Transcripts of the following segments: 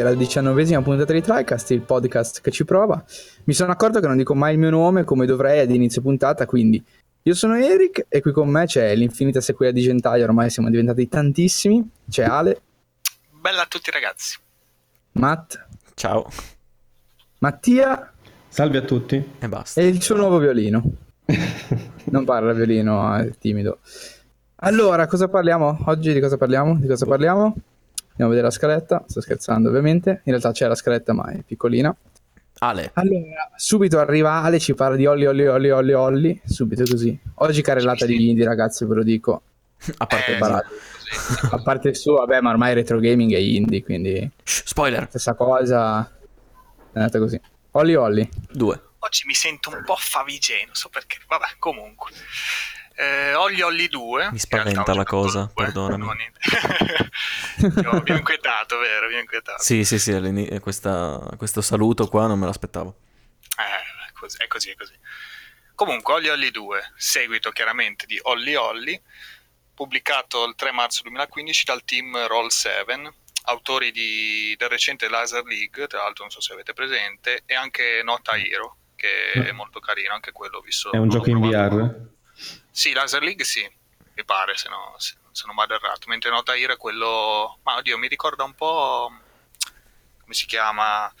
benvenuti alla diciannovesima puntata di TriCast, il podcast che ci prova. Mi sono accorto che non dico mai il mio nome come dovrei ad inizio puntata, quindi io sono Eric e qui con me c'è l'infinita sequela di Gentaglio, ormai siamo diventati tantissimi. C'è Ale. Bella a tutti ragazzi. Matt. Ciao. Mattia. Salve a tutti. E basta. E il suo nuovo violino. non parla violino, è timido. Allora, cosa parliamo? Oggi di cosa parliamo? Di cosa parliamo? Andiamo a vedere la scaletta. Sto scherzando, ovviamente. In realtà c'è la scaletta, ma è piccolina. Ale. Allora, subito arriva Ale, ci parla di Olli, Olli, Olli, Olli, Olli. Subito così. Oggi carrellata di indie, ragazzi, ve lo dico. A parte Eh, il Parate. A parte il suo, vabbè, ma ormai retro gaming è indie, quindi spoiler. stessa cosa. È andata così. Olli, Olli. Due. Oggi mi sento un po' favigeno, non so perché. Vabbè, comunque. Eh, Olli Olli 2. Mi spaventa la cosa, perdonami. Io vi ho inquietato, vero? Vi ho inquietato. Sì, sì, sì, all'ini- questa- questo saluto qua non me l'aspettavo. Eh, è così, è così. Comunque, Olli Olli 2, seguito chiaramente di Olli Olli, pubblicato il 3 marzo 2015 dal team Roll 7, autori di- del recente Laser League, tra l'altro non so se avete presente, e anche Nota Hero, che è molto carino, anche quello ho visto. È un gioco in. VR? Sì, Laser League sì, mi pare, se, no, se, se non vado errato. Mentre Nota Hero è quello... Ma oddio, mi ricorda un po'... come si chiama?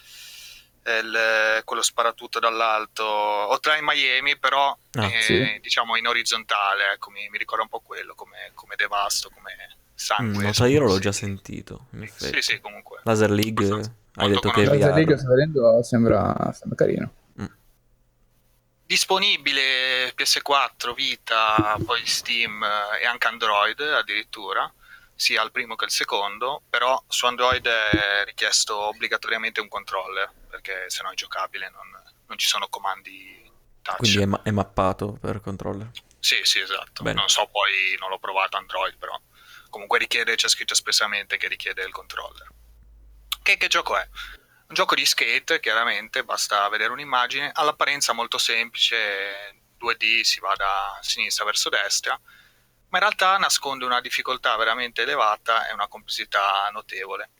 Il- quello sparatutto dall'alto. O tra in Miami, però Ah, eh, sì. diciamo in orizzontale, ecco, mi, mi ricorda un po' quello, come, come devasto, come Mm, sangue. Nota Hero l'ho già sentito. In Sì, effetti. sì, comunque. Laser League, Abbastanza- hai molto detto che è conosciuto. La League VR. sto vedendo sembra, sembra carino. Disponibile PS4, Vita, poi Steam eh, e anche Android addirittura, sia il primo che il secondo, però su Android è richiesto obbligatoriamente un controller, perché se no è giocabile, non, non ci sono comandi touch. Quindi è, ma- è mappato per controller. Sì, sì, esatto. Bene. Non so poi, non l'ho provato Android, però comunque richiede, c'è scritto espressamente che richiede il controller. Che, che gioco è? Un gioco di skate, chiaramente, basta vedere un'immagine, all'apparenza molto semplice, 2D, si va da sinistra verso destra, ma in realtà nasconde una difficoltà veramente elevata e una complessità notevole.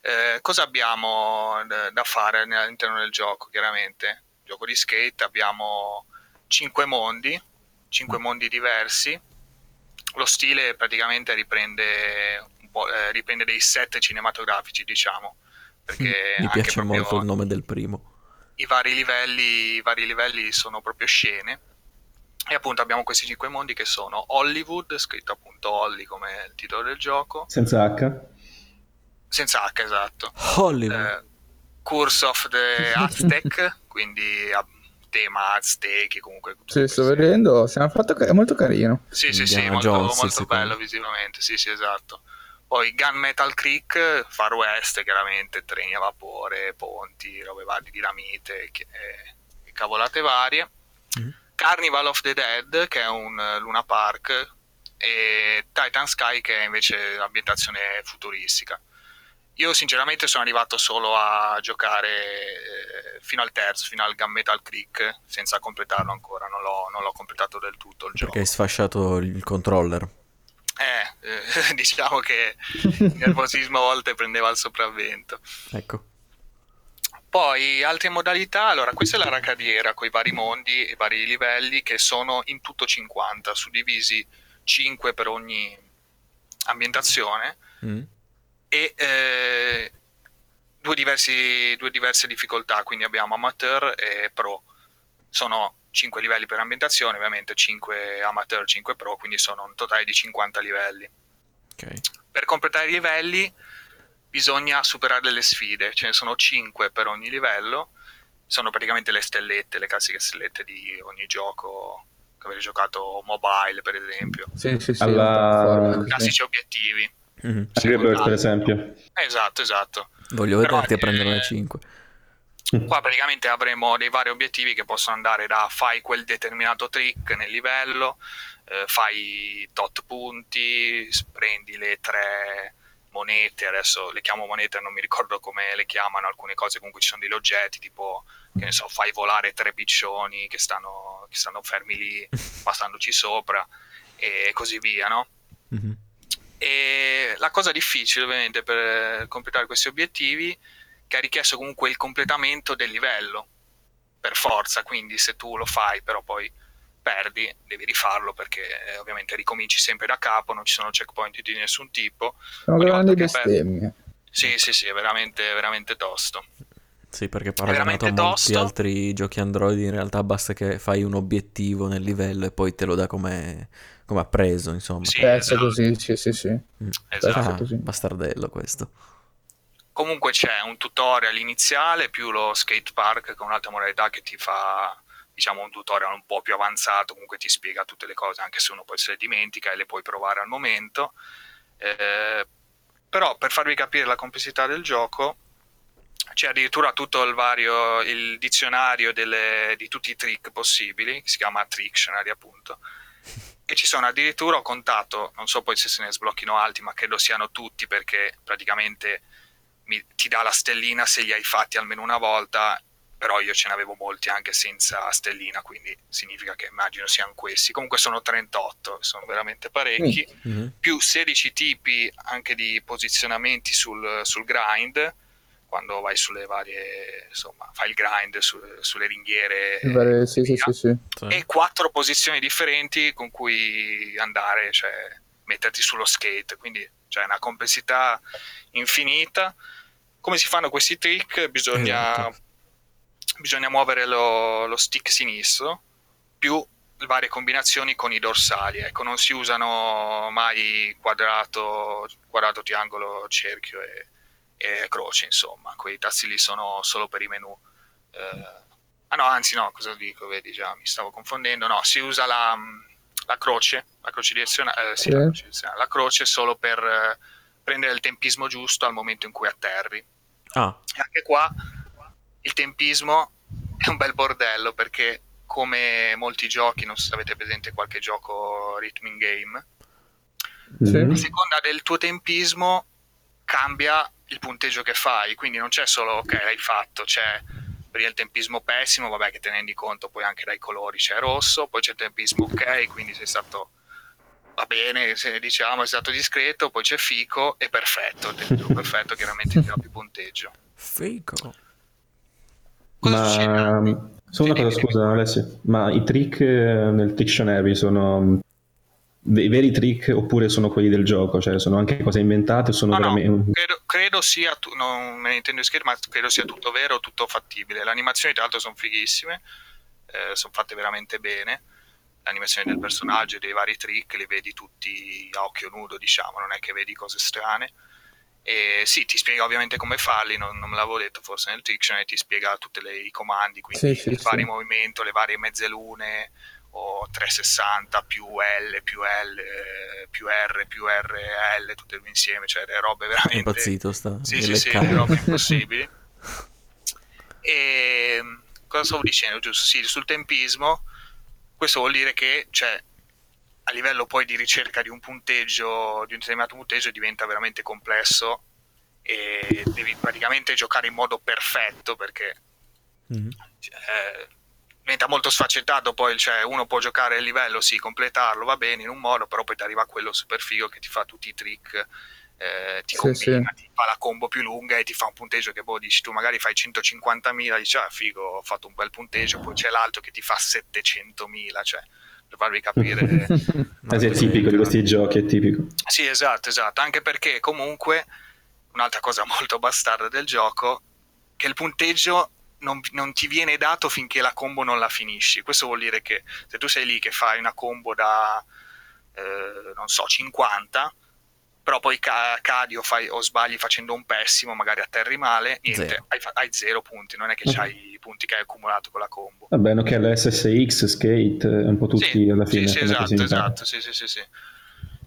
Eh, cosa abbiamo eh, da fare all'interno del gioco, chiaramente? Gioco di skate, abbiamo cinque mondi, cinque mondi diversi. Lo stile praticamente riprende, un po', eh, riprende dei set cinematografici, diciamo, perché Mi piace molto il nome del primo. i vari livelli, i vari livelli sono proprio scene. E appunto abbiamo questi cinque mondi che sono Hollywood, scritto appunto Holly come il titolo del gioco, Senza H? senza H esatto. Hollywood. Eh, Curse of the Aztec, quindi a tema aztechi comunque. Sì, sto vedendo, è fatto ca- è molto carino. Sì, sì, sì, Indiana molto, Jones, molto bello visivamente, sì, sì, esatto. Poi Gunmetal Creek, Far West, chiaramente, treni a vapore, ponti, robe varie, dinamite che- e, cavolate varie. Mhm. Carnival of the Dead, che è un eh, Luna Park, e Titan Sky, che è invece ambientazione futuristica. Io sinceramente sono arrivato solo a giocare eh, fino al terzo, fino al Gunmetal Creek, senza completarlo ancora, non l'ho, non l'ho completato del tutto il gioco. Perché hai sfasciato il controller. Eh, eh, diciamo che il nervosismo a volte prendeva il sopravvento. Ecco. Poi altre modalità, allora questa è la racadiera con i vari mondi e i vari livelli che sono in tutto 50, suddivisi 5 per ogni ambientazione Mm. e eh, due, diversi- due diverse difficoltà, quindi abbiamo amateur e pro. Sono 5 livelli per ambientazione, ovviamente 5 amateur, 5 pro, quindi sono un totale di 50 livelli. Ok. Per completare i livelli bisogna superare delle sfide, ce ne sono 5 per ogni livello, sono praticamente le stellette, le classiche stellette di ogni gioco che avete giocato mobile per esempio, Sì, sì, sì. Alla- piattaforma, sì. classici obiettivi. Mhm. Rebirth, per esempio. Esatto, esatto. Voglio Però, vederti a prendere le 5. Qua praticamente avremo dei vari obiettivi che possono andare da fai quel determinato trick nel livello, eh, fai tot punti, prendi le tre monete, adesso le chiamo monete, non mi ricordo come le chiamano, alcune cose comunque ci sono degli oggetti, tipo, che ne so, fai volare tre piccioni che stanno, che stanno fermi lì, passandoci sopra, e così via, no? Mhm. E la cosa difficile ovviamente per completare questi obiettivi che ha richiesto comunque il completamento del livello per forza, quindi se tu lo fai però poi perdi, devi rifarlo perché eh, ovviamente ricominci sempre da capo, non ci sono checkpoint di nessun tipo. Sono Ogni grandi bestemmie. Sì, sì, sì, è veramente, veramente tosto. Sì, perché paragonato a molti tosto. altri giochi Android, in realtà basta che fai un obiettivo nel livello e poi te lo dà come, come appreso, insomma. Sì, esatto. così, sì, sì, sì. Mm. Esatto. Ah, così. bastardello questo. Comunque c'è un tutorial iniziale più lo skate park che è un'altra modalità che ti fa diciamo un tutorial un po' più avanzato, comunque ti spiega tutte le cose anche se uno poi se le dimentica e le puoi provare al momento. Eh, però per farvi capire la complessità del gioco c'è addirittura tutto il vario il dizionario delle- di tutti i trick possibili, si chiama Trictionary appunto. E ci sono addirittura, ho contato, non so poi se se ne sblocchino altri, ma credo siano tutti perché praticamente mi- ti dà la stellina se li hai fatti almeno una volta, però io ce ne avevo molti anche senza stellina, quindi significa che immagino siano questi. Comunque sono 38, sono veramente parecchi, Mhm. più 16 tipi anche di posizionamenti sul, sul grind, quando vai sulle varie, insomma, fai il grind su- sulle ringhiere. Pare- sì, e sì, sì, e quattro posizioni differenti con cui andare, cioè metterti sullo skate, quindi c'è una complessità infinita. Come si fanno questi trick? Bisogna, Esatto. bisogna muovere lo, lo stick sinistro più varie combinazioni con i dorsali. Ecco, non si usano mai quadrato, quadrato triangolo, cerchio e, e croce, insomma. Quei tasti lì sono solo per i menu. Eh, ah no, anzi no, cosa dico? Vedi già, mi stavo confondendo. No, si usa la, la croce, la croce direzionale, eh, sì, Sì. la croce direzionale, la croce solo per eh, prendere il tempismo giusto al momento in cui atterri. Ah, E anche qua il tempismo è un bel bordello perché come molti giochi, non so se avete presente qualche gioco rhythm game, Sì. A seconda del tuo tempismo cambia il punteggio che fai, quindi non c'è solo ok, l'hai fatto, c'è per il tempismo pessimo, vabbè che te ne rendi conto poi anche dai colori, c'è rosso, poi c'è il tempismo ok, quindi sei stato va bene, se diciamo sei stato discreto, poi c'è fico e perfetto, perfetto chiaramente ti dà più punteggio. figo. Cosa Ma succede? solo una cosa, scusa Alessio, ma i trick eh, nel Dictionary sono mm, dei veri trick oppure sono quelli del gioco? Cioè sono anche cose inventate o sono No, no, veramente... credo, credo sia, tu- non me ne intendo scherzo, ma credo sia tutto vero, tutto fattibile. Le animazioni tra l'altro sono fighissime, eh, sono fatte veramente bene. Le animazioni del personaggio e dei vari trick li vedi tutti a occhio nudo, diciamo, non è che vedi cose strane. E sì, ti spiega ovviamente come farli, non, non me l'avevo detto forse nel Dictionary, ti spiega tutti i comandi, quindi Sì, sì, il sì. vari movimento, le varie mezze lune, o 360 più L più L più R più R L tutte insieme, cioè le robe È veramente impazzito sta. sì, sì, sì, le robe impossibili. E cosa stavo dicendo? Giusto, sì, sul tempismo, questo vuol dire che cioè, a livello poi di ricerca di un punteggio, di un determinato punteggio, diventa veramente complesso e devi praticamente giocare in modo perfetto perché Mhm. eh, diventa molto sfaccettato poi cioè uno può giocare il livello sì completarlo va bene in un modo però poi ti arriva quello super figo che ti fa tutti i trick eh, ti Sì, combina sì. ti fa la combo più lunga e ti fa un punteggio che boh dici tu magari fai 150.000 dici ah figo ho fatto un bel punteggio poi c'è l'altro che ti fa 700.000 cioè per farvi capire sì, è tipico di questi giochi, è tipico. sì, esatto, esatto, anche perché comunque un'altra cosa molto bastarda del gioco che il punteggio non, non ti viene dato finché la combo non la finisci. Questo vuol dire che se tu sei lì che fai una combo da eh, non so 50 però poi ca- cadi o, fai, o sbagli facendo un pessimo, magari atterri male, niente, Zero. hai, fa- hai zero punti, non è che hai i punti che hai accumulato con la combo. Va bene, ok, l'SSX, Skate, un po' tutti Sì, alla fine. Sì, sì, esatto, esatto, sì, sì, sì, sì.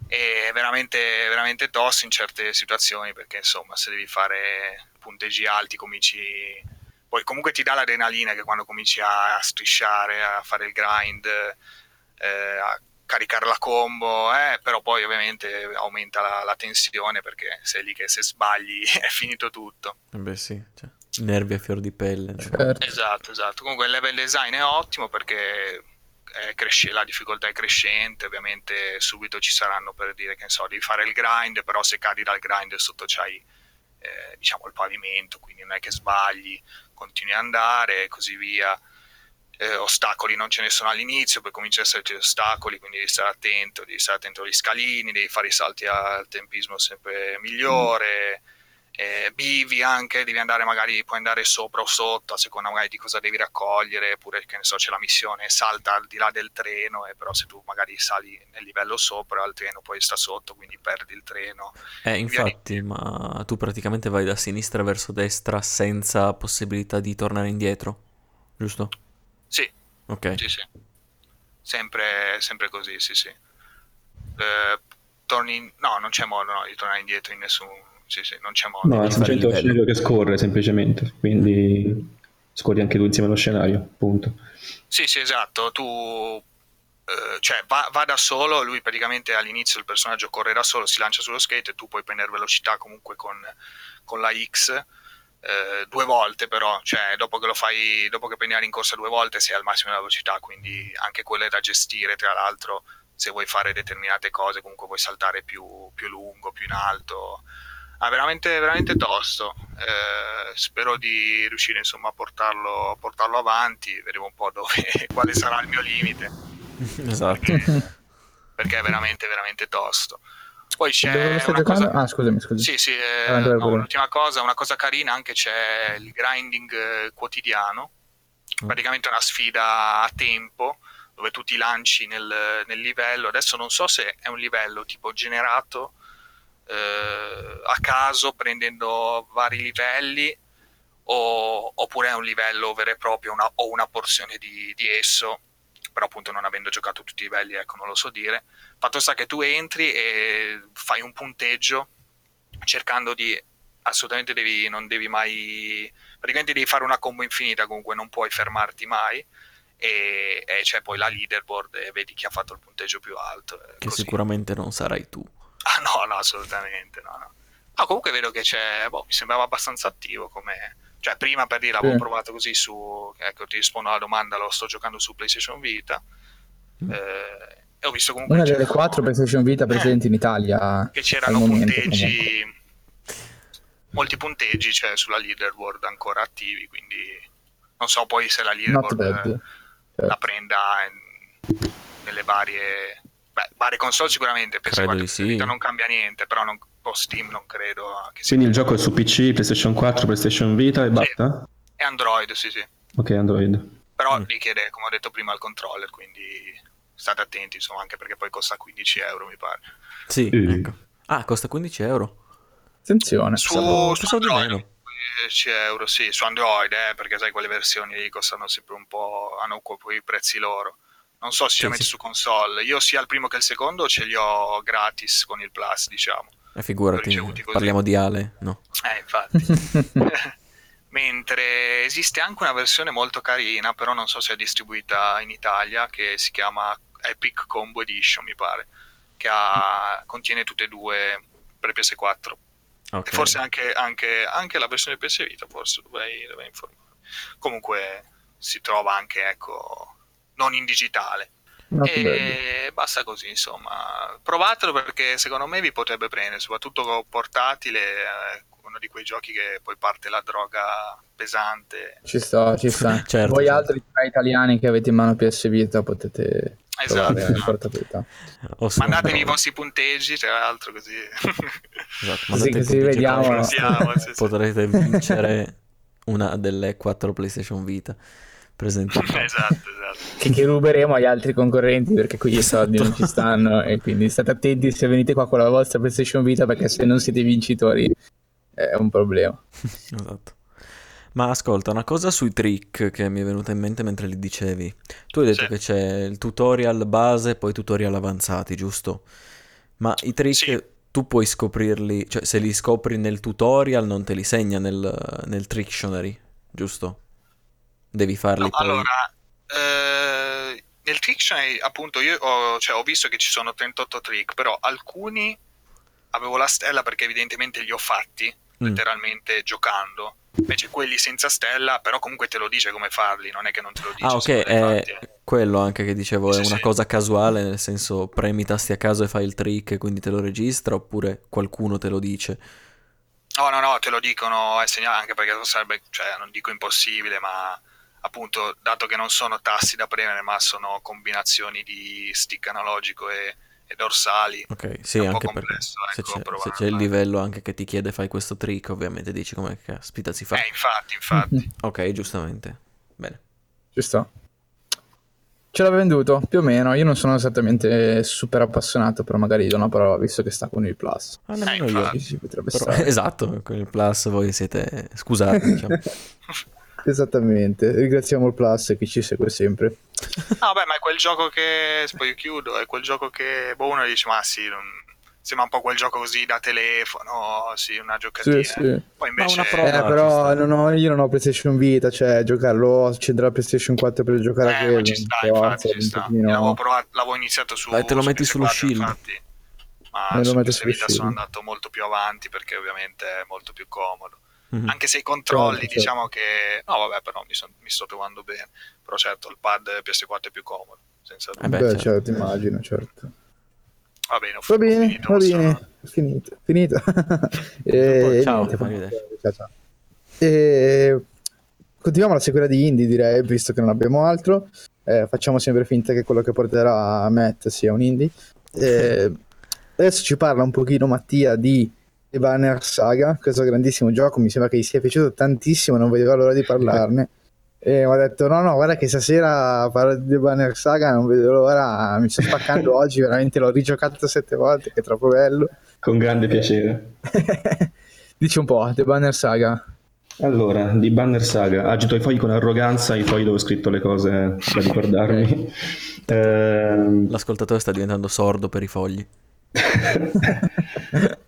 È veramente, veramente tosto in certe situazioni perché insomma se devi fare punteggi alti cominci... Poi comunque ti dà l'adrenalina che quando cominci a strisciare, a fare il grind, eh, a caricare la combo, eh, però poi ovviamente aumenta la, la tensione perché sei lì che se sbagli è finito tutto. Eh Beh sì, cioè, nervi a fior di pelle. Certo. Esatto, esatto. Comunque il level design è ottimo perché è cresce- la difficoltà è crescente, ovviamente subito ci saranno per dire che ne so, devi fare il grind, però se cadi dal grind sotto c'hai eh, diciamo il pavimento, quindi non è che sbagli, continui ad andare e così via. Eh, ostacoli non ce ne sono all'inizio, poi cominciano ad esserci ostacoli, quindi devi stare attento, devi stare attento agli scalini, devi fare i salti al tempismo sempre migliore. Eh, bivi anche, devi andare magari, puoi andare sopra o sotto a seconda magari di cosa devi raccogliere, oppure che ne so c'è la missione salta al di là del treno, e però se tu magari sali nel livello sopra il treno poi sta sotto, quindi perdi il treno. Eh, infatti, ma tu praticamente vai da sinistra verso destra senza possibilità di tornare indietro, giusto? Sì. Ok. Sì, sì. Sempre, sempre così, sì, sì. Eh, torni... No, non c'è modo no, di tornare indietro in nessun sì, sì, non c'è modo. No, è semplicemente uno scenario che scorre, semplicemente, quindi scorri anche tu insieme allo scenario, punto. Sì, sì, esatto, tu... Uh, cioè va, va, da solo, lui praticamente all'inizio il personaggio corre da solo, si lancia sullo skate e tu puoi prendere velocità comunque con, con la X uh, due volte però, cioè dopo che lo fai, dopo che prendi la rincorsa due volte sei al massimo della velocità, quindi anche quella è da gestire tra l'altro se vuoi fare determinate cose, comunque vuoi saltare più, più lungo, più in alto, Ah, veramente, veramente tosto. Eh, spero di riuscire insomma, a, portarlo, a portarlo avanti. Vedremo un po' dove, quale sarà il mio limite. Esatto. Perché, perché è veramente, veramente tosto. Poi c'è una cosa... Ah, scusami, scusami. Sì, sì, eh, no, l'ultima cosa, una cosa carina anche c'è il grinding eh, quotidiano. Mm. Praticamente una sfida a tempo dove tu ti lanci nel, nel livello. Adesso non so se è un livello tipo generato eh, a caso prendendo vari livelli o, oppure è un livello vero e proprio una, o una porzione di, di, esso però appunto non avendo giocato tutti i livelli ecco non lo so dire fatto sta che tu entri e fai un punteggio cercando di assolutamente devi, non devi mai praticamente devi fare una combo infinita comunque non puoi fermarti mai e, e c'è poi la leaderboard e vedi chi ha fatto il punteggio più alto che così. sicuramente non sarai tu Ah no, no, assolutamente no. no. Ah, comunque vedo che c'è, boh, mi sembrava abbastanza attivo come... Cioè, prima per dire l'avevo sì. provato così su... Ecco, ti rispondo alla domanda, lo sto giocando su PlayStation Vita. Mm. Eh, e ho visto comunque... Una delle quattro PlayStation Vita presenti eh, in Italia. Che c'erano punteggi... Comunque. Molti punteggi, cioè, sulla leaderboard ancora attivi, quindi... Non so poi se la leaderboard certo. la prenda in, nelle varie Beh, varie console sicuramente, penso che sì. non cambia niente, però non, po' Steam non credo che sia. Quindi il gioco è su PC, PlayStation 4, PlayStation Vita e basta? È Android, sì sì. Ok, Android. Però mm. richiede, come ho detto prima, il controller, quindi state attenti, insomma, anche perché poi costa 15 euro, mi pare. Sì, mm. ecco. Ah, costa 15 euro. Attenzione. Su, su, su Android, 10 euro, sì, su Android, eh, perché sai quelle versioni lì costano sempre un po', hanno i prezzi loro. Non so se sì, li messi sì. su console. Io sia il primo che il secondo ce li ho gratis con il Plus, diciamo. Eh, figurati, parliamo di Ale, no? Eh, infatti. Mentre esiste anche una versione molto carina, però non so se è distribuita in Italia, che si chiama Epic Combo Edition, mi pare, che ha, contiene tutte e due per PS4. Okay. Forse anche, anche, anche, la versione PS Vita, forse dovrei, dovrei informare. Comunque si trova anche, ecco, non in digitale. E basta così, insomma. Provatelo perché secondo me vi potrebbe prendere, soprattutto portatile, eh, uno di quei giochi che poi parte la droga pesante. Ci sta, ci sta. certo, Voi certo. altri tra italiani che avete in mano PS Vita potete esatto, esatto. Mandatevi i vostri punteggi, tra l'altro così. Esatto, così, così vediamo. Potrete vincere una delle quattro PlayStation Vita presenti. esatto, esatto. Che, che, ruberemo agli altri concorrenti perché qui i soldi non ci stanno e quindi state attenti se venite qua con la vostra PlayStation Vita perché se non siete vincitori è un problema. esatto. Ma ascolta, una cosa sui trick che mi è venuta in mente mentre li dicevi. Tu hai detto sì. che c'è il tutorial base e poi tutorial avanzati, giusto? Ma i trick sì. tu puoi scoprirli, cioè se li scopri nel tutorial non te li segna nel, nel Trictionary, giusto? Devi farli no, poi. Allora, eh, nel Trictionary, appunto, io ho, cioè, ho visto che ci sono 38 trick, però alcuni avevo la stella perché evidentemente li ho fatti, mm. letteralmente giocando. Invece quelli senza stella, però comunque te lo dice come farli, non è che non te lo dice. Ah, ok. Eh, Quello anche che dicevo Sì, è una sì. cosa casuale, nel senso premi i tasti a caso e fai il trick e quindi te lo registra, oppure qualcuno te lo dice. No, no, no, te lo dicono, è segnalato anche perché sarebbe, cioè, non dico impossibile, ma appunto, dato che non sono tasti da premere, ma sono combinazioni di stick analogico e, e dorsali, Ok, sì, È un po' anche perché complesso, se ecco, c'è, se c'è il eh. livello anche che ti chiede fai questo trick, ovviamente dici come caspita si fa. eh, infatti, infatti. Ok, giustamente. Bene. Ci sta. Ce l'ha venduto, più o meno. Io non sono esattamente super appassionato, però magari do una parola visto che sta con il Plus. Ah, nemmeno Eh, io. potrebbe Però- stare. esatto, con il plus voi siete scusate, diciamo. Esattamente. Ringraziamo il Plus e chi ci segue sempre. No, beh, ma è quel gioco che, poi chiudo, è quel gioco che, boh, uno dice, ma sì, non- sembra un po' quel gioco così da telefono, sì, una giocatina. Sì, sì. Poi invece... una prova. Eh, ci però non ho- io non ho PlayStation Vita, cioè giocarlo, accendere la PlayStation 4 per giocare a Eh, quello. ma ci sta, infatti, cioè, ci sta. pochino- L'avevo, provato, l'avevo iniziato su, Dai, te lo su metti sullo PS4, Shield. infatti. Ma Me lo su sullo Vita Shield. sono andato molto più avanti perché ovviamente è molto più comodo. Mhm. Anche se i controlli, Certo, certo. diciamo che... No, vabbè, però mi, son- mi sto trovando bene. Però certo, il pad PS4 è più comodo, senza. Eh beh, Beh, certo. certo, immagino, certo. Va bene, Va bene, finito, va bene, finito, finito. e, Ciao, niente, arrivederci. ciao, ciao. E continuiamo la sequela di Indie, direi, visto che non abbiamo altro. Eh, facciamo sempre finta che quello che porterà Matt sia un Indie. E adesso ci parla un pochino Mattia di The Banner Saga, questo grandissimo gioco, mi sembra che gli sia piaciuto tantissimo, non vedeva l'ora di parlarne. E mi ha detto: No, no, guarda che stasera parlo di The Banner Saga, non vedo l'ora. Mi sto spaccando oggi, veramente l'ho rigiocato sette volte, che è troppo bello. Con grande piacere. Dici un po', The Banner Saga. Allora, di Banner Saga, agito i fogli con arroganza, i fogli dove ho scritto le cose da ricordarmi. Ehm, L'ascoltatore sta diventando sordo per i fogli.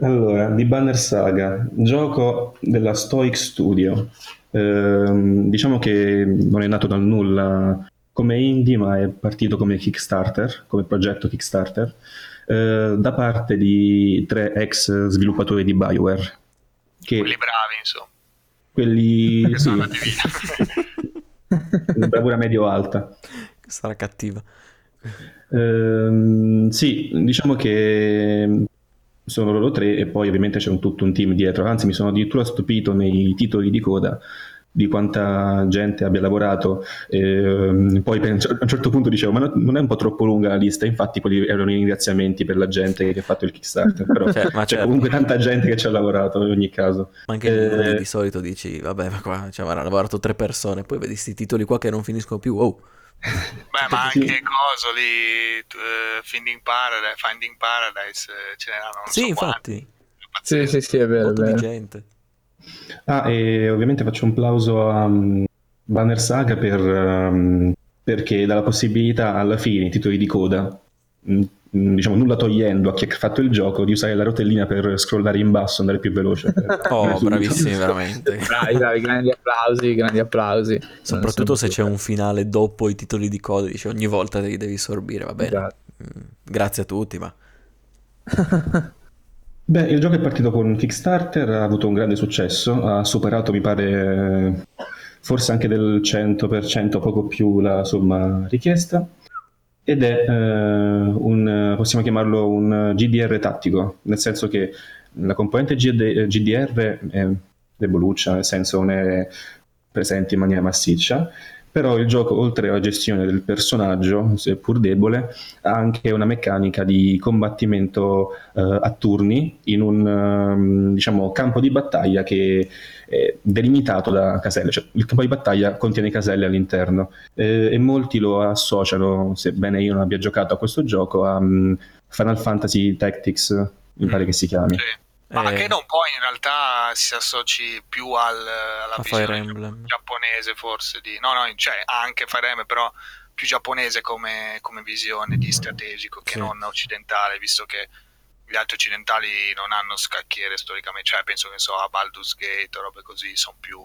allora, di Banner Saga, gioco della Stoic Studio. Ehm, diciamo che non è nato dal nulla come indie, ma è partito come Kickstarter, come progetto Kickstarter, eh, da parte di tre ex sviluppatori di BioWare. Che Quelli bravi, insomma, quelli che sì, sono andati via. bravura medio-alta. Sarà cattiva. Ehm, sì, diciamo che sono loro tre e poi ovviamente c'è un, tutto un team dietro. Anzi, mi sono addirittura stupito nei titoli di coda di quanta gente abbia lavorato. Ehm, poi a un certo punto dicevo, ma no- non è un po' troppo lunga la lista? Infatti quelli erano i ringraziamenti per la gente che ha fatto il Kickstarter. Però Cioè, ma c'è certo. comunque tanta gente che ci ha lavorato in ogni caso. Ma anche Eh, di solito dici, vabbè, ma qua ci avranno lavorato tre persone, poi vedi questi titoli qua che non finiscono più. Oh, Beh, ma anche coso lì, eh, Finding Paradise, Finding Paradise, eh, ce n'erano sì, so infatti, Sì, sì, sì, è vero, è vero. gente. Ah, e ovviamente faccio un plauso a um, Banner Saga per, um, perché dà la possibilità alla fine, i titoli di coda, mm, mm, diciamo nulla togliendo a chi ha fatto il gioco, di usare la rotellina per scrollare in basso, andare più veloce. Oh, bravissimi, veramente. Bravi, bravi, grandi applausi, grandi applausi. Soprattutto se c'è un finale dopo i titoli di coda, dici ogni volta devi, devi sorbire, va bene. Esatto. Mm, Grazie a tutti, ma Beh, il gioco è partito con Kickstarter, ha avuto un grande successo, ha superato, mi pare, forse anche del 100%, poco più la somma richiesta, ed è eh, un, possiamo chiamarlo un GDR tattico, nel senso che la componente GD GDR è deboluccia, nel senso non è presente in maniera massiccia, però il gioco, oltre alla gestione del personaggio, seppur debole, ha anche una meccanica di combattimento eh, a turni in un ehm, diciamo, campo di battaglia che è delimitato da caselle, cioè il campo di battaglia contiene caselle all'interno eh, e molti lo associano, sebbene io non abbia giocato a questo gioco, a mm, Final Fantasy Tactics, mi pare che si chiami. Sì. Ma Eh. credo un po' in realtà si associ più al, alla visione Fire Emblem. giapponese forse di... No, no, cioè anche Fire Emblem, però più giapponese come, come visione di strategico che Sì. non occidentale, visto che gli altri occidentali non hanno scacchiere storicamente, cioè penso che so a Baldur's Gate o robe così, sono più...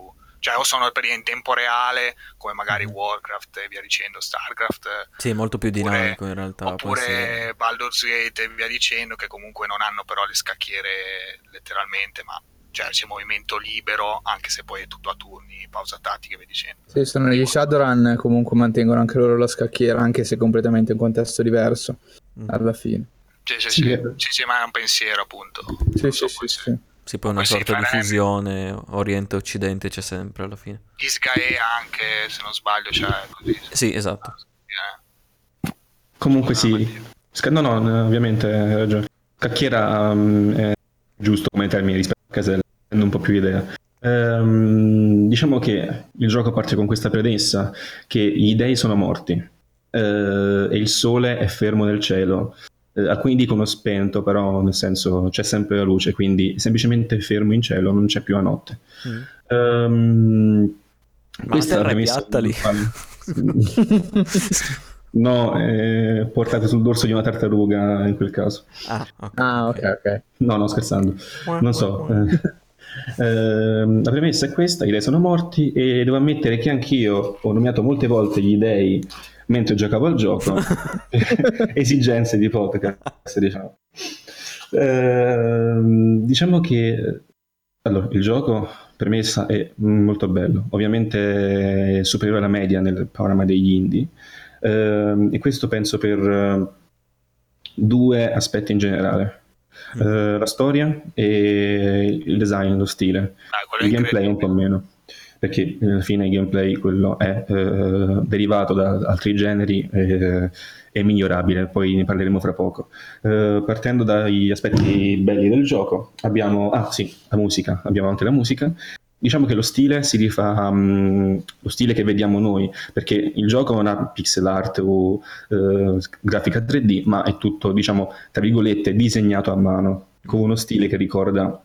Cioè o sono per in tempo reale, come magari Mhm. Warcraft e via dicendo, Starcraft, Sì, è molto più Oppure- dinamico in realtà. oppure Baldur's Gate e via dicendo, che comunque non hanno però le scacchiere letteralmente, ma cioè c'è movimento libero, anche se poi è tutto a turni, pausa tattica e via dicendo. Sì, sono gli Shadowrun, comunque mantengono anche loro la scacchiera, anche se completamente in contesto diverso, Mm. alla fine. Sì, sì, Sì, sì, sì, sì, ma è un pensiero appunto. Sì, Non sì, so, sì, sì. poi una sorta di fusione Oriente-Occidente c'è sempre alla fine. Isgae anche, se non sbaglio, cioè così. Sì, esatto. Eh, Comunque sì. Sca- No, no, no, ovviamente hai ragione. Cacchiera um, è giusto come termine rispetto a Casella, avendo un po' più idea. Ehm, diciamo che il gioco parte con questa premessa che gli dei sono morti eh, e il sole è fermo nel cielo. Eh, alcuni dicono spento, però nel senso c'è sempre la luce, quindi semplicemente fermo in cielo, non c'è più la notte. Mm. Ma questa è la piatta lì. No, è portate sul dorso di una tartaruga in quel caso. Ah, ok. Ah, ok, ok. No, no, scherzando. Non so. eh. Ehm, la premessa è questa, gli dei sono morti e devo ammettere che anch'io ho nominato molte volte gli dei mentre giocavo al gioco, esigenze di podcast, diciamo. Ehm, diciamo che allora, il gioco premessa è molto bello, ovviamente è superiore alla media nel panorama degli indie Ehm, e questo penso per eh, due aspetti in generale. Eh, la storia e il design, lo stile. Ah, Il gameplay un po' meno, perché alla fine il gameplay quello è eh, derivato da altri generi e è migliorabile, poi ne parleremo fra poco. Eh, partendo dagli aspetti belli del gioco, abbiamo, ah sì, la musica, abbiamo anche la musica. Diciamo che lo stile si rifà mm, lo stile che vediamo noi, perché il gioco non ha pixel art o eh, grafica 3D, ma è tutto, diciamo, tra virgolette, disegnato a mano, con uno stile che ricorda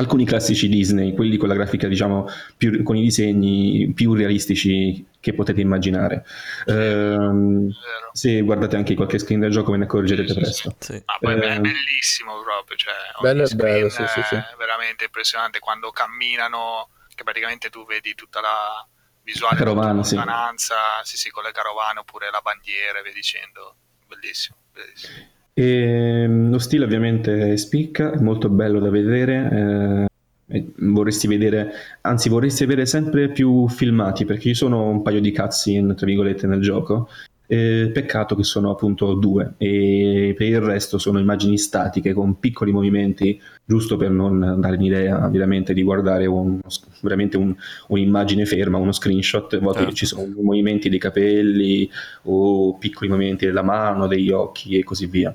alcuni classici Disney, quelli con la grafica, diciamo, più, con i disegni più realistici che potete immaginare. Ehm, se guardate anche qualche screen del gioco ve ne accorgerete Sì, sì, presto. Sì. Ma poi è Eh, bellissimo proprio, cioè, Bello bello, screen sì, sì, sì. è veramente impressionante quando camminano, che praticamente tu vedi tutta la visuale carovana, sì. lontananza, sì sì, con le carovane oppure la bandiera e via dicendo, bellissimo, bellissimo. E, mm, lo stile ovviamente spicca, è molto bello da vedere. eh, vorresti vedere, anzi, vorresti avere sempre più filmati perché ci sono un paio di cutscene, tra virgolette, nel gioco. eh, peccato che sono appunto due e per il resto sono immagini statiche con piccoli movimenti, giusto per non dare un'idea veramente di guardare un- veramente un- un'immagine ferma, uno screenshot. A volte Certo. ci sono movimenti dei capelli o piccoli movimenti della mano, degli occhi e così via.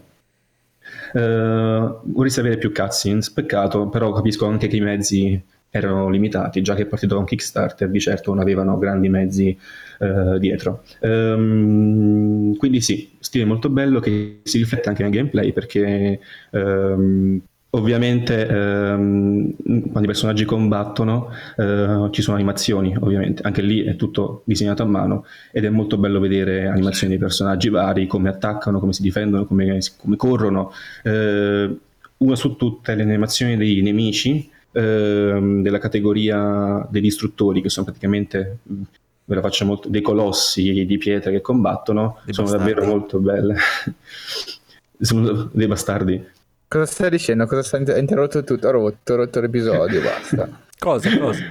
Eh, vorresti avere più cutscenes, peccato, però capisco anche che i mezzi erano limitati, già che è partito un Kickstarter, di certo non avevano grandi mezzi eh, dietro. Ehm, quindi sì, stile molto bello che si riflette anche nel gameplay perché ehm, ovviamente ehm, quando i personaggi combattono eh, ci sono animazioni, ovviamente, anche lì è tutto disegnato a mano ed è molto bello vedere animazioni dei personaggi vari, come attaccano, come si difendono, come, come corrono. Eh, una su tutte le animazioni dei nemici ehm, della categoria degli istruttori, che sono praticamente, mh, ve la faccio molto, dei colossi di pietra che combattono, Dei sono bastardi. davvero molto belle. sono dei bastardi. Cosa stai dicendo? Cosa stai interrotto tutto? Ho rotto, ho rotto l'episodio, basta. Cosa, cosa?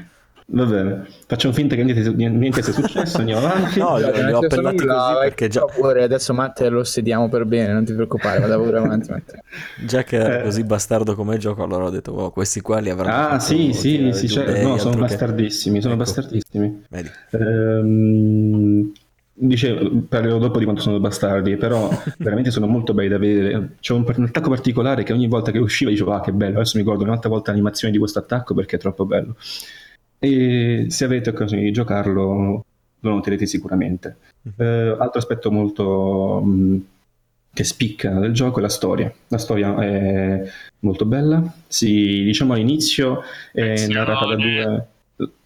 Va bene, facciamo finta che niente, niente sia successo, andiamo avanti. No, li non ho appellati così vai, perché già, favore, adesso Matte lo sediamo per bene, non ti preoccupare, vado pure avanti. Matte. già che era Eh. così bastardo come gioco, allora ho detto, wow, questi qua li avranno Ah, sì, sì, tirare sì, certo. no, sono che- bastardissimi, sono Ecco, bastardissimi. Vedi. Ehm, dicevo, parlerò dopo di quanto sono bastardi, però veramente sono molto belli da vedere. C'è un, un attacco particolare che ogni volta che usciva dicevo, ah, che bello, adesso mi guardo un'altra volta l'animazione di questo attacco perché è troppo bello. E se avete occasione di giocarlo, lo noterete sicuramente. Eh, altro aspetto molto mh, che spicca del gioco è la storia. La storia è molto bella. Si, diciamo all'inizio è narrata da due,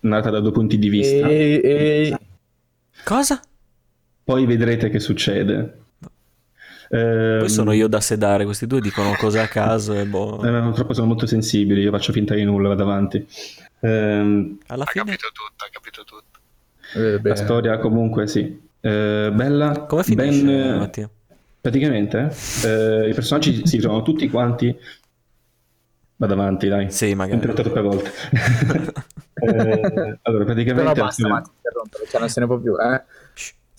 narrata da due punti di vista. E, e- Cosa? Poi vedrete che succede. Ehm, Poi sono io da sedare, questi due dicono cose a caso e boh. eh, purtroppo sono molto sensibili, io faccio finta di nulla, vado avanti. Ehm, Alla Ha fine, capito tutto, ha capito tutto. eh, la storia comunque sì. Eh, bella. come finisce, ben- Mattia? Praticamente eh, i personaggi si trovano tutti quanti Vado avanti, dai. Sì, magari. Interrotto troppe volte. eh, allora, praticamente... Però basta, Mattia, interrompere, cioè non se ne può più, eh.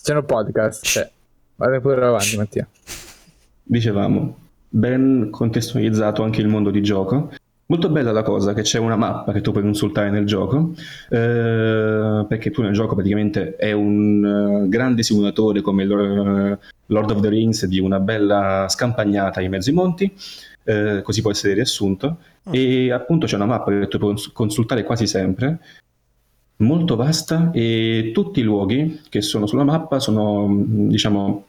C'è un podcast, cioè. Vai pure avanti, Mattia. Dicevamo, ben contestualizzato anche il mondo di gioco. Molto bella la cosa che c'è una mappa che tu puoi consultare nel gioco, eh, perché tu nel gioco praticamente è un uh, grande simulatore come Lord of the Rings di una bella scampagnata in mezzo ai monti, eh, così può essere riassunto, oh. e appunto c'è una mappa che tu puoi consultare quasi sempre, molto vasta e tutti i luoghi che sono sulla mappa sono, diciamo,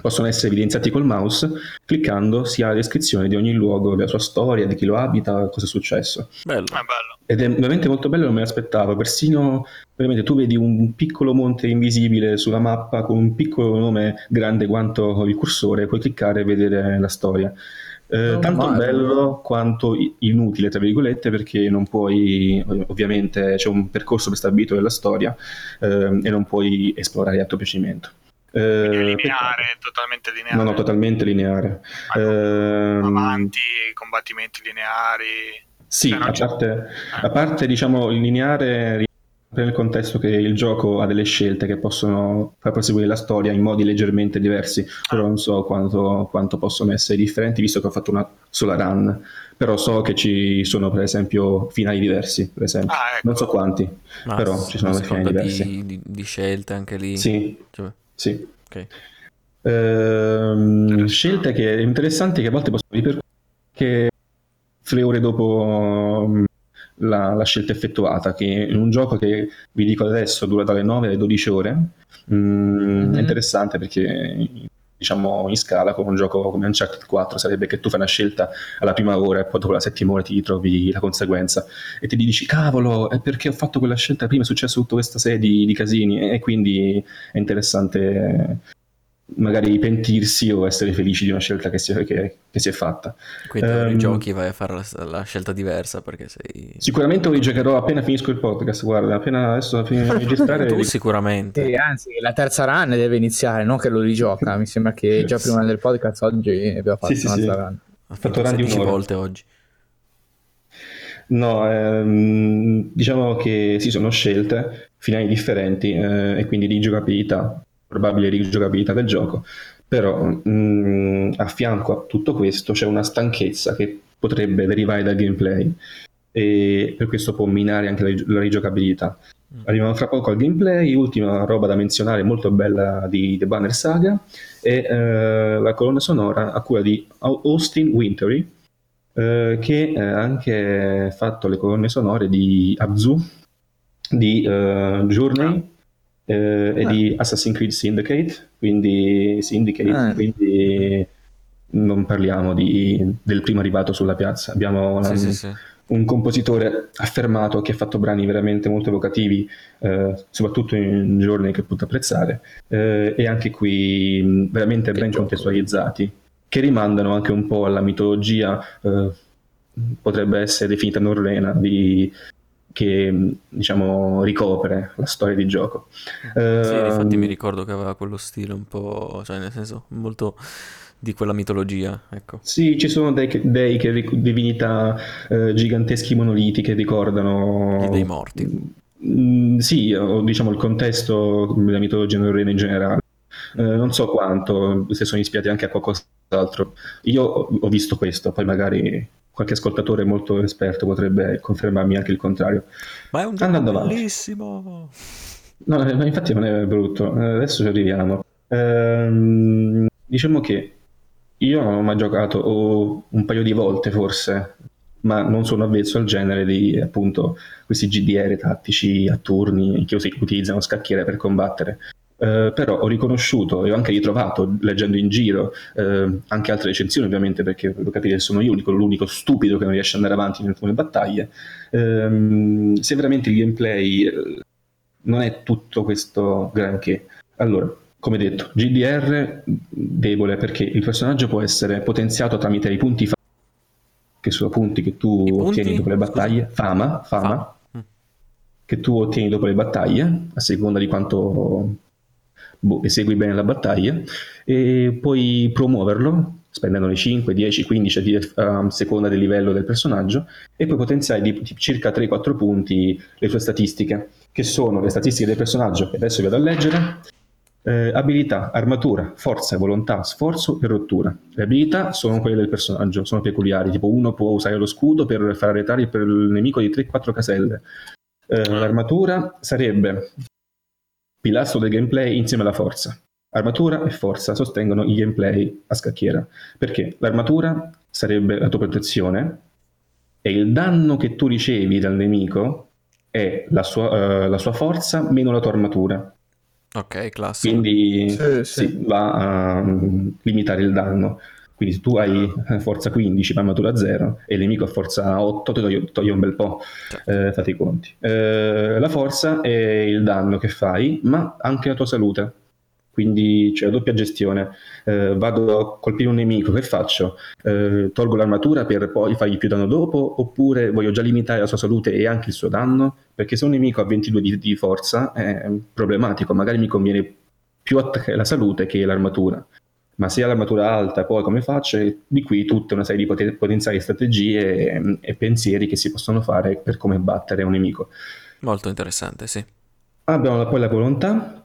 possono essere evidenziati col mouse cliccando si ha la descrizione di ogni luogo, della sua storia, di chi lo abita, cosa è successo. Bello. È bello. Ed è veramente molto bello, non me l'aspettavo. Persino veramente tu vedi un piccolo monte invisibile sulla mappa con un piccolo nome grande quanto il cursore, puoi cliccare e vedere la storia. Eh, tanto male. bello quanto inutile, tra virgolette, perché non puoi, ovviamente c'è un percorso prestabilito della storia eh, e non puoi esplorare a tuo piacimento. Eh, lineare, perché... totalmente lineare. No, no, totalmente lineare. Eh, avanti, combattimenti lineari. Sì, cioè, a, parte, a parte diciamo il lineare nel contesto che il gioco ha delle scelte che possono far proseguire la storia in modi leggermente diversi, però non so quanto, quanto, possono essere differenti, visto che ho fatto una sola run. Però so che ci sono, per esempio, finali diversi, per esempio. Ah, ecco. Non so quanti, Ma però ci sono finali diversi. Di, di, di, scelte anche lì. Sì, cioè. sì. Okay. Ehm, scelte che interessanti che a volte possono ripercuotere che tre ore dopo la, la, scelta effettuata, che in un gioco che vi dico adesso dura dalle 9 alle 12 ore, mm, mm-hmm. è interessante perché diciamo in scala con un gioco come Uncharted 4 sarebbe che tu fai una scelta alla prima ora e poi dopo la settima ora ti ritrovi la conseguenza e ti dici cavolo è perché ho fatto quella scelta prima è successo tutta questa serie di, di casini e quindi è interessante magari pentirsi o essere felici di una scelta che si è, che, che si è fatta. Quindi um, giochi vai a fare la, la, scelta diversa perché sei... Sicuramente lo rigiocherò appena finisco il podcast, guarda, appena adesso finisco di registrare... tu sicuramente. Sì, anzi, la terza run deve iniziare, non che lo rigioca, mi sembra che già prima del podcast oggi abbiamo fatto sì, un'altra sì, run. Ha fatto run di un'ora. volte oggi. No, ehm, diciamo che sì, sono scelte, finali differenti eh, e quindi di giocabilità probabile rigiocabilità del gioco, però mh, mm, a fianco a tutto questo c'è una stanchezza che potrebbe derivare dal gameplay e per questo può minare anche la, la rigiocabilità. Mm. Arriviamo fra poco al gameplay, ultima roba da menzionare molto bella di The Banner Saga è eh, la colonna sonora a cura di Austin Wintery eh, che ha anche fatto le colonne sonore di Abzu, di uh, Journey eh, è di Assassin's Creed Syndicate, quindi, Syndicate, ah. quindi non parliamo di, del primo arrivato sulla piazza, abbiamo sì, un, sì, sì. un, compositore affermato che ha fatto brani veramente molto evocativi, eh, soprattutto in giorni che potrò apprezzare, eh, e anche qui veramente che ben gioco. contestualizzati, che rimandano anche un po' alla mitologia, eh, potrebbe essere definita norrena, di che diciamo ricopre la storia di gioco. Sì, uh, infatti mi ricordo che aveva quello stile un po', cioè nel senso molto di quella mitologia, ecco. Sì, ci sono dei, dei che, divinità eh, giganteschi monoliti che ricordano... Gli dei morti. Mm, sì, o diciamo il contesto della mitologia norrena in generale. Eh, non so quanto, se sono ispirati anche a qualcos'altro. Io ho visto questo, poi magari qualche ascoltatore molto esperto potrebbe confermarmi anche il contrario. Ma è un gioco bellissimo! No, ma infatti non è brutto, eh, adesso ci arriviamo. Ehm, diciamo che io non ho mai giocato, o un paio di volte forse, ma non sono avvezzo al genere di appunto questi GDR tattici a turni che utilizzano scacchiere per combattere. Eh, però ho riconosciuto e ho anche ritrovato leggendo in giro eh, anche altre recensioni ovviamente perché devo capire che sono io l'unico, l'unico stupido che non riesce ad andare avanti in alcune battaglie ehm, se veramente il gameplay eh, non è tutto questo granché allora come detto GDR debole perché il personaggio può essere potenziato tramite i punti fama che sono punti che tu punti? ottieni dopo le battaglie fama, fama, fama. Mm. che tu ottieni dopo le battaglie a seconda di quanto boh, esegui bene la battaglia e puoi promuoverlo spendendone 5, 10, 15 a seconda del livello del personaggio, e puoi potenziare di, di circa 3-4 punti le tue statistiche, che sono le statistiche del personaggio, che adesso vi vado a leggere, eh, abilità, armatura, forza, volontà, sforzo e rottura. Le abilità sono quelle del personaggio, sono peculiari, tipo uno può usare lo scudo per far arretrare per il nemico di 3-4 caselle. Eh, l'armatura sarebbe pilastro del gameplay insieme alla forza. Armatura e forza sostengono il gameplay a scacchiera. Perché l'armatura sarebbe la tua protezione e il danno che tu ricevi dal nemico è la sua, uh, la sua forza meno la tua armatura. Ok, classico. Quindi sì, sì. Sì, va a um, limitare il danno. Quindi se tu hai forza 15 ma armatura 0 e il nemico ha forza 8, ti toglie, toglie un bel po', certo. eh, fate i conti. Eh, la forza è il danno che fai, ma anche la tua salute quindi c'è la doppia gestione. Eh, vado a colpire un nemico, che faccio? Eh, tolgo l'armatura per poi fargli più danno dopo, oppure voglio già limitare la sua salute e anche il suo danno? Perché se un nemico ha 22 di, di forza è problematico, magari mi conviene più attaccare la salute che l'armatura. Ma se ha l'armatura alta, poi come faccio? Di qui tutta una serie di potenziali strategie e, e pensieri che si possono fare per come battere un nemico. Molto interessante, sì. Abbiamo poi la volontà,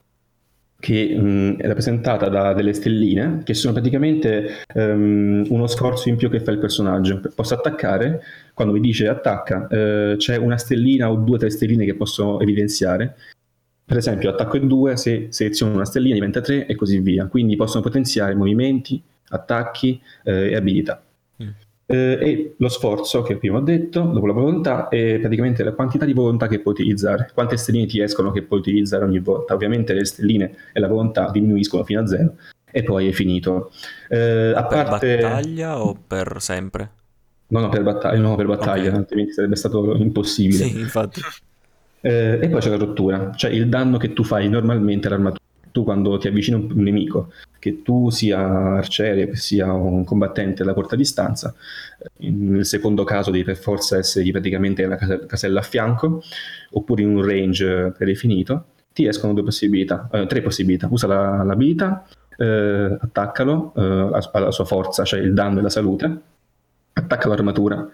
che mh, è rappresentata da delle stelline, che sono praticamente um, uno sforzo in più che fa il personaggio. Posso attaccare, quando mi dice attacca, eh, c'è una stellina o due o tre stelline che posso evidenziare. Per esempio, attacco in due, se seleziono una stellina diventa tre e così via. Quindi possono potenziare movimenti, attacchi eh, e abilità. Eh, e lo sforzo che prima ho detto, dopo la volontà, è praticamente la quantità di volontà che puoi utilizzare, quante stelline ti escono che puoi utilizzare ogni volta. Ovviamente le stelline e la volontà diminuiscono fino a zero e poi è finito. Eh, a per parte... battaglia o per sempre? No, no, per battaglia, no, per battaglia okay. altrimenti sarebbe stato impossibile. Sì, infatti. Eh, e poi c'è la rottura, cioè il danno che tu fai normalmente all'armatura tu quando ti avvicini a un nemico, che tu sia arciere, che sia un combattente alla corta distanza, nel secondo caso devi per forza essere praticamente una casella a fianco, oppure in un range predefinito, ti escono due possibilità, eh, tre possibilità. Usa la, l'abilità, eh, attaccalo eh, alla sua forza, cioè il danno e la salute, attacca l'armatura.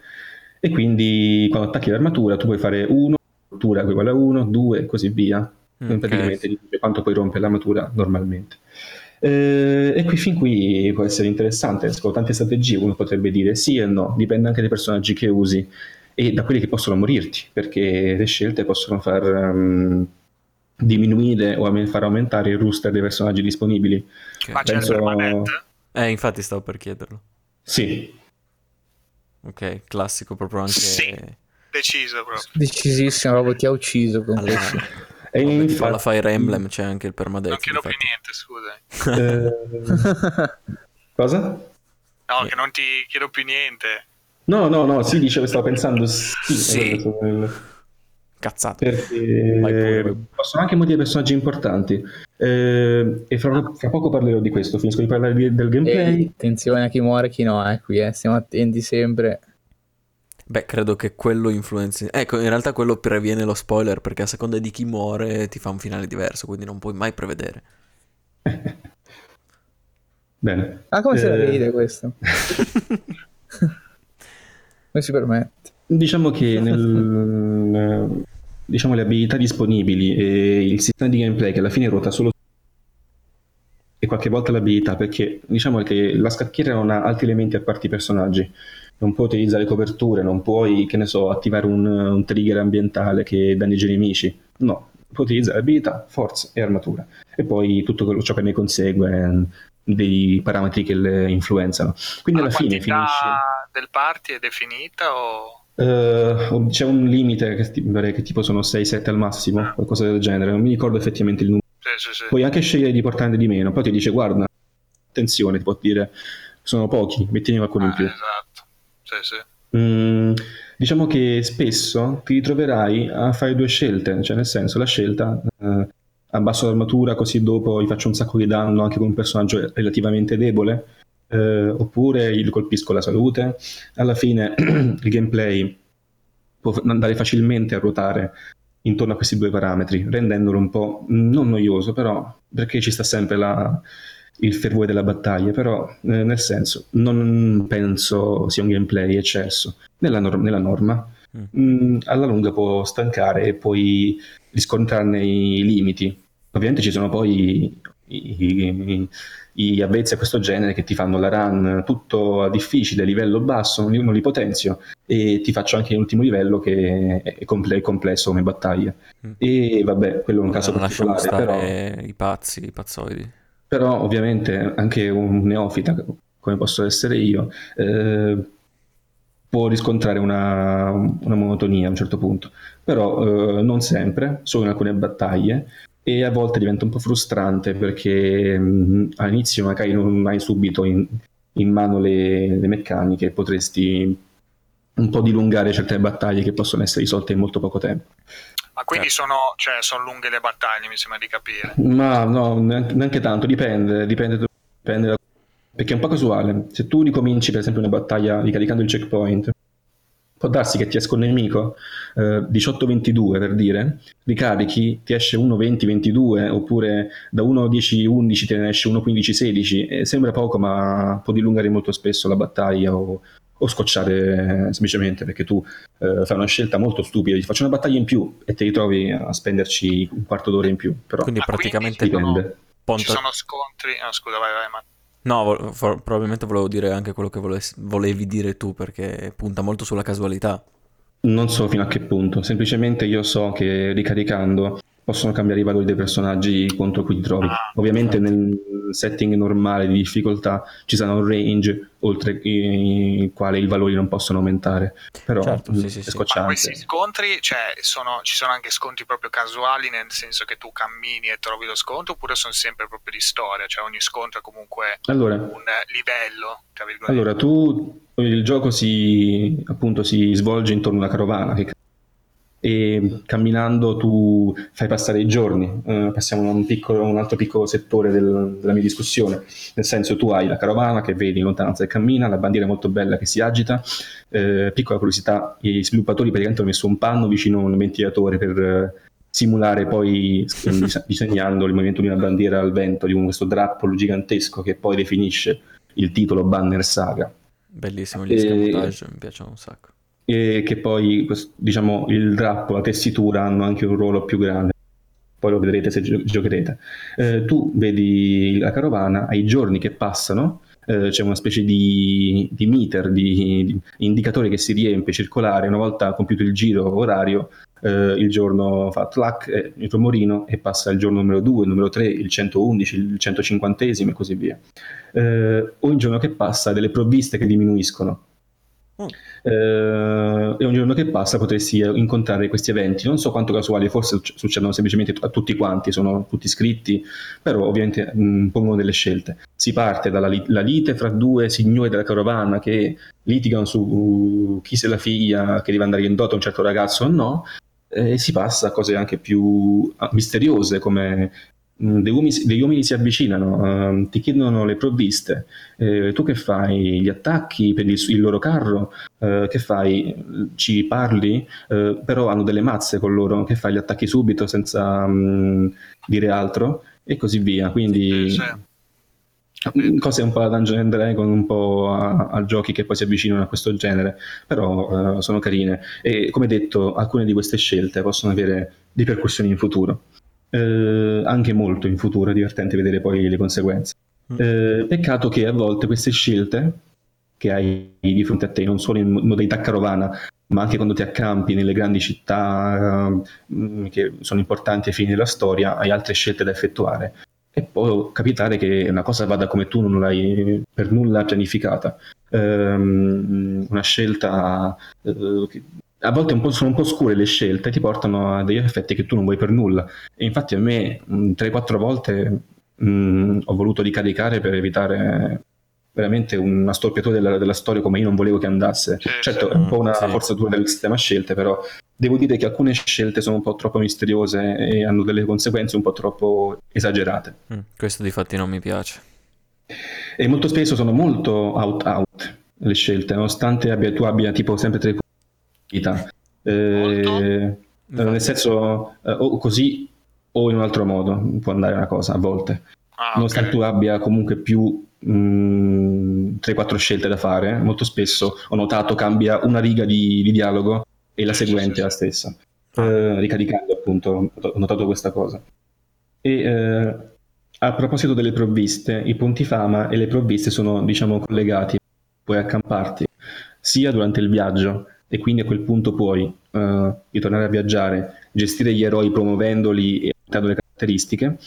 E quindi quando attacchi l'armatura tu puoi fare 1, rottura uguale a 1, 2 e così via okay. praticamente dice quanto puoi rompere l'armatura normalmente. Eh, e qui fin qui può essere interessante, con tante strategie uno potrebbe dire sì e no, dipende anche dai personaggi che usi e da quelli che possono morirti, perché le scelte possono far um, diminuire o far aumentare il rooster dei personaggi disponibili. Okay. Ma Penso... c'è Eh, infatti stavo per chiederlo. Sì. Ok, classico proprio anche... Sì, deciso proprio. Decisissimo, proprio ti ha ucciso con allora. E infatti... alla Fire Emblem c'è anche il permadeath. Non chiedo più niente, scusa. eh... Cosa? No, che non ti chiedo più niente. No, no, no, sì, dicevo, stavo pensando sì. sì. Cazzate. Perché possono anche morire personaggi importanti. Eh, e fra, fra, poco parlerò di questo. Finisco di parlare di, del gameplay. E attenzione a chi muore e chi no, eh, qui, eh. Stiamo attenti sempre. Beh, credo che quello influenzi. Ecco, in realtà quello previene lo spoiler perché a seconda di chi muore ti fa un finale diverso, quindi non puoi mai prevedere. Bene. Ah, come eh... se la ride questo? come si permette? Diciamo che nel, diciamo, le abilità disponibili e il sistema di gameplay che alla fine ruota solo e qualche volta l'abilità perché diciamo che la scacchiera non ha altri elementi a parte i personaggi non puoi utilizzare coperture, non puoi, che ne so, attivare un, un trigger ambientale che danneggia i nemici. No, puoi utilizzare abilità, forza e armatura. E poi tutto quello, ciò che ne consegue dei parametri che le influenzano. Quindi Ma alla fine finisce. del party è definita o... Uh, c'è un limite che, che tipo sono 6-7 al massimo, qualcosa del genere, non mi ricordo effettivamente il numero. Sì, sì, sì. Puoi anche scegliere di portarne di meno, poi ti dice guarda, attenzione, ti può dire sono pochi, mettine qualcuno ah, in più. Esatto. Sì. Mm, diciamo che spesso ti ritroverai a fare due scelte, cioè nel senso la scelta eh, abbasso l'armatura così dopo gli faccio un sacco di danno anche con un personaggio relativamente debole, eh, oppure gli colpisco la salute. Alla fine il gameplay può andare facilmente a ruotare intorno a questi due parametri, rendendolo un po' non noioso, però perché ci sta sempre la, il fervore della battaglia, però eh, nel senso non penso sia un gameplay eccesso nella, nor- nella norma. Mm. Mm, alla lunga può stancare e puoi riscontrarne i limiti. Ovviamente ci sono poi i, i, i avvezzi a questo genere che ti fanno la run tutto a difficile, livello basso, non li, non li potenzio e ti faccio anche l'ultimo livello che è, comple- complesso come battaglia. Mm. E vabbè, quello è un caso non particolare. Però... i pazzi, i pazzoidi. Però ovviamente anche un neofita, come posso essere io, eh, può riscontrare una, una, monotonia a un certo punto, però eh, non sempre, solo in alcune battaglie e a volte diventa un po' frustrante perché mh, all'inizio magari non hai subito in, in mano le, le, meccaniche potresti un po' dilungare certe battaglie che possono essere risolte in molto poco tempo. Ma quindi certo. sono, cioè, sono lunghe le battaglie, mi sembra di capire. Ma no, neanche, neanche tanto, dipende, dipende, dipende da... perché è un po' casuale. Se tu ricominci per esempio una battaglia ricaricando il checkpoint, può darsi che ti esca un nemico eh, 18-22 per dire, ricarichi, ti esce 1-20-22 oppure da 1-10-11 te ne esce 1-15-16 e sembra poco ma può dilungare molto spesso la battaglia o, o scocciare eh, semplicemente perché tu eh, fai una scelta molto stupida, ti faccio una battaglia in più e ti ritrovi a spenderci un quarto d'ora in più. Però quindi praticamente quindi dipende. Sono, ci sono scontri, oh, scusa vai vai ma No, vo- for- probabilmente volevo dire anche quello che voles- volevi dire tu perché punta molto sulla casualità. Non so fino a che punto, semplicemente io so che ricaricando possono cambiare i valori dei personaggi contro cui ti trovi. Ah, Ovviamente certo. nel setting normale di difficoltà ci sarà un range oltre il quale i valori non possono aumentare. Però certo, sì, sì, sì. Questi scontri, cioè, sono, ci sono anche scontri proprio casuali, nel senso che tu cammini e trovi lo scontro, oppure sono sempre proprio di storia, cioè ogni scontro è comunque allora, un livello. Allora, tu il gioco si, appunto, si svolge intorno a una carovana che e camminando tu fai passare i giorni. Uh, passiamo a un, piccolo, un, altro piccolo settore del, della mia discussione, nel senso tu hai la carovana che vedi in lontananza e cammina, la bandiera molto bella che si agita, uh, piccola curiosità, i sviluppatori praticamente hanno messo un panno vicino a un ventilatore per uh, simulare poi disegnando il movimento di una bandiera al vento, di un, questo drappolo gigantesco che poi definisce il titolo Banner Saga. Bellissimo gli e... mi piacciono un sacco e che poi diciamo, il drappo, la tessitura hanno anche un ruolo più grande. Poi lo vedrete se gio- giocherete. Eh, tu vedi la carovana, hai i giorni che passano, eh, c'è una specie di, di meter, di, di, indicatore che si riempie circolare. Una volta compiuto il giro orario, eh, il giorno fa tlac, eh, il rumorino e passa il giorno numero 2, il numero 3, il 111, il 150 e così via. Eh, ogni giorno che passa delle provviste che diminuiscono Mm. Eh, e ogni giorno che passa potresti incontrare questi eventi. Non so quanto casuali, forse succedono semplicemente a tutti quanti, sono tutti iscritti, però ovviamente mh, mm, pongono delle scelte. Si parte dalla li- lite fra due signori della carovana che litigano su uh, chi sia la figlia che deve andare in dote a un certo ragazzo o no, e si passa a cose anche più ah, misteriose come uomini, degli uomini si avvicinano, uh, ti chiedono le provviste, eh, tu che fai? Gli attacchi per il, il loro carro? Uh, che fai? Ci parli? Uh, però hanno delle mazze con loro, che fai? Gli attacchi subito senza um, dire altro? E così via. Quindi sì, sì. cose un po' da Dungeon and Dragon, un po' a, a, giochi che poi si avvicinano a questo genere, però sono carine. E come detto, alcune di queste scelte possono avere ripercussioni in futuro eh, anche molto in futuro, è divertente vedere poi le conseguenze. Mm. Eh, peccato che a volte queste scelte che hai di fronte a te, non solo in modalità carovana, ma anche quando ti accampi nelle grandi città uh, che sono importanti ai fini della storia, hai altre scelte da effettuare. E può capitare che una cosa vada come tu non l'hai per nulla pianificata. Um, una scelta uh, a volte un sono un po' scure le scelte e ti portano a degli effetti che tu non vuoi per nulla. E infatti a me 3-4 volte mh, ho voluto ricaricare per evitare veramente una storpiatura della, della, storia come io non volevo che andasse. Sì, certo, sì. è un po' una sì. forzatura del sistema scelte, però devo dire che alcune scelte sono un po' troppo misteriose e hanno delle conseguenze un po' troppo esagerate. Mm, questo di fatti non mi piace. E molto spesso sono molto out-out le scelte, nonostante abbia, tu abbia tipo sempre tre vita. Eh, nel senso, eh, o così o in un altro modo può andare una cosa a volte. Ah, nonostante ok. tu abbia comunque più mh, 3-4 scelte da fare, molto spesso ho notato cambia una riga di, di dialogo e la seguente è la stessa. Ah. Eh, ricaricando appunto, ho notato questa cosa. E eh, a proposito delle provviste, i punti fama e le provviste sono diciamo collegati, puoi accamparti sia durante il viaggio e quindi a quel punto puoi eh, ritornare a viaggiare, gestire gli eroi promuovendoli e aumentando le caratteristiche,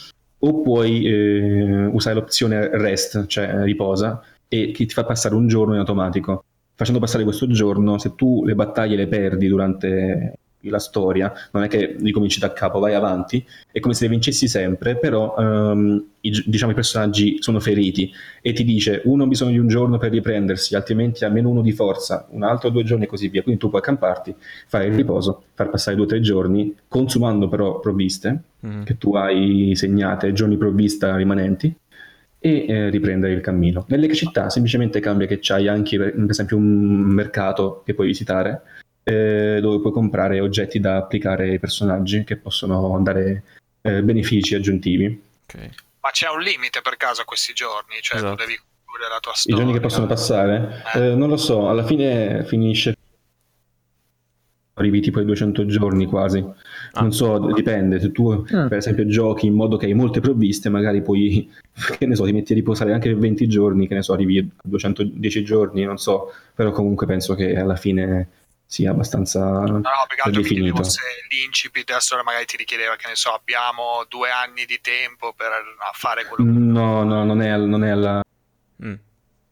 o puoi eh, usare l'opzione rest, cioè riposa, e che ti fa passare un giorno in automatico. Facendo passare questo giorno, se tu le battaglie le perdi durante la storia, non è che ricominci da capo, vai avanti, è come se le vincessi sempre, però ehm, i, diciamo, i personaggi sono feriti e ti dice uno ha bisogno di un giorno per riprendersi, altrimenti almeno uno di forza, un altro due giorni e così via. Quindi tu puoi accamparti, fare il riposo, far passare due o tre giorni, consumando però provviste Mm. che tu hai segnate, giorni provvista rimanenti e eh, riprendere il cammino. Nelle città semplicemente cambia che c'hai anche per esempio un mercato che puoi visitare eh, dove puoi comprare oggetti da applicare ai personaggi che possono dare eh, benefici aggiuntivi. Ok. Ma c'è un limite per caso a questi giorni? Cioè, Esatto. tu devi concludere la tua I storia. giorni che possono passare, Eh. eh, non lo so, alla fine finisce arrivi tipo ai 200 giorni quasi. Ah. Non so, dipende. Se tu, Mm. per esempio, giochi in modo che hai molte provviste, magari poi, che ne so, ti metti a riposare anche 20 giorni, che ne so, arrivi a 210 giorni, non so. Però comunque penso che alla fine sia abbastanza No, no, mi definito. chiedevo se l'incipit della storia magari ti richiedeva, che ne so, abbiamo due anni di tempo per fare quello che... No, no, non è, al- non è alla Mm.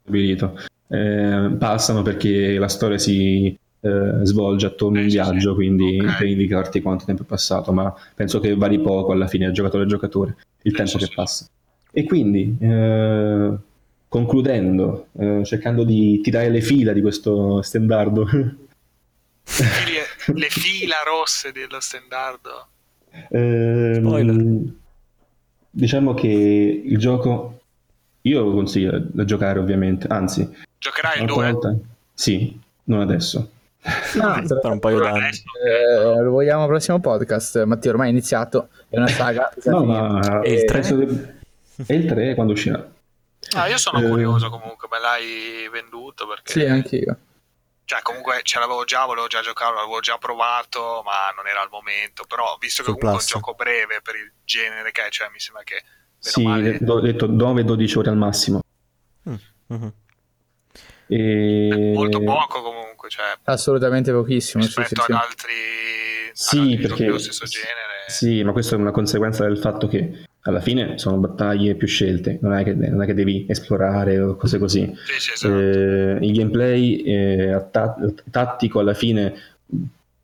stabilito. Eh, passano perché la storia si eh, svolge attorno a un Sì, sì, sì. viaggio, quindi Ok. per indicarti quanto tempo è passato, ma penso che vari poco alla fine, giocatore a giocatore, il Sì, tempo sì, che sì. passa. E quindi, eh, concludendo, eh, cercando di tirare le fila di questo stendardo, Fili- le fila rosse dello stendardo. ehm, diciamo che il gioco io lo consiglio da giocare ovviamente, anzi, Giocherai il un'altra 2? volta- sì, non adesso. No, Tra un paio d'anni. eh, lo vogliamo al prossimo podcast. Mattia ormai è iniziato, è una saga. No, ma E il tre? penso che- E il 3 quando uscirà? Ah, io sono Eh. curioso comunque, me l'hai venduto perché... Sì, anch'io. Cioè, comunque ce l'avevo già, volevo già giocare, l'avevo già provato, ma non era il momento. Però, visto che Sul comunque è un gioco breve per il genere che è, cioè mi sembra che... Sì, male, ho detto 9-12 ore al massimo. Mhm. E... molto poco comunque, cioè, Assolutamente pochissimo. Sì, sì, rispetto sì. ad altri, Sì, ad altri perché- giochi dello stesso genere. Sì, ma questo è una conseguenza del fatto che alla fine sono battaglie più scelte, non è che, non è che devi esplorare o cose così. Sì, sì, esatto. Eh, il gameplay eh, tattico alla fine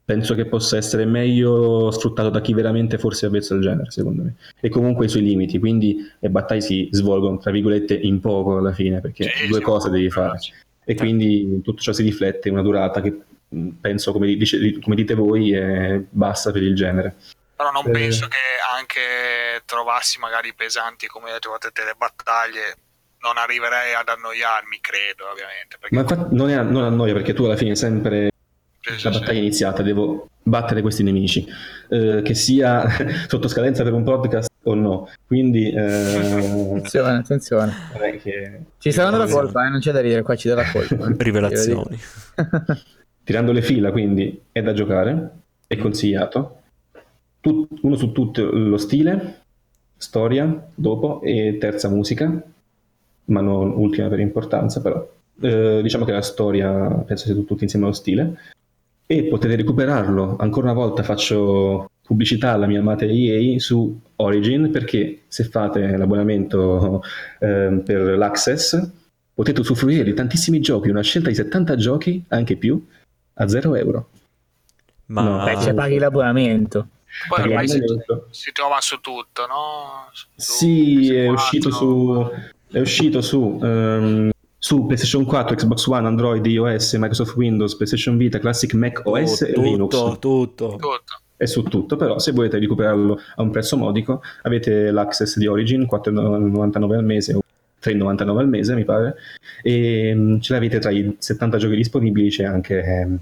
penso che possa essere meglio sfruttato da chi veramente forse è avvezzo al genere, secondo me. E comunque i suoi limiti, quindi le battaglie si svolgono, tra virgolette, in poco alla fine, perché Sì, due cose devi fare. E quindi tutto ciò si riflette in una durata che mh, penso, come, dice- come dite voi, è bassa per il genere. Però non Eh. penso che anche trovassi magari pesanti come le trovate te le battaglie, non arriverei ad annoiarmi, credo, ovviamente. Perché Ma infatti non, è, non annoia perché tu alla fine sempre la sì. battaglia è iniziata, devo battere questi nemici, eh, che sia sotto scadenza per un podcast o no. Quindi eh, Attenzione, attenzione. che- Ci sta dando la colpa, eh, non c'è da dire, qua ci dà la colpa. Rivelazioni. tirando le fila, quindi è da giocare, è consigliato. Tu- uno su tutto lo stile, storia, dopo, e terza musica, ma non ultima per importanza, però. Eh, diciamo che la storia penso sia tutto insieme allo stile. E potete recuperarlo, ancora una volta faccio pubblicità alla mia amata EA su Origin, perché se fate l'abbonamento ehm, per l'Access potete usufruire di tantissimi giochi, una scelta di 70 giochi, anche più, a 0 euro. Ma No, Beh, c'è paghi l'abbonamento. Poi ormai si, si trova su tutto, no? Su Sì, è PS4. uscito su, è uscito su, ehm, su PlayStation 4, Xbox One, Android, iOS, Microsoft Windows, PlayStation Vita, Classic Mac OS e tutto, Linux. tutto. Tutto. È su tutto, però se volete recuperarlo a un prezzo modico avete l'access di Origin, 4,99 al mese o 3,99 al mese mi pare, e mm, ce l'avete tra i 70 giochi disponibili, c'è anche ehm,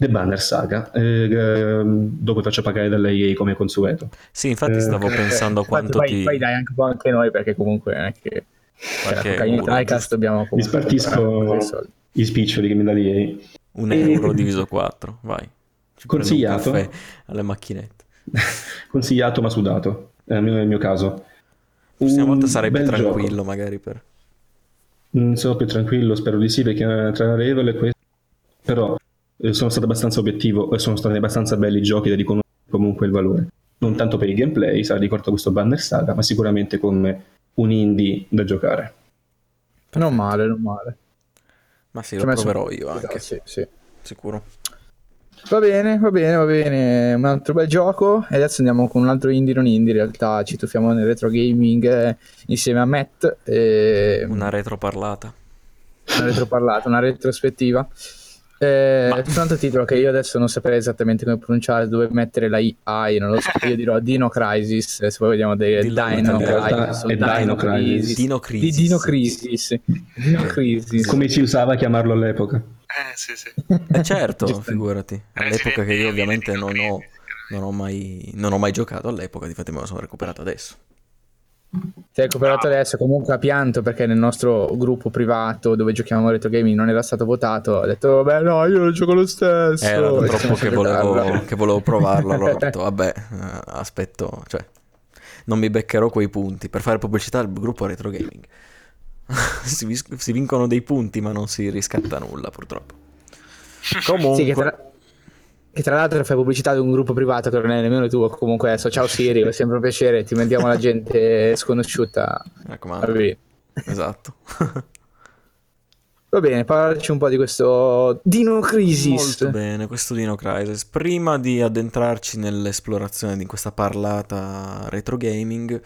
The Banner Saga, eh, eh, dopo faccio pagare dalla EA come consueto. Sì, infatti Eh, stavo Eh, pensando quanto poi, ti... poi dai anche un po' anche noi perché comunque non è che Qualche cioè, in euro, TriCast dobbiamo Mi spartisco i spiccioli che mi dà l'EA. Un E- euro diviso 4, vai. Ci Consigliato. alle macchinette. Consigliato ma sudato, è il mio, nel mio caso. La prossima Un volta sarei più bel gioco. tranquillo magari per... Mm, Sono più tranquillo, spero di sì, perché è trarevole questo. Però eh, sono stato abbastanza obiettivo e sono stati abbastanza belli i giochi da riconoscere comunque il valore. Non tanto per il gameplay, sarà ricordo questo Banner Saga, ma sicuramente come un indie da giocare. Non male, non male. Ma sì, Ci lo messo proverò un- io anche, Sì, sì. sicuro. Va bene, va bene, va bene. Un altro bel gioco. E adesso andiamo con un altro indie non indie. In realtà ci tuffiamo nel retro gaming eh, insieme a Matt. E... Una retro parlata. una retroparlata, una retrospettiva. Eh, Ma- Un altro titolo che io adesso non saprei esattamente come pronunciare, dove mettere la I, non lo so, io dirò Dino Crisis, se poi vediamo dei Dino italiano. Crisis, o È Dino Crisis. Dino di Crisis. Dino Crisis, Dino Crisis. Come si usava a chiamarlo all'epoca? Eh, sì, sì. Eh certo, figurati. All'epoca Resident che io ovviamente Dino non ho, non ho mai, non ho mai giocato all'epoca, difatti me lo sono recuperato adesso. Si è recuperato adesso, comunque ha pianto perché nel nostro gruppo privato dove giochiamo a retro gaming non era stato votato. Ha detto, vabbè, no, io lo gioco lo stesso. Era troppo che volevo, che volevo provarlo, allora ho detto, vabbè, eh, aspetto, cioè, non mi beccherò quei punti per fare pubblicità al gruppo Retro Gaming. si, si vincono dei punti, ma non si riscatta nulla, purtroppo. Comunque, Sì, che tra, che tra l'altro fai pubblicità di un gruppo privato che non è nemmeno tuo. Comunque adesso, ciao Siri, è sempre un piacere, ti mandiamo la gente sconosciuta. bene. esatto. Va bene, parlarci un po' di questo Dino Crisis. Molto bene, questo Dino Crisis. Prima di addentrarci nell'esplorazione di questa parlata retro gaming,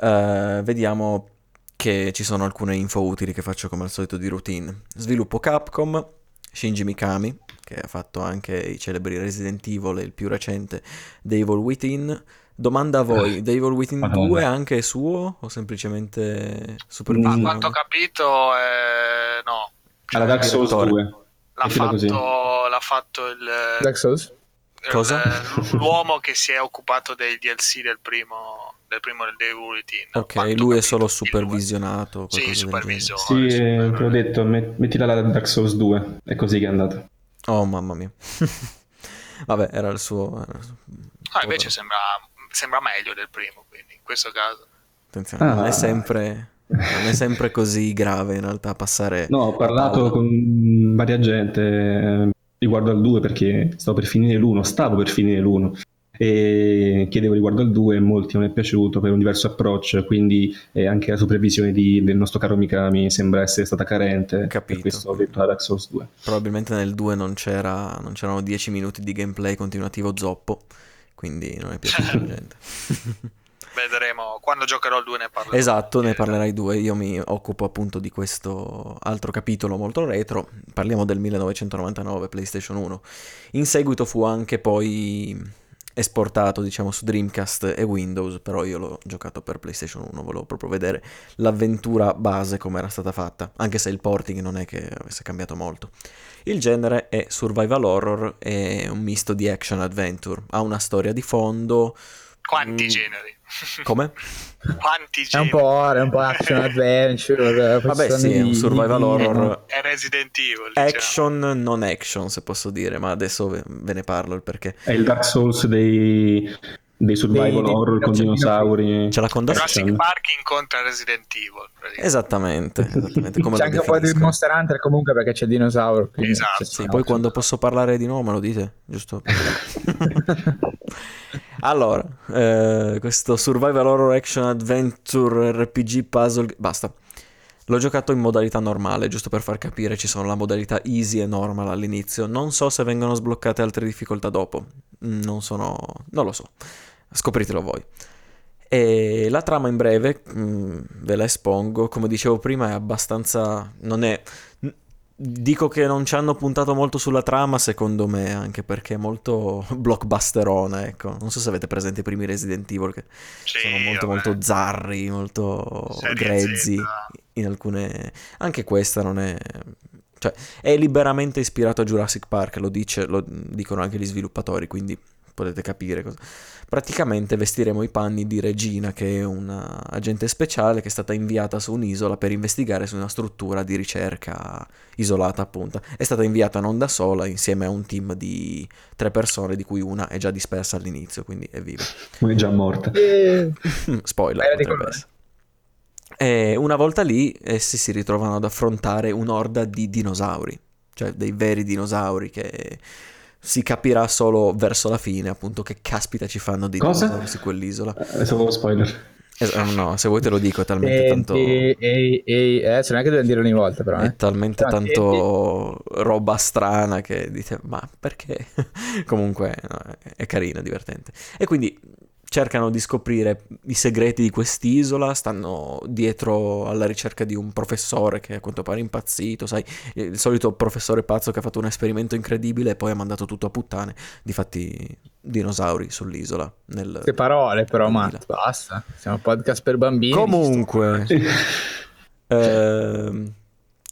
eh, vediamo che ci sono alcune info utili che faccio come al solito di routine. Sviluppo Capcom, Shinji Mikami, che ha fatto anche i celebri Resident Evil e il più recente Devil Within. Domanda a voi, Devil Within Madonna. 2 anche è suo o semplicemente supervisionato? A quanto ho capito, eh, no. Alla Dark Souls direttore. 2. L'ha fatto, l'ha fatto il, Dark Souls? il- Cosa? l'uomo che si è occupato dei DLC del primo del primo del Devil Within. Ok, lui è solo supervisionato. Sì, supervisionato. Sì, eh, super- te l'ho detto, met- mettila alla Dark Souls 2. È così che è andata. Oh mamma mia. Vabbè, era il suo... era il suo- Ah, invece sembra, sembra meglio del primo, quindi in questo caso. Attenzione, non, è Ah. sempre, non è sempre così grave in realtà passare... No, ho parlato con varia gente eh, riguardo al 2 perché stavo per finire l'1, stavo per finire l'1 e chiedevo riguardo al 2 e molti non è piaciuto per un diverso approccio, quindi eh, anche la supervisione di- del nostro caro Mikami sembra essere stata carente, Capito. per questo ho detto la Dark Souls 2. Probabilmente nel 2 non, c'era, non c'erano 10 minuti di gameplay continuativo zoppo, quindi non è piaciuto alla gente. Vedremo quando giocherò il 2 ne parlerò. Esatto, ne Eh, parlerai due. Io mi occupo appunto di questo altro capitolo molto retro. Parliamo del 1999 PlayStation 1. In seguito fu anche poi esportato, diciamo, su Dreamcast e Windows, però io l'ho giocato per PlayStation 1, volevo proprio vedere l'avventura base come era stata fatta, anche se il porting non è che avesse cambiato molto. Il genere è survival horror, è un misto di action adventure, ha una storia di fondo. Quanti Mm, generi? Come? Quanti È un po', è un po' action adventure. Vabbè, sì, è un survival horror. È Resident Evil. diciamo. Action, non action, se posso dire, ma adesso ve, ne parlo il perché. È il Dark Souls dei, dei survival Dei- dei- horror con dei- dinosauri. Ce l'ha condato? Jurassic. Park incontra Resident Evil. Esattamente, esattamente come C'è anche un po' di. Monster Hunter comunque perché c'è il dinosauro. Esatto. c'è- Sì, poi quando posso parlare di nuovo me lo dite, giusto? allora, eh, questo survival horror action adventure RPG puzzle, basta. L'ho giocato in modalità normale, giusto per far capire, ci sono la modalità easy e normal all'inizio. Non so se vengono sbloccate altre difficoltà dopo. Non sono... non lo so. Scopritelo voi. E la trama in breve, mm, ve la espongo, come dicevo prima è abbastanza... non è... Dico che non ci hanno puntato molto sulla trama, secondo me, anche perché è molto blockbusterona, ecco. Non so se avete presente i primi Resident Evil, che Sì, sono molto vabbè. molto zarri, molto Serie grezzi Z. in alcune... Anche questa non è... Cioè, è liberamente ispirato a Jurassic Park, lo, dice, lo dicono anche gli sviluppatori, quindi potete capire cosa. Praticamente vestiremo i panni di Regina, che è un'agente speciale che è stata inviata su un'isola per investigare su una struttura di ricerca isolata, appunto. È stata inviata non da sola, insieme a un team di tre persone, di cui una è già dispersa all'inizio, quindi è viva. È già morta. E... Spoiler, potrebbe essere. E una volta lì essi si ritrovano ad affrontare un'orda di dinosauri, cioè dei veri dinosauri che si capirà solo verso la fine, appunto, che caspita ci fanno dei Cosa? dinosauri su quell'isola. Eh, solo spoiler. Es- eh, no, se vuoi te lo dico, è talmente tanto... E, e, e, adesso neanche dobbiamo dire ogni volta, però. È Eh. talmente Infatti, tanto roba strana che dite, ma perché? Comunque no, è- è carino, divertente. E quindi cercano di scoprire i segreti di quest'isola, stanno dietro alla ricerca di un professore che a quanto pare è impazzito, sai, il solito professore pazzo che ha fatto un esperimento incredibile e poi ha mandato tutto a puttane. Difatti dinosauri sull'isola. Nel... Che parole, però, 2000. Matt. Basta. Siamo un podcast per bambini. Comunque, ehm,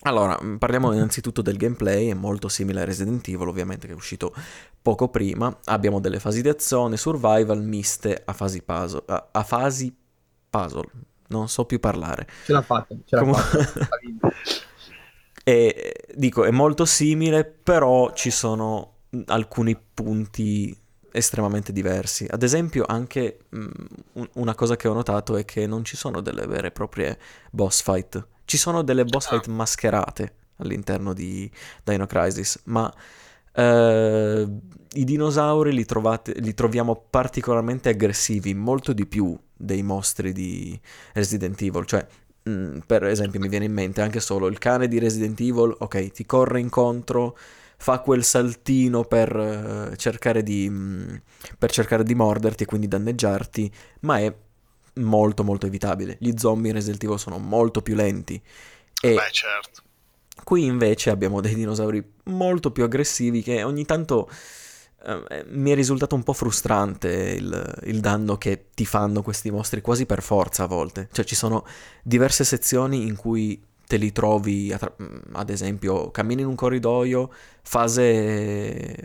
allora, mh, parliamo innanzitutto del gameplay, è molto simile a Resident Evil, ovviamente, che è uscito poco prima. Abbiamo delle fasi di azione, survival, miste a fasi puzzle. A, a fasi puzzle. Non so più parlare. Ce l'ha fatta. Ce l'ha Comu- fatta. E dico, è molto simile, però ci sono mh, alcuni punti estremamente diversi. Ad esempio, anche mh, un- una cosa che ho notato è che non ci sono delle vere e proprie boss fight. Ci sono delle boss Ah. fight mascherate all'interno di Dino Crisis, ma eh, i dinosauri li, trovate- li troviamo particolarmente aggressivi, molto di più dei mostri di Resident Evil. Cioè, mh, per esempio, mi viene in mente anche solo il cane di Resident Evil, ok, ti corre incontro, fa quel saltino per eh, cercare di, mh, per cercare di morderti e quindi danneggiarti, ma è molto molto evitabile. Gli zombie in Resident Evil sono molto più lenti. E Beh, certo. Qui invece abbiamo dei dinosauri molto più aggressivi che ogni tanto eh, mi è risultato un po' frustrante il, il danno che ti fanno questi mostri quasi per forza a volte. Cioè ci sono diverse sezioni in cui te li trovi, attra- ad esempio, cammini in un corridoio, fase,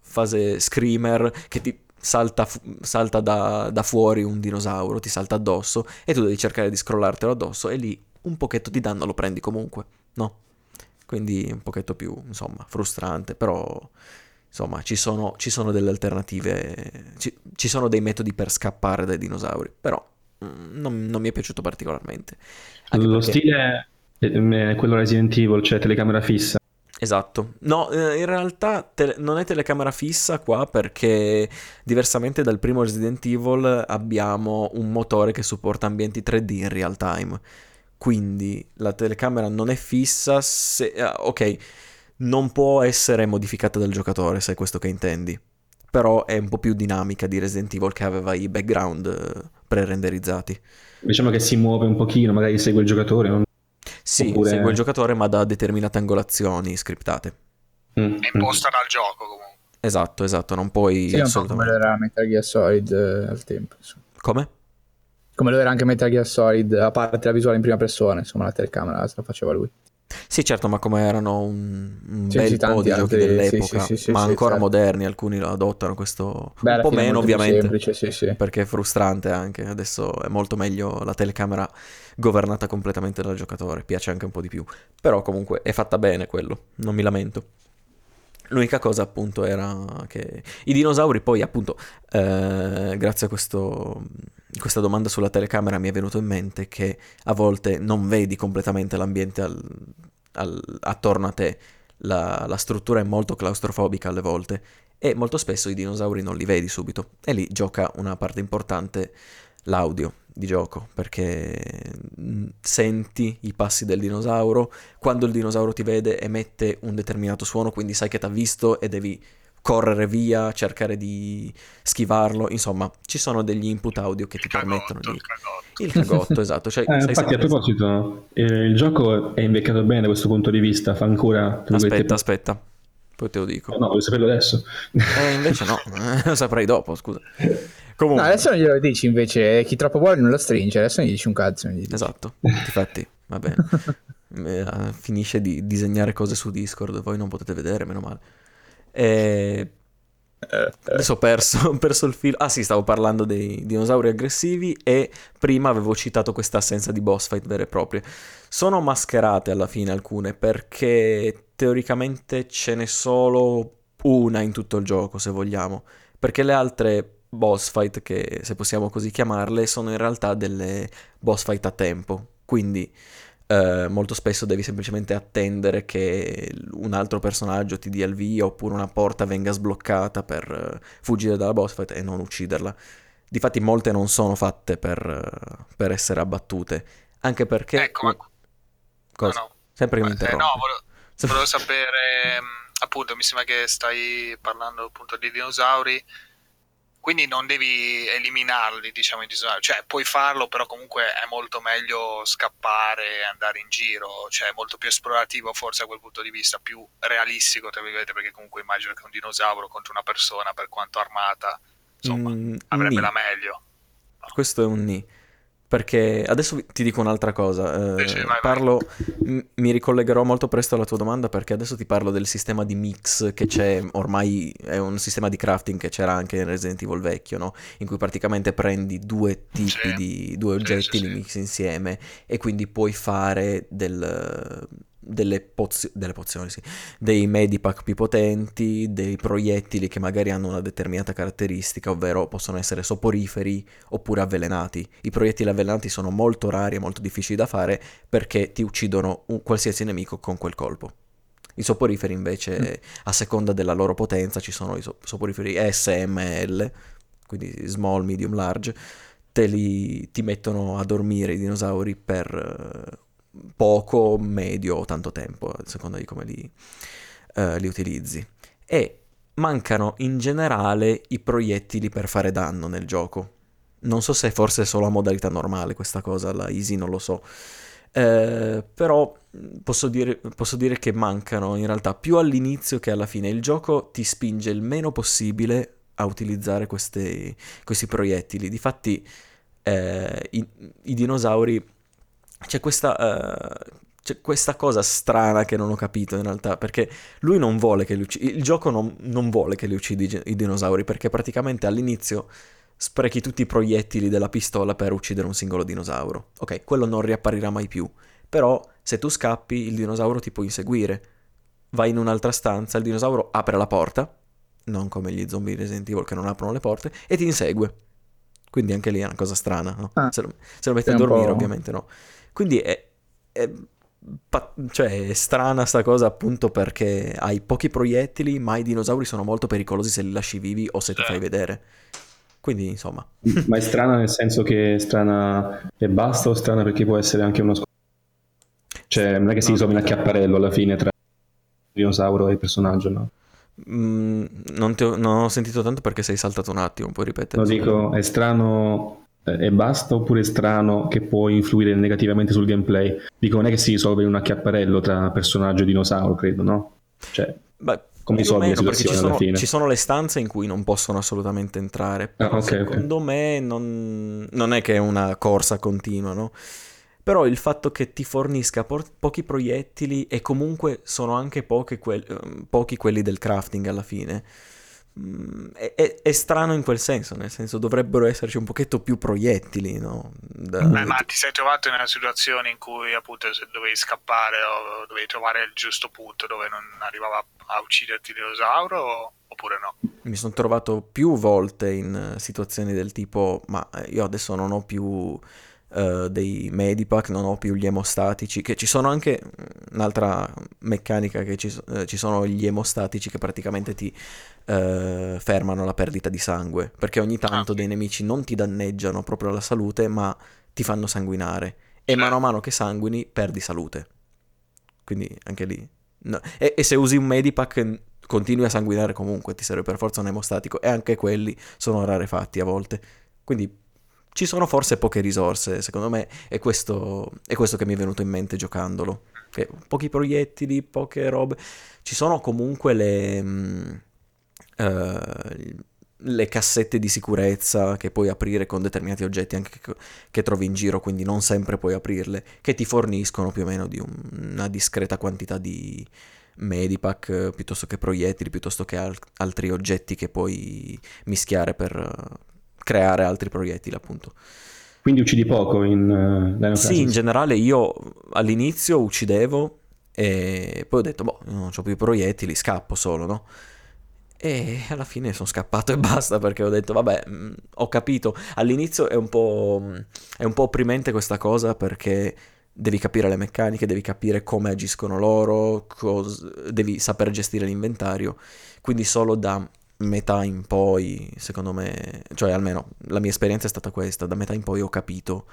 fase screamer che ti salta, salta da, da fuori un dinosauro, ti salta addosso e tu devi cercare di scrollartelo addosso e lì un pochetto di danno lo prendi comunque, no? Quindi un pochetto più, insomma, frustrante, però insomma ci sono, ci sono delle alternative, ci, ci sono dei metodi per scappare dai dinosauri, però mm, non, non mi è piaciuto particolarmente. Anche Lo perché- stile è è quello Resident Evil, cioè telecamera fissa. Esatto. No, eh, in realtà tele- non è telecamera fissa qua perché diversamente dal primo Resident Evil abbiamo un motore che supporta ambienti 3D in real time. Quindi la telecamera non è fissa se... ah, ok, non può essere modificata dal giocatore se è questo che intendi. Però è un po' più dinamica di Resident Evil che aveva i background eh, pre-renderizzati. Diciamo che si muove un pochino, magari segue il giocatore. non- Sì, Oppure- segue il giocatore ma da determinate angolazioni scriptate. Mm, È mm. imposta dal gioco comunque. Esatto, esatto, non puoi Sì, è un po' come assolutamente... lo era Metal Gear Solid eh, al tempo. insomma. Come? Come lo era anche Metal Gear Solid, a parte la visuale in prima persona, insomma, la telecamera se la faceva lui. Sì, certo, ma come erano un, un Sì, bel sì, po' di giochi altri- dell'epoca, sì, sì, sì, ma sì, ancora certo. moderni, alcuni lo adottano questo Beh, un po' meno ovviamente, semplice, sì, sì. perché è frustrante anche, adesso è molto meglio la telecamera governata completamente dal giocatore, piace anche un po' di più, però comunque è fatta bene quello, non mi lamento. L'unica cosa appunto era che i dinosauri poi appunto eh, grazie a questo, questa domanda sulla telecamera mi è venuto in mente che a volte non vedi completamente l'ambiente al- al- attorno a te, la, la struttura è molto claustrofobica alle volte e molto spesso i dinosauri non li vedi subito. E lì gioca una parte importante l'audio di gioco perché mm, senti i passi del dinosauro quando il dinosauro ti vede emette un determinato suono quindi sai che ti ha visto e devi correre via cercare di schivarlo insomma ci sono degli input audio che ti Il permettono cagotto, di il cagotto. il cagotto esatto cioè, Eh, infatti, a proposito, eh, il gioco è invecchiato bene da questo punto di vista, fa ancora... aspetta virgolette- aspetta poi te lo dico No, voglio saperlo adesso. eh, invece no lo saprei dopo scusa No, comunque adesso non glielo dici invece, chi troppo vuole non lo stringe, adesso non gli dici un cazzo. dici. Esatto, infatti, va bene. eh, finisce di disegnare cose su Discord, voi non potete vedere, meno male. E... Adesso ho perso, ho perso il filo. Ah sì, stavo parlando dei dinosauri aggressivi e prima avevo citato questa assenza di boss fight vere e proprie. Sono mascherate alla fine alcune perché teoricamente ce n'è solo una in tutto il gioco, se vogliamo. Perché le altre boss fight, che se possiamo così chiamarle, sono in realtà delle boss fight a tempo. Quindi eh, molto spesso devi semplicemente attendere che un altro personaggio ti dia il via oppure una porta venga sbloccata per uh, fuggire dalla boss fight e non ucciderla. Difatti molte non sono fatte per, uh, per essere abbattute, anche perché... Ecco, ma... Cosa? No, no. Sempre che mi interrompi. Eh, no, volevo, volevo sapere, mm, appunto, mi sembra che stai parlando appunto di dinosauri quindi non devi eliminarli, diciamo, in dinosauri. Cioè, puoi farlo, però comunque è molto meglio scappare e andare in giro. Cioè, è molto più esplorativo, forse a quel punto di vista, più realistico, tra virgolette, perché comunque immagino che un dinosauro contro una persona, per quanto armata, insomma, mm, avrebbe la meglio. No. Questo è un ni. Perché adesso ti dico un'altra cosa. Eh, vai, parlo, m- mi ricollegherò molto presto alla tua domanda perché adesso ti parlo del sistema di mix che c'è ormai, è un sistema di crafting che c'era anche in Resident Evil vecchio, no? In cui praticamente prendi due tipi sì. di due oggetti, sì, sì, li mix insieme e quindi puoi fare del, delle, pozio- delle pozioni, sì, dei medipack più potenti, dei proiettili che magari hanno una determinata caratteristica, ovvero possono essere soporiferi oppure avvelenati. I proiettili avvelenati sono molto rari e molto difficili da fare perché ti uccidono un qualsiasi nemico con quel colpo. I soporiferi invece, mm. a seconda della loro potenza, ci sono i soporiferi S, M, L, quindi small, medium, large, te li, ti mettono a dormire i dinosauri per poco, medio o tanto tempo, a seconda di come li, uh, li utilizzi. E mancano in generale i proiettili per fare danno nel gioco. Non so se forse è solo a modalità normale questa cosa, la easy non lo so. Eh, però posso dire, posso dire, che mancano in realtà più all'inizio che alla fine. Il gioco ti spinge il meno possibile a utilizzare queste, questi proiettili. Difatti eh, i, i, dinosauri c'è questa, uh, c'è questa cosa strana che non ho capito in realtà, perché lui non vuole che li uccidi, il gioco non, non vuole che li uccidi i, i dinosauri, perché praticamente all'inizio sprechi tutti i proiettili della pistola per uccidere un singolo dinosauro. Ok, quello non riapparirà mai più, però se tu scappi il dinosauro ti può inseguire. Vai in un'altra stanza, il dinosauro apre la porta, non come gli zombie Resident Evil che non aprono le porte, e ti insegue. Quindi anche lì è una cosa strana, no? Ah, se, lo, se, lo, metti a dormire, ovviamente no. Quindi è, è, cioè, è strana sta cosa appunto perché hai pochi proiettili, ma i dinosauri sono molto pericolosi se li lasci vivi o se ti fai vedere. Quindi, insomma. Ma è strana nel senso che è strana e basta o strana perché può essere anche uno scopo? Cioè, non è che si risolve un acchiapparello alla fine tra dinosauro e il personaggio, no? Mm, non, ho, non, ho, sentito tanto perché sei saltato un attimo, puoi ripetere? Lo dico, è strano e basta oppure strano che può influire negativamente sul gameplay? Dico, non è che si risolve in un acchiapparello tra personaggio e dinosauro, credo, no? Cioè, Beh, come risolve la situazione ci sono, ci sono, le stanze in cui non possono assolutamente entrare. Ah, okay, secondo okay. me non, non, è che è una corsa continua, no? Però il fatto che ti fornisca po- pochi proiettili e comunque sono anche que- pochi quelli del crafting alla fine è, è, è, strano in quel senso, nel senso dovrebbero esserci un pochetto più proiettili, no? Da... Beh, ma ti sei trovato in una situazione in cui appunto se dovevi scappare o dovevi trovare il giusto punto dove non arrivava a ucciderti il dinosauro oppure no? Mi sono trovato più volte in situazioni del tipo, ma io adesso non ho più uh, dei Medipack, non ho più gli emostatici, che ci sono anche un'altra meccanica che ci, uh, ci sono gli emostatici che praticamente ti uh, fermano la perdita di sangue, perché ogni tanto ah. dei nemici non ti danneggiano proprio la salute, ma ti fanno sanguinare e certo. mano a mano che sanguini perdi salute. Quindi anche lì. No. E, e, se usi un Medipack continui a sanguinare comunque, ti serve per forza un emostatico e anche quelli sono rarefatti a volte. Quindi ci sono forse poche risorse, secondo me è questo, è questo che mi è venuto in mente giocandolo. Che pochi proiettili, poche robe. Ci sono comunque le... Mh, mm, uh, le cassette di sicurezza che puoi aprire con determinati oggetti anche che, che trovi in giro, quindi non sempre puoi aprirle, che ti forniscono più o meno di un, una discreta quantità di medipack eh, piuttosto che proiettili, piuttosto che al- altri oggetti che puoi mischiare per creare altri proiettili, appunto. Quindi uccidi poco in uh, Sì, in generale io all'inizio uccidevo e poi ho detto, boh, non ho più proiettili, scappo solo, no? E alla fine sono scappato e basta perché ho detto, vabbè, mh, mm, ho capito. All'inizio è un, po', mm, è un po' opprimente questa cosa perché devi capire le meccaniche, devi capire come agiscono loro, cos- devi saper gestire l'inventario. Quindi solo da metà in poi, secondo me, cioè almeno la mia esperienza è stata questa, da metà in poi ho capito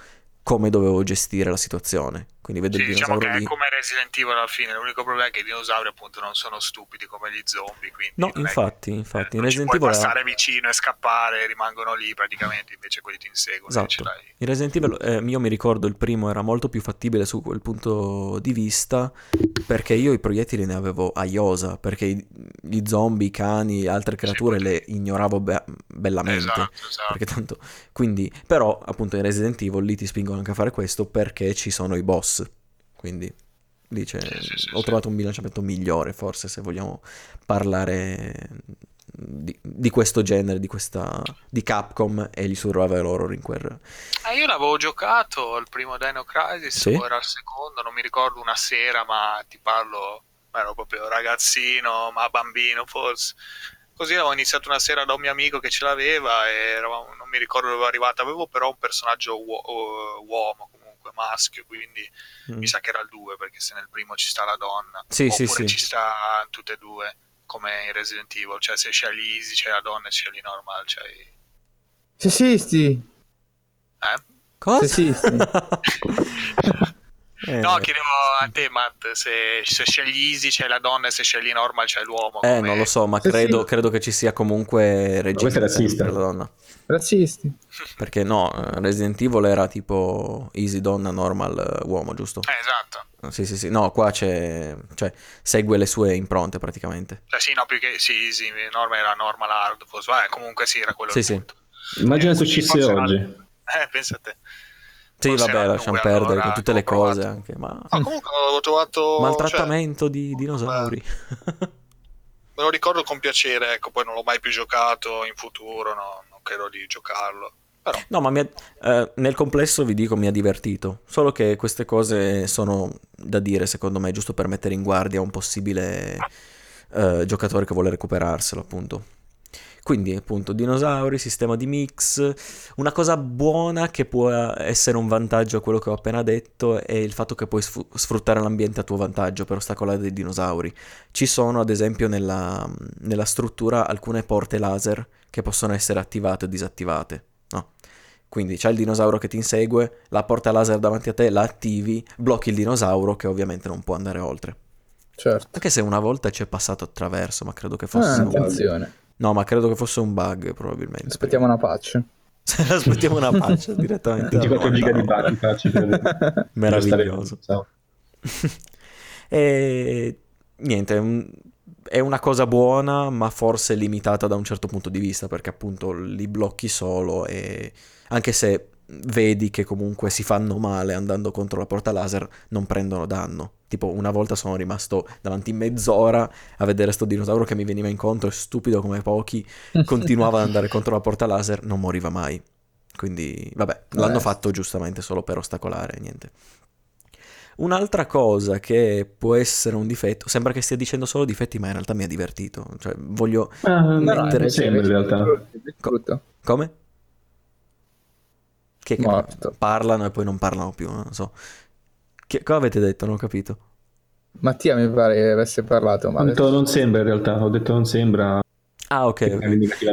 come dovevo gestire la situazione. Quindi vedo sì, il diciamo che lì. è come Resident Evil alla fine, l'unico problema è che i dinosauri appunto non sono stupidi come gli zombie, quindi No, infatti, che- infatti, eh, in Resident Evil era- passare vicino e scappare, rimangono lì praticamente, invece quelli ti inseguono. Esatto. In Resident Evil, eh, io mi ricordo il primo era molto più fattibile su quel punto di vista perché io i proiettili ne avevo a iosa, perché i- gli zombie, i cani, altre creature sì. le ignoravo be- bellamente. Esatto, esatto. Perché tanto... Quindi, però, appunto, in Resident Evil lì ti spingono anche a fare questo perché ci sono i boss. Quindi c'è... Sì, sì, ho sì. trovato un bilanciamento migliore, forse, se vogliamo parlare di, di questo genere, di questa... di Capcom e gli survival horror in quel... Eh, io l'avevo giocato al primo Dino Crisis o era al secondo, non mi ricordo una sera, ma ti parlo, ero proprio ragazzino, ma bambino forse. Così avevo iniziato una sera da un mio amico che ce l'aveva e eravamo- non mi ricordo dove ero arrivato, avevo però un personaggio uo- uomo comunque, maschio, quindi Mm. mi sa che era il 2 perché se nel primo ci sta la donna, Sì, sì, oppure sì. ci sta in tutte e due, come in Resident Evil, cioè se scegli easy c'è la donna e se scegli normal c'hai... Sessisti. Eh? Cosa? Sessisti. Eh, No, chiedevo a te, Matt, se, se scegli easy c'è la donna e se scegli normal c'è l'uomo. eh, come- non lo so, ma Sì, credo, sì. credo che ci sia comunque è razzista. per la donna. Razzisti. Perché no, eh, Resident Evil era tipo easy donna, normal eh, uomo, giusto? Eh, esatto. Sì, sì, sì. No, qua c'è... Cioè, segue le sue impronte praticamente. Cioè, sì, no, più che sì, easy, normal era normal hard, forse. Vabbè, comunque sì, era quello Sì, sì. punto. Immagina se uscisse oggi. Eh, pensa a te. Sì, vabbè, lasciamo perdere allora, con tutte le provato. cose anche, ma... No, comunque avevo trovato... Maltrattamento di cioè, dinosauri. me lo ricordo con piacere, ecco, poi non l'ho mai più giocato in futuro, no, non credo di giocarlo. Però, No, ma ha- eh, nel complesso vi dico mi ha divertito. Solo che queste cose sono da dire, secondo me, giusto per mettere in guardia un possibile eh, giocatore che vuole recuperarselo, appunto. Quindi, appunto, dinosauri, sistema di mix. Una cosa buona che può essere un vantaggio a quello che ho appena detto è il fatto che puoi sfruttare l'ambiente a tuo vantaggio per ostacolare dei dinosauri. Ci sono, ad esempio, nella, nella struttura alcune porte laser che possono essere attivate o disattivate. No? Quindi c'è il dinosauro che ti insegue, la porta laser davanti a te la attivi, blocchi il dinosauro che ovviamente non può andare oltre. Certo. Anche se una volta ci è passato attraverso, ma credo che Ah, fosse un... attenzione. No, ma credo che fosse un bug probabilmente. Aspettiamo una patch. Aspettiamo una patch direttamente. 24 dalla giga di facci credere. Meraviglioso. E niente, è un- è una cosa buona, ma forse limitata da un certo punto di vista, perché appunto li blocchi solo e anche se vedi che comunque si fanno male andando contro la porta laser, non prendono danno. Tipo, una volta sono rimasto davanti mezz'ora a vedere sto dinosauro che mi veniva incontro, stupido come pochi, continuava ad andare contro la porta laser, non moriva mai. Quindi, vabbè, l'hanno Eh. fatto giustamente solo per ostacolare, niente. Un'altra cosa che può essere un difetto, sembra che stia dicendo solo difetti, ma in realtà mi ha divertito. Cioè, voglio... Ah, No, no, Mettere- invece- sembra in realtà. brutto. Come? Che, Morto. parlano e poi non parlano più, non so. Che, cosa avete detto? Non ho capito. Mattia mi pare che avesse parlato, ma Ho detto non sembra in realtà, ho detto non sembra. Ah, ok.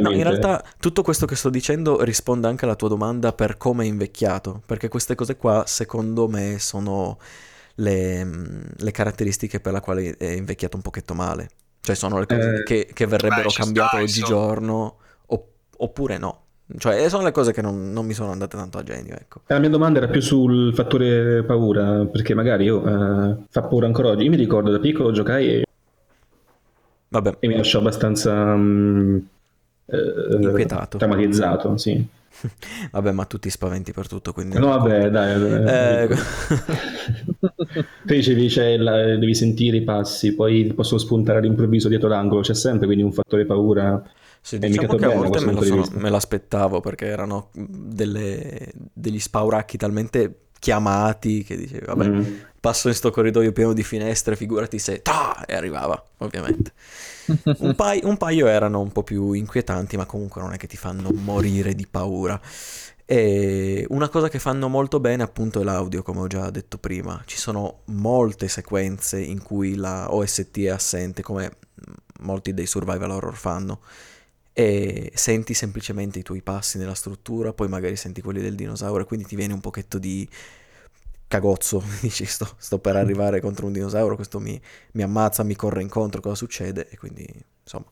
No, in realtà tutto questo che sto dicendo risponde anche alla tua domanda per come è invecchiato, perché queste cose qua secondo me sono le, mm, le caratteristiche per la quale è invecchiato un pochetto male. Cioè sono le cose Eh, che, che verrebbero beh, cambiate sta, oggigiorno opp- oppure no. Cioè sono le cose che non, non mi sono andate tanto a genio, ecco. La mia domanda era più sul fattore paura, perché magari io eh, fa paura ancora oggi. Io mi ricordo da piccolo giocai e, Vabbè, e mi lasciò abbastanza mm, eh, Inquietato. traumatizzato, sì. Vabbè, ma tu ti spaventi per tutto, quindi... No, vabbè, dai. Eh, Eh, te dicevi, la- devi sentire i passi, poi possono spuntare all'improvviso dietro l'angolo, c'è sempre quindi un fattore paura. Sì, diciamo che a volte me, lo sono- me l'aspettavo perché erano delle- degli spauracchi talmente chiamati che dicevi, vabbè, Mm. passo in sto corridoio pieno di finestre, figurati se... Ta! E arrivava, ovviamente. Un, pai- un paio erano un po' più inquietanti, ma comunque non è che ti fanno morire di paura. E una cosa che fanno molto bene appunto è l'audio, come ho già detto prima. Ci sono molte sequenze in cui la OST è assente, come molti dei survival horror fanno. E senti semplicemente i tuoi passi nella struttura, poi magari senti quelli del dinosauro, e quindi ti viene un pochetto di cagozzo. Dici, sto, sto per arrivare contro un dinosauro, questo mi, mi ammazza, mi corre incontro, cosa succede? E quindi, insomma,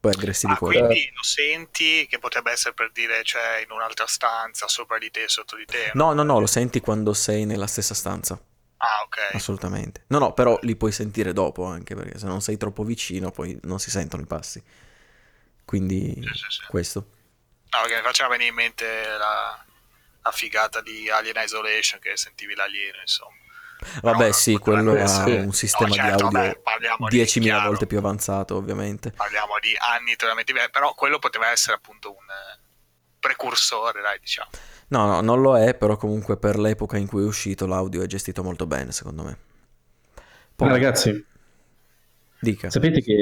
poi aggressivi Ah, fuori. quindi lo senti che potrebbe essere per dire cioè in un'altra stanza, sopra di te, sotto di te? No, no, no, lo senti quando sei nella stessa stanza. Ah, ok. Assolutamente. No, no, però li puoi sentire dopo anche perché se non sei troppo vicino poi non si sentono i passi. Quindi Sì, sì, sì. questo. No, perché mi faceva venire in mente la, la figata di Alien Isolation che sentivi l'alieno, insomma. Vabbè, Però sì, quello ha essere- un sistema No, certo, di audio vabbè, parliamo di 10.000 chiaro. volte più avanzato, ovviamente. Parliamo di anni totalmente diversi, però quello poteva essere appunto un eh, precursore, dai, diciamo. No, no, non lo è, però comunque per l'epoca in cui è uscito l'audio è gestito molto bene, secondo me. Poi, Ah, ragazzi, dica. sapete che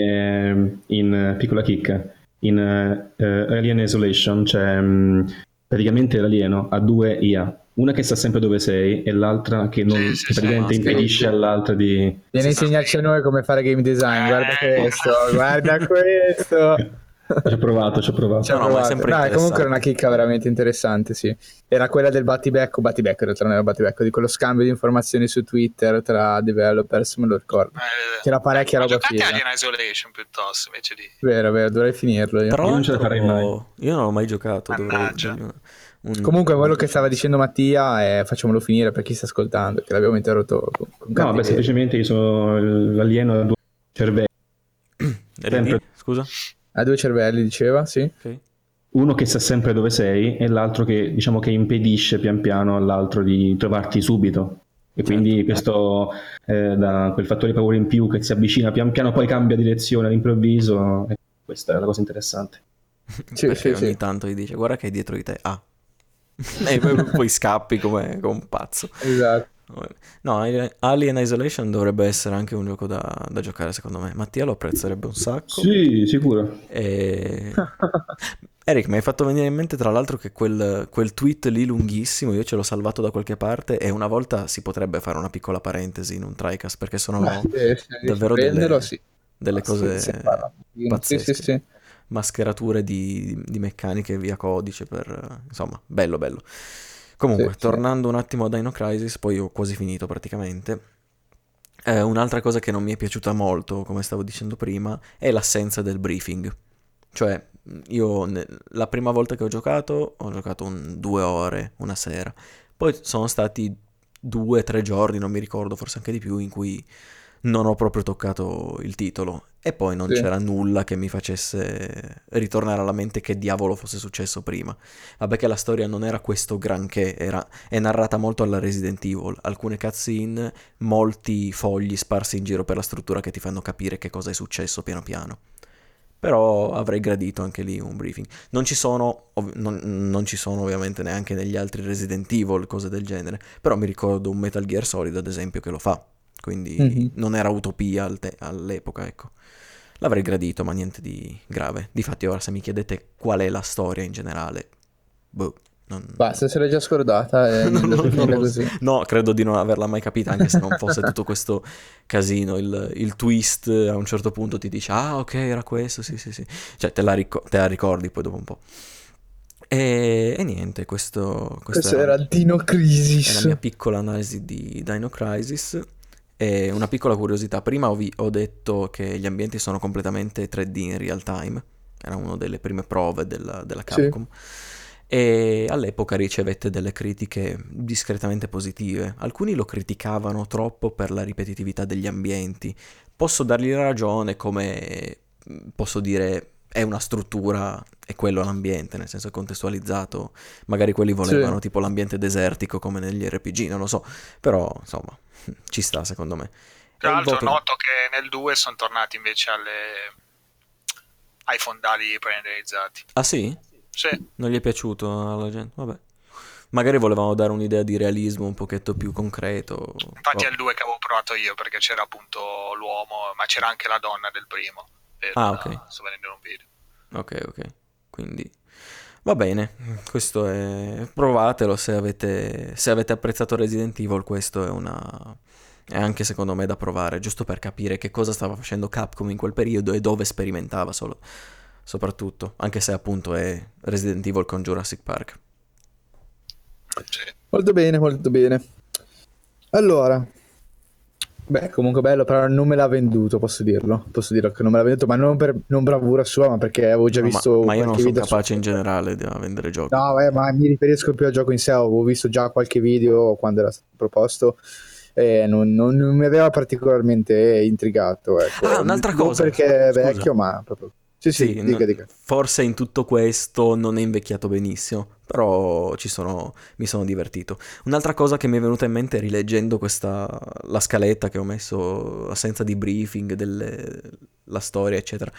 eh, in eh, piccola chicca, in eh, Alien Isolation c'è mh, praticamente l'alieno ha due IA, una che sa sempre dove sei e l'altra che, non, Sì, sì, praticamente impedisce all'altra di... Viene a insegnarci a noi come fare game design. Guarda Eh. questo, guarda questo. Ci ho provato, ci ho provato. Ci ho No, no, ma è provato. sempre No, comunque era una chicca veramente interessante, sì. Era quella del battibecco, battibecco in realtà non era battibecco, di quello scambio di informazioni su Twitter tra developers, me lo ricordo. Eh, C'era parecchia roba giocate figa. Alien Isolation piuttosto invece di... Vero, vero, dovrei finirlo io. Tra Io non ce la farei mai. io non l'ho mai giocato. dovrei Mannaggia. una- un- Comunque quello che stava dicendo Mattia è facciamolo finire per chi sta ascoltando, che l'abbiamo interrotto con, con No, cattiveria. semplicemente io sono l'alieno a due cervelli? Scusa? Ha due cervelli, diceva, sì. Ok. uno che sa sempre dove sei e l'altro che diciamo che impedisce pian piano all'altro di trovarti subito. E quindi questo eh, dà quel fattore di paura in più che si avvicina pian piano, poi cambia direzione all'improvviso. E questa è la cosa interessante. Sì, Perché sì, ogni sì. tanto gli dice guarda che è dietro di te. Ah. e poi, poi scappi come, come un pazzo. Esatto. No, Alien Isolation dovrebbe essere anche un gioco da, da giocare secondo me. Mattia lo apprezzerebbe un sacco. Sì, sicuro. E... Eric, mi hai fatto venire in mente tra l'altro che quel, quel tweet lì lunghissimo, io ce l'ho salvato da qualche parte e una volta si potrebbe fare una piccola parentesi in un trycast perché sono Beh, davvero delle, sì. delle Ah, cose. Sì, pazzesche. sì, sì. mascherature di, di meccaniche via codice per... insomma, bello bello. Comunque, Sì, sì. tornando un attimo a Dino Crisis, poi ho quasi finito praticamente. Eh, un'altra cosa che non mi è piaciuta molto, come stavo dicendo prima, è l'assenza del briefing. Cioè, io ne- la prima volta che ho giocato, ho giocato un- due ore, una sera. Poi sono stati due tre giorni, non mi ricordo, forse anche di più, in cui non ho proprio toccato il titolo. E poi non Sì. c'era nulla che mi facesse ritornare alla mente che diavolo fosse successo prima. Vabbè che la storia non era questo granché, era, è narrata molto alla Resident Evil. Alcune cutscene, molti fogli sparsi in giro per la struttura che ti fanno capire che cosa è successo piano piano. Però avrei gradito anche lì un briefing. Non ci sono, ov- non, non ci sono ovviamente neanche negli altri Resident Evil, cose del genere. Però mi ricordo un Metal Gear Solid, ad esempio, che lo fa. Quindi Mhm. non era utopia te- all'epoca, ecco. L'avrei gradito, ma niente di grave. Difatti, ora se mi chiedete qual è la storia in generale, boh, non... Basta, se l'hai già scordata e non lo così. so. No, credo di non averla mai capita, anche se non fosse tutto questo casino. Il, il twist a un certo punto ti dice: Ah, ok, era questo. Sì, sì, sì. Cioè, te la, ricor- te la ricordi poi dopo un po'. E, e niente, questo, questo Questo era Dino è la Crisis. mia piccola analisi di Dino Crisis. E una piccola curiosità: prima ho, vi- ho detto che gli ambienti sono completamente 3D in real time. Era una delle prime prove della, della Sì. Capcom. E all'epoca ricevette delle critiche discretamente positive. Alcuni lo criticavano troppo per la ripetitività degli ambienti. Posso dargli ragione come, posso dire, è una struttura, è quello l'ambiente, nel senso contestualizzato. Magari quelli volevano Sì. tipo l'ambiente desertico come negli RPG, non lo so, però insomma ci sta secondo me. Tra l'altro voto- noto che nel 2 sono tornati invece alle... ai fondali pre-renderizzati. Ah sì? Sì, Non gli è piaciuto alla gente? Vabbè. Magari volevano dare un'idea di realismo un pochetto più concreto. infatti è Boh. il 2 che avevo provato io perché c'era appunto l'uomo, ma c'era anche la donna del primo. Per, Ah, ok. Sto vedendo un video. Ok, ok. Quindi va bene. Questo è. Provatelo se avete, se avete apprezzato Resident Evil. Questo è una. È anche secondo me da provare, giusto per capire che cosa stava facendo Capcom in quel periodo e dove sperimentava solo. Soprattutto, anche se appunto è Resident Evil con Jurassic Park. Molto bene, molto bene. Allora, beh, comunque bello, però non me l'ha venduto, posso dirlo. Posso dirlo che non me l'ha venduto, ma non per non bravura sua, ma perché avevo già No, ma- visto ma, io non sono video su- capace in generale di vendere giochi. No, eh, ma mi riferisco più al gioco in sé, avevo visto già qualche video quando era stato proposto e non, non- non mi aveva particolarmente intrigato. Ecco. Ah, un'altra Non cosa, perché è vecchio, ma proprio... Sì, sì, Sì, dica, dica. forse in tutto questo non è invecchiato benissimo, però ci sono, mi sono divertito. Un'altra cosa che mi è venuta in mente rileggendo questa, la scaletta che ho messo a senza di briefing, delle- la storia, eccetera.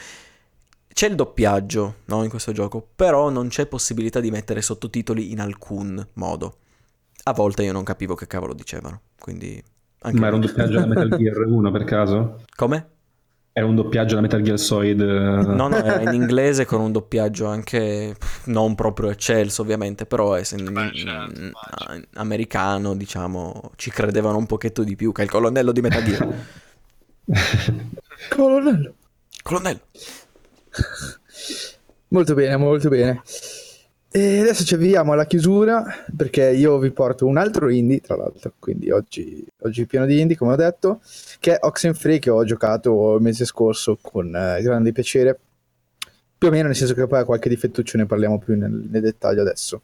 C'è il doppiaggio, no, in questo gioco, però non c'è possibilità di mettere sottotitoli in alcun modo. A volte io non capivo che cavolo dicevano, quindi... Anche Ma era un doppiaggio da Metal Gear 1 per caso? Come? Era un doppiaggio da Metal Gear Solid? eh, No, no, era in inglese con un doppiaggio anche non proprio eccelso, ovviamente, però essendo in- Beh, certo, in- americano, diciamo, ci credevano un pochetto di più che il colonnello di Metal Gear. Colonnello. colonnello! Molto bene, molto bene. E adesso ci avviamo alla chiusura perché io vi porto un altro indie, tra l'altro, quindi oggi, oggi è pieno di indie, come ho detto, che è Oxenfree che ho giocato il mese scorso con eh, grande piacere. Più o meno, nel senso che poi ha qualche difettuccio, ne parliamo più nel, nel dettaglio adesso.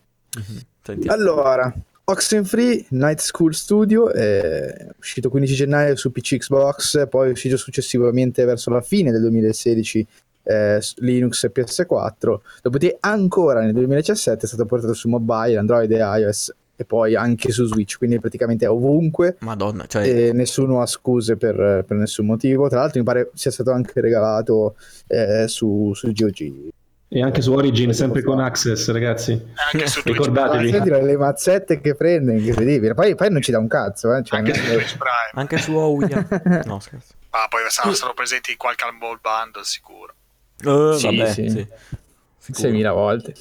Sentiamo. Allora, Oxenfree Night School Studio è uscito 15 gennaio su PC Xbox, poi è uscito successivamente verso la fine del 2016 eh, Linux e PS4, dopodiché ancora nel 2017 è stato portato su mobile, Android e iOS e poi anche su Switch, quindi praticamente è ovunque Madonna, cioè, e nessuno ha scuse per, per nessun motivo. Tra l'altro mi pare sia stato anche regalato eh, su, su GOG. E anche su Origin, sempre con Access, ragazzi. Anche su Twitch, Ricordatevi. Senti le mazzette che prende, incredibile. Poi, poi non ci dà un cazzo, eh. cioè, anche su Twitch Prime. anche su Ouya. No, scherzo. Ah, poi saranno presenti in qualche Humble Bundle sicuro. Eh, Sì, vabbè, sì. sì. Sicuro. 6.000 volte.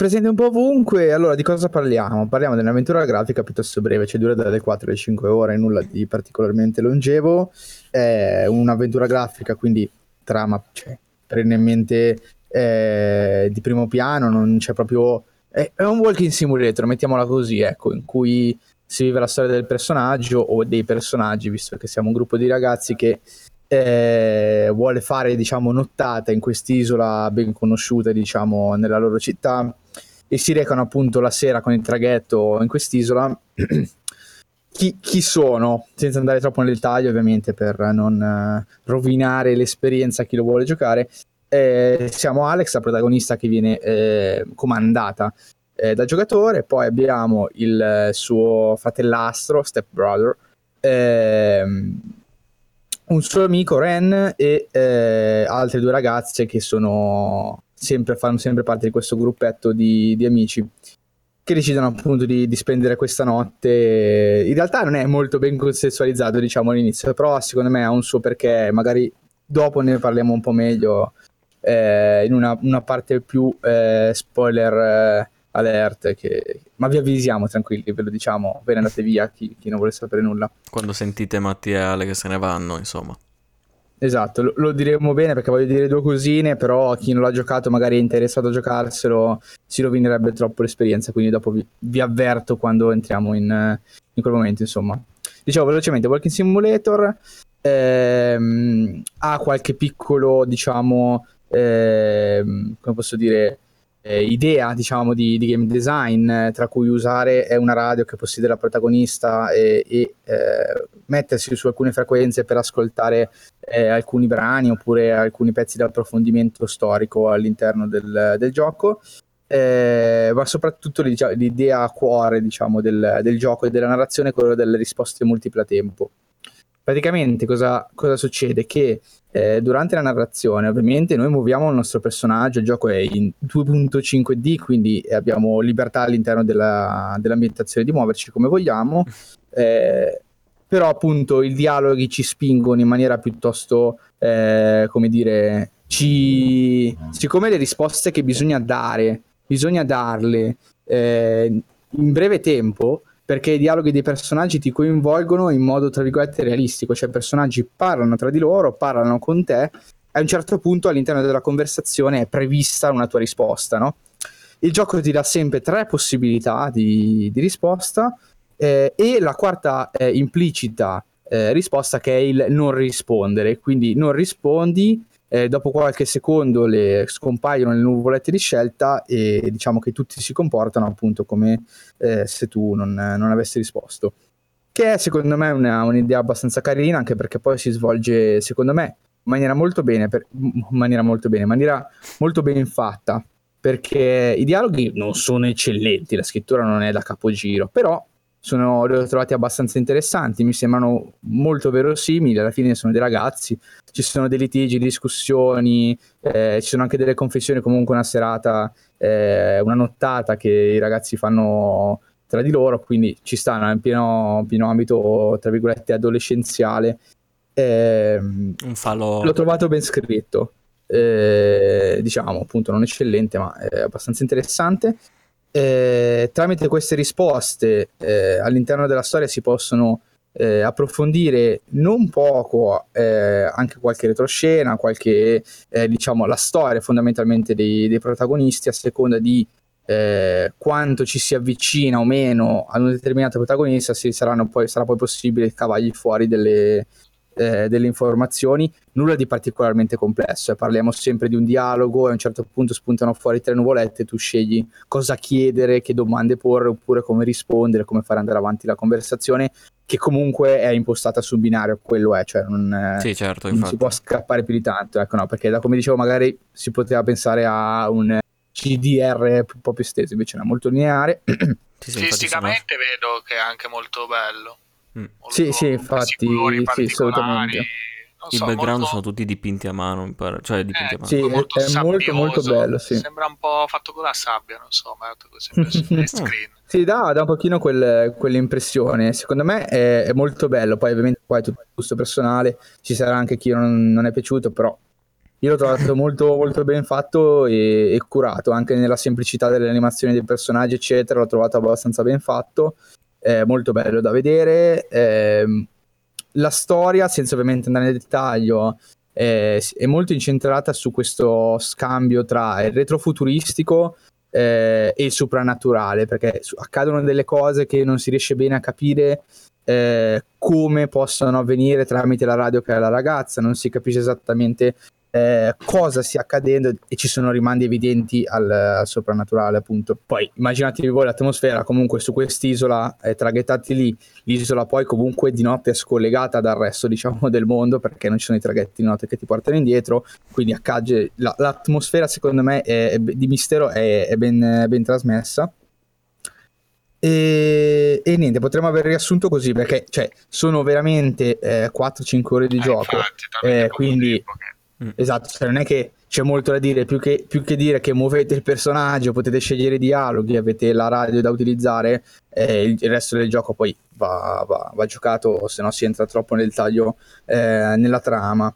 Presente un po' ovunque, allora di cosa parliamo? Parliamo di un'avventura grafica piuttosto breve, cioè dura dalle 4 alle 5 ore, nulla di particolarmente longevo. È un'avventura grafica, quindi trama cioè, perennemente eh, di primo piano, non c'è proprio... È, è un walking simulator, mettiamola così, ecco, in cui si vive la storia del personaggio o dei personaggi, visto che siamo un gruppo di ragazzi che eh, vuole fare diciamo nottata in quest'isola ben conosciuta diciamo nella loro città e si recano appunto la sera con il traghetto in quest'isola. Chi, chi sono? Senza andare troppo nel dettaglio ovviamente per non eh, rovinare l'esperienza a chi lo vuole giocare eh, siamo Alex la protagonista che viene eh, comandata eh, dal giocatore. Poi abbiamo il eh, suo fratellastro step brother ehm, un suo amico Ren e eh, altre due ragazze che sono sempre, fanno sempre parte di questo gruppetto di, di amici che decidono appunto di, di spendere questa notte. In realtà non è molto ben contestualizzato, diciamo all'inizio, però secondo me ha un suo perché, magari dopo ne parliamo un po' meglio eh, in una, una parte più eh, spoiler eh, alert, che... ma vi avvisiamo tranquilli, ve lo diciamo, ve ne andate via chi, chi non vuole sapere nulla. Quando sentite Mattia e Ale che se ne vanno, insomma. Esatto, lo, lo diremo bene perché voglio dire due cosine, però chi non l'ha giocato magari è interessato a giocarselo, si rovinerebbe troppo l'esperienza, quindi dopo vi, vi avverto quando entriamo in, in quel momento, insomma. Dicevo velocemente, Walking Simulator ehm, ha qualche piccolo, diciamo, ehm, come posso dire, eh, idea, diciamo, di, di game design, eh, tra cui usare è una radio che possiede la protagonista e, e, eh, mettersi su alcune frequenze per ascoltare eh, alcuni brani oppure alcuni pezzi di approfondimento storico all'interno del, del gioco. Eh, ma soprattutto l'idea a cuore diciamo, del, del, gioco e della narrazione è quella delle risposte multiple a tempo. Praticamente cosa, cosa succede? Che eh, durante la narrazione ovviamente noi muoviamo il nostro personaggio, il gioco è in 2.5D quindi abbiamo libertà all'interno della, dell'ambientazione di muoverci come vogliamo, eh, però appunto i dialoghi ci spingono in maniera piuttosto, eh, come dire, ci... siccome le risposte che bisogna dare, bisogna darle eh, in breve tempo, perché i dialoghi dei personaggi ti coinvolgono in modo, tra virgolette, realistico, cioè i personaggi parlano tra di loro, parlano con te, a un certo punto all'interno della conversazione è prevista una tua risposta, no? Il gioco ti dà sempre tre possibilità di, di risposta eh, e la quarta eh, implicita eh, risposta che è il non rispondere, quindi non rispondi eh, dopo qualche secondo le scompaiono le nuvolette di scelta e diciamo che tutti si comportano appunto come eh, se tu non, non, avessi risposto. Che è secondo me una, un'idea abbastanza carina, anche perché poi si svolge, secondo me, in maniera molto bene, per, in maniera molto bene, in maniera molto ben fatta, perché i dialoghi non sono eccellenti, la scrittura non è da capogiro, però sono, li ho trovati abbastanza interessanti, mi sembrano molto verosimili, alla fine sono dei ragazzi, ci sono dei litigi, discussioni, eh, ci sono anche delle confessioni, comunque una serata, eh, una nottata che i ragazzi fanno tra di loro, quindi ci stanno in pieno, pieno ambito, tra virgolette, adolescenziale. Eh, Un falò. L'ho trovato ben scritto, eh, diciamo appunto non eccellente, ma è abbastanza interessante eh, tramite queste risposte eh, all'interno della storia si possono eh, approfondire non poco eh, anche qualche retroscena, qualche eh, diciamo la storia fondamentalmente dei, dei protagonisti a seconda di eh, quanto ci si avvicina o meno ad un determinato protagonista si poi, sarà poi possibile cavargli fuori delle, eh, delle informazioni, nulla di particolarmente complesso, eh. parliamo sempre di un dialogo e a un certo punto spuntano fuori tre nuvolette, tu scegli cosa chiedere, che domande porre oppure come rispondere, come fare andare avanti la conversazione che comunque è impostata su binario, quello è, cioè non, eh, sì, certo, non si può scappare più di tanto, ecco no, perché da come dicevo magari si poteva pensare a un CDR un po' più esteso, invece è molto lineare. Sì, Stilisticamente sono... vedo che è anche molto bello. Mm. Sì, sì, infatti, sì, assolutamente. I so, background molto... sono tutti dipinti a mano, mi pare. cioè dipinti eh, a mano. Sì, molto è molto molto bello, sì. Sembra un po' fatto con la sabbia, non so, ma è così screen. sì, dà, dà un pochino quel, quell'impressione. Secondo me è, è, molto bello, poi ovviamente poi è tutto gusto personale, ci sarà anche chi non, non è piaciuto, però io l'ho trovato molto, molto ben fatto e, e, curato, anche nella semplicità delle animazioni dei personaggi, eccetera, l'ho trovato abbastanza ben fatto è molto bello da vedere. Eh, la storia, senza ovviamente andare nel dettaglio, è, è, molto incentrata su questo scambio tra il retrofuturistico eh, e il soprannaturale, perché accadono delle cose che non si riesce bene a capire eh, come possono avvenire tramite la radio che ha la ragazza, non si capisce esattamente eh, cosa stia accadendo e ci sono rimandi evidenti al, al soprannaturale appunto poi immaginatevi voi l'atmosfera comunque su quest'isola eh, traghettati lì l'isola poi comunque di notte è scollegata dal resto diciamo del mondo perché non ci sono i traghetti di notte che ti portano indietro quindi accade la, l'atmosfera secondo me è, è, di mistero è, è ben, ben trasmessa e, e, niente, potremmo aver riassunto così perché cioè, sono veramente eh, 4-5 ore di eh, gioco. Infatti, eh, quindi Mm. Esatto, cioè non è che c'è molto da dire, più che, più che, dire che muovete il personaggio, potete scegliere i dialoghi, avete la radio da utilizzare, eh, il, il, resto del gioco poi va, va, va giocato, se no si entra troppo nel taglio eh, nella trama.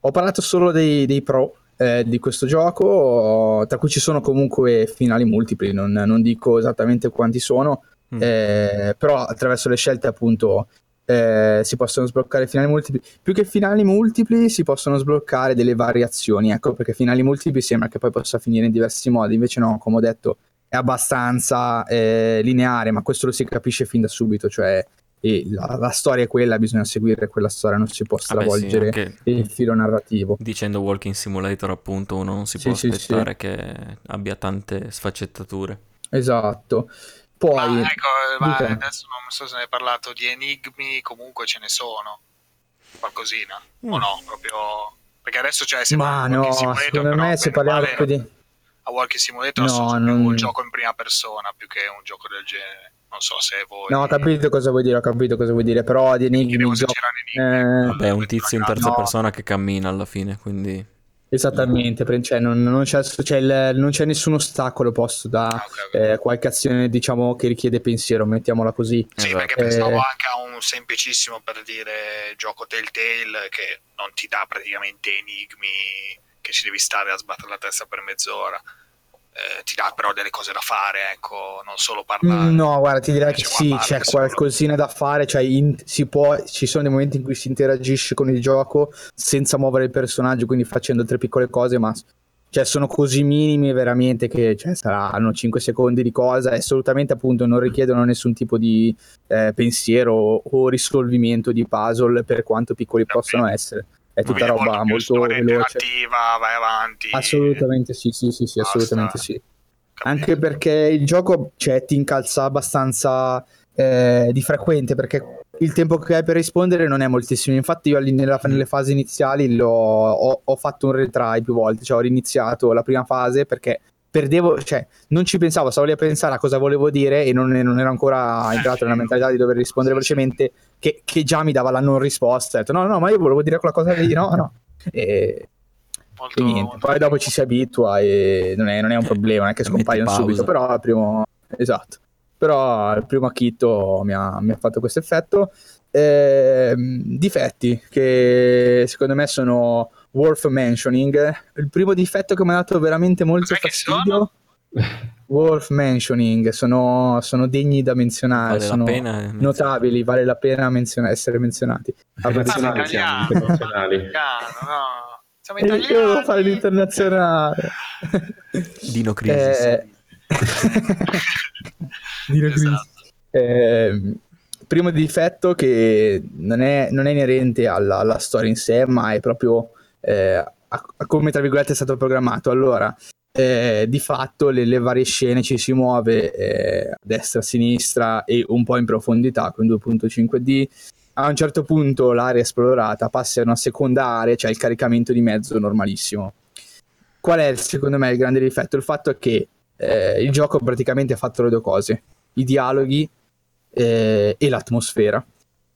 Ho parlato solo dei, dei pro eh, di questo gioco, tra cui ci sono comunque finali multipli, non, non dico esattamente quanti sono, mm. Eh, però attraverso le scelte appunto eh, si possono sbloccare finali multipli. Più che finali multipli si possono sbloccare delle variazioni, ecco perché finali multipli sembra che poi possa finire in diversi modi, invece no, come ho detto, è abbastanza eh, lineare, ma questo lo si capisce fin da subito, cioè la, la, storia è quella, bisogna seguire quella storia, non si può stravolgere ah beh, sì, il filo narrativo. Dicendo Walking Simulator, appunto, uno non si può sì, aspettare sì, che abbia tante sfaccettature. Esatto. Poi, Ma ecco, ma adesso non so se ne hai parlato di enigmi, comunque ce ne sono. Qualcosina. O Mm. no, proprio... Perché adesso c'è sembra ma no, secondo me se o parliamo male, proprio di... A Walking Simulator No, più non- un gioco in prima persona più che un gioco del genere. Non so se voi... No, ho capito cosa vuoi dire, ho capito cosa vuoi dire, però di enigmi... Chiedevo se gio- c'erano enigmi. eh, Vabbè, è un tizio in terza No. persona che cammina alla fine, quindi... Esattamente, cioè, non, non c'è, cioè, il- non c'è nessun ostacolo posto da Ah, ok, ok. eh, qualche azione, diciamo, che richiede pensiero, mettiamola così. Sì, Esatto. perché pensavo Eh. anche a un semplicissimo per dire gioco Telltale che non ti dà praticamente enigmi che ci devi stare a sbattere la testa per mezz'ora. Eh, ti dà però delle cose da fare, ecco, non solo parlare. Mm, No, guarda, ti direi che sì, c'è qualcosina da fare, cioè in- si può, ci sono dei momenti in cui si interagisce con il gioco senza muovere il personaggio, quindi facendo altre piccole cose, ma cioè, sono così minimi veramente che cioè, saranno 5 secondi di cosa e assolutamente appunto non richiedono nessun tipo di eh, pensiero o, o risolvimento di puzzle per quanto piccoli Capito. possono essere. È tutta Quindi roba molto storia veloce. vai avanti. Assolutamente sì, sì, sì, sì, assolutamente sì. Capito. Anche perché il gioco cioè, ti incalza abbastanza eh, di frequente perché il tempo che hai per rispondere non è moltissimo. Infatti, io nella- nelle fasi iniziali l'ho- ho, ho fatto un retry più volte, cioè ho riniziato la prima fase perché perdevo, cioè non ci pensavo, stavo lì a pensare a cosa volevo dire e non, non ero ancora entrato nella mentalità di dover rispondere velocemente, che, che già mi dava la non risposta. Ho detto no, no, ma io volevo dire quella cosa lì, no, no. E, Molto- niente, poi dopo ci si abitua e non è, non è un problema, non è che scompaiono subito, però il primo, esatto, però il primo acchitto mi ha, mi ha fatto questo effetto. Ehm, difetti che secondo me sono worth mentioning. Il primo difetto che mi ha dato veramente molto Cos'è che fastidio, worth mentioning, sono, sono degni da menzionare, Vale la sono pena... notabili, vale la pena menziona- essere menzionati. Internazionali siamo, internazionali. No. Siamo E io italiani. devo fare l'internazionale. Dino Crisis. Eh, Dino Esatto. Crisis. Eh, primo difetto che non è, non è inerente alla, alla storia in sé, ma è proprio eh, a, a come tra virgolette è stato programmato. Allora, eh, di fatto le, le varie scene ci si muove eh, a destra, a sinistra e un po' in profondità con 2.5D. A un certo punto l'area esplorata passa in una seconda area, cioè il caricamento di mezzo normalissimo. Qual è secondo me il grande difetto? Il fatto è che eh, il gioco praticamente ha fatto le due cose, i dialoghi eh, e l'atmosfera.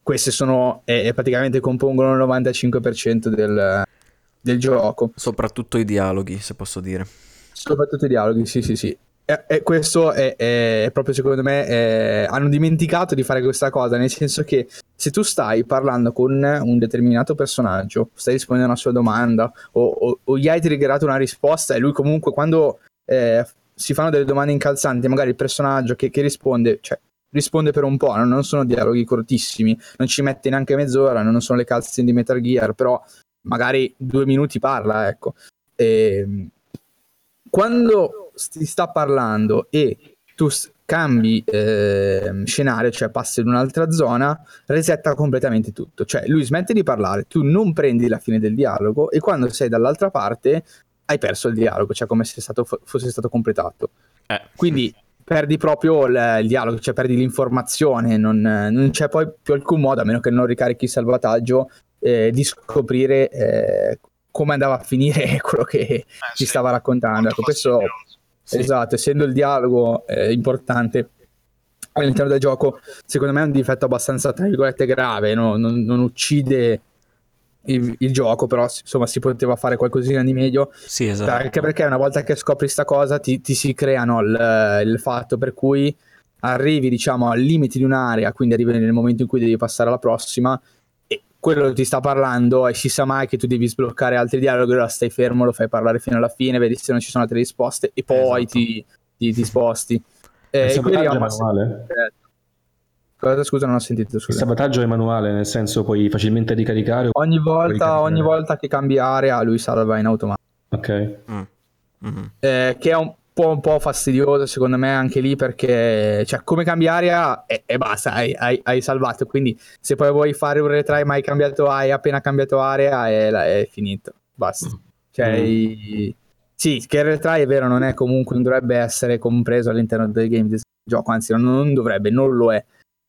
Queste sono, eh, praticamente compongono il 95% del, del gioco. Soprattutto i dialoghi, se posso dire. Soprattutto i dialoghi, sì, sì, sì. E, e questo è, è proprio secondo me è- hanno dimenticato di fare questa cosa, nel senso che se tu stai parlando con un determinato personaggio, stai rispondendo a una sua domanda o, o- o gli hai triggerato una risposta e lui comunque quando eh, si fanno delle domande incalzanti, magari il personaggio che, che risponde, cioè risponde per un po', non, sono dialoghi cortissimi, non ci mette neanche mezz'ora, non sono le cutscene di Metal Gear, però magari due minuti parla, ecco. E, quando si sta parlando e tu cambi ehm, scenario, cioè passi in un'altra zona, resetta completamente tutto. Cioè lui smette di parlare, tu non prendi la fine del dialogo e quando sei dall'altra parte hai perso il dialogo, cioè come se stato, fo- fosse stato completato. Eh. Quindi perdi proprio il, il dialogo, cioè perdi l'informazione, non, non c'è poi più alcun modo, a meno che non ricarichi il salvataggio, eh, di scoprire eh, come andava a finire quello che Eh, ci sì, stava raccontando. Ecco, questo. Sì. esatto, essendo il dialogo eh, importante all'interno del gioco, secondo me è un difetto abbastanza, tra virgolette, grave, no? non, non uccide il, il gioco, però insomma si poteva fare qualcosina di meglio, Sì, esatto. anche perché una volta che scopri sta cosa ti, ti si creano il, il fatto per cui arrivi diciamo al limite di un'area, quindi arrivi nel momento in cui devi passare alla prossima quello ti sta parlando e si sa mai che tu devi sbloccare altri dialoghi, allora stai fermo, lo fai parlare fino alla fine, vedi se non ci sono altre risposte e poi Esatto. ti, ti- ti sposti. Eh, Il salvataggio è manuale? Cosa? Scusa, non ho sentito. Il Scusa. salvataggio è manuale, nel senso puoi facilmente ricaricare. Ogni volta, ricaricare. ogni volta che cambi area, lui salva in automatico. Ok. Mm. Mhm. Eh, che è un po', un po' fastidioso secondo me anche lì perché cioè, come cambi area e, e basta, hai, hai- hai salvato. Quindi se poi vuoi fare un retry ma hai cambiato hai appena cambiato area è, è finito. Basta. Cioè, Mm. sì, che il retry è vero, non è comunque, non dovrebbe essere compreso all'interno del game design. gioco, anzi non, non dovrebbe, non lo è.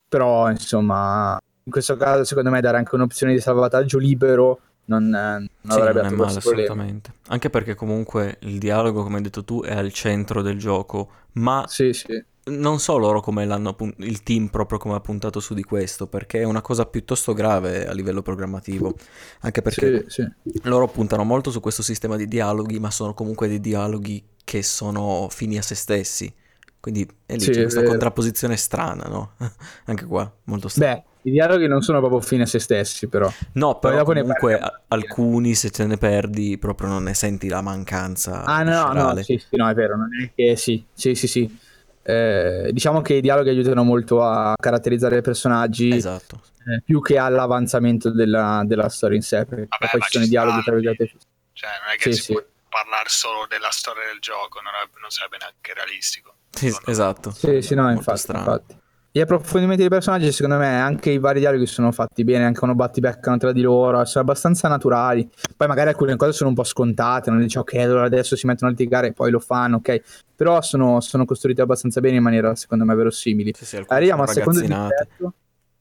Però insomma, in questo caso secondo me dare anche un'opzione di salvataggio libero non, non Sì, avrebbe non è male assolutamente. Anche perché comunque il dialogo, come hai detto tu, è al centro del gioco, ma Sì, sì. non so loro come l'hanno pun- il team proprio come ha puntato su di questo, perché è una cosa piuttosto grave a livello programmativo. Anche perché Sì, sì. loro puntano molto su questo sistema di dialoghi, ma sono comunque dei dialoghi che sono fini a se stessi. Quindi è lì Sì, c'è questa vero. contrapposizione strana, no? Anche qua, molto strana. Beh, i dialoghi non sono proprio fine a se stessi, però. No, Poi però ne comunque alcuni se te ne perdi proprio non ne senti la mancanza Ah, no, no, viscerale. sì, sì, no, è vero, non è che sì, sì, sì, sì. Eh, diciamo che i dialoghi aiutano molto a caratterizzare i personaggi Esatto. eh, più che all'avanzamento della, della storia in sé, perché Vabbè, poi ci sono i dialoghi tra virgolette. Cioè, non è che Sì, si sì. può parlare solo della storia del gioco, non, è- non sarebbe neanche realistico. Sì, esatto. Sì, sì, no, infatti, infatti. Gli approfondimenti dei personaggi, secondo me, anche i vari dialoghi sono fatti bene, anche quando battibeccano tra di loro, sono abbastanza naturali. Poi magari alcune cose sono un po' scontate, non dici ok, allora adesso si mettono a litigare e poi lo fanno, ok. Però sono, sono costruiti abbastanza bene in maniera, secondo me, verosimili. Sì, sì, Arriviamo al secondo difetto.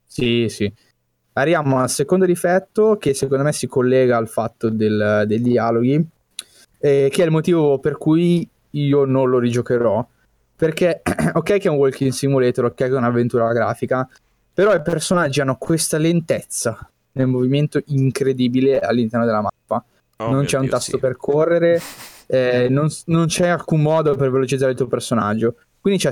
Sì, sì. Arriviamo al secondo difetto che secondo me si collega al fatto del- dei dialoghi, eh, che è il motivo per cui io non lo rigiocherò. Perché, ok, che è un walking simulator, ok, che è un'avventura grafica, però i personaggi hanno questa lentezza nel movimento incredibile all'interno della mappa. Oh non c'è un Dio, tasto sì. per correre, eh, non, non c'è alcun modo per velocizzare il tuo personaggio. Quindi c'è.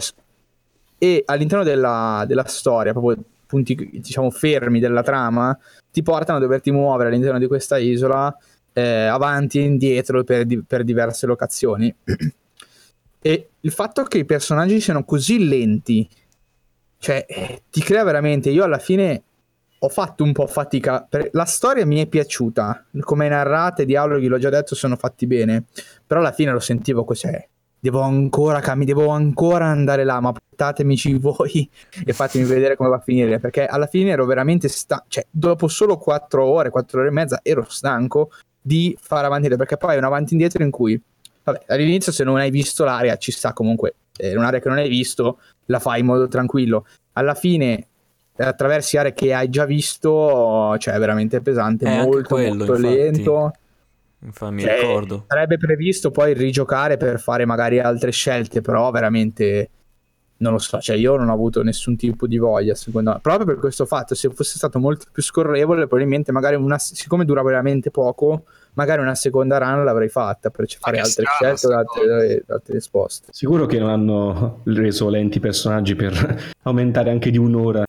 E all'interno della, della storia, proprio punti diciamo fermi della trama, ti portano a doverti muovere all'interno di questa isola eh, avanti e indietro per, di- per diverse locazioni. e il fatto che i personaggi siano così lenti, cioè, ti crea veramente. Io alla fine ho fatto un po' fatica. La storia mi è piaciuta, come è narrata, i dialoghi, l'ho già detto, sono fatti bene. Però alla fine lo sentivo così. Devo ancora cammi, devo ancora andare là, ma portatemici voi e fatemi vedere come va a finire. Perché alla fine ero veramente stanco. Cioè, dopo solo 4 ore, 4 ore e mezza, ero stanco di fare avanti e indietro. Perché poi è un avanti e indietro in cui, vabbè, all'inizio se non hai visto l'area, ci sta comunque. È un'area che non hai visto, la fai in modo tranquillo. Alla fine eh, attraversi aree che hai già visto, cioè è veramente pesante, Eh, anche molto quello, molto infatti. lento. Infatti, mi Cioè, ricordo. Sarebbe previsto poi rigiocare per fare magari altre scelte, però veramente non lo so, cioè io non ho avuto nessun tipo di voglia, secondo me. Proprio per questo fatto, se fosse stato molto più scorrevole, probabilmente magari una siccome dura veramente poco, magari una seconda run l'avrei fatta per fare altre strano, scelte o sta altre, altre risposte. Sicuro che non hanno reso lenti i personaggi per aumentare anche di un'ora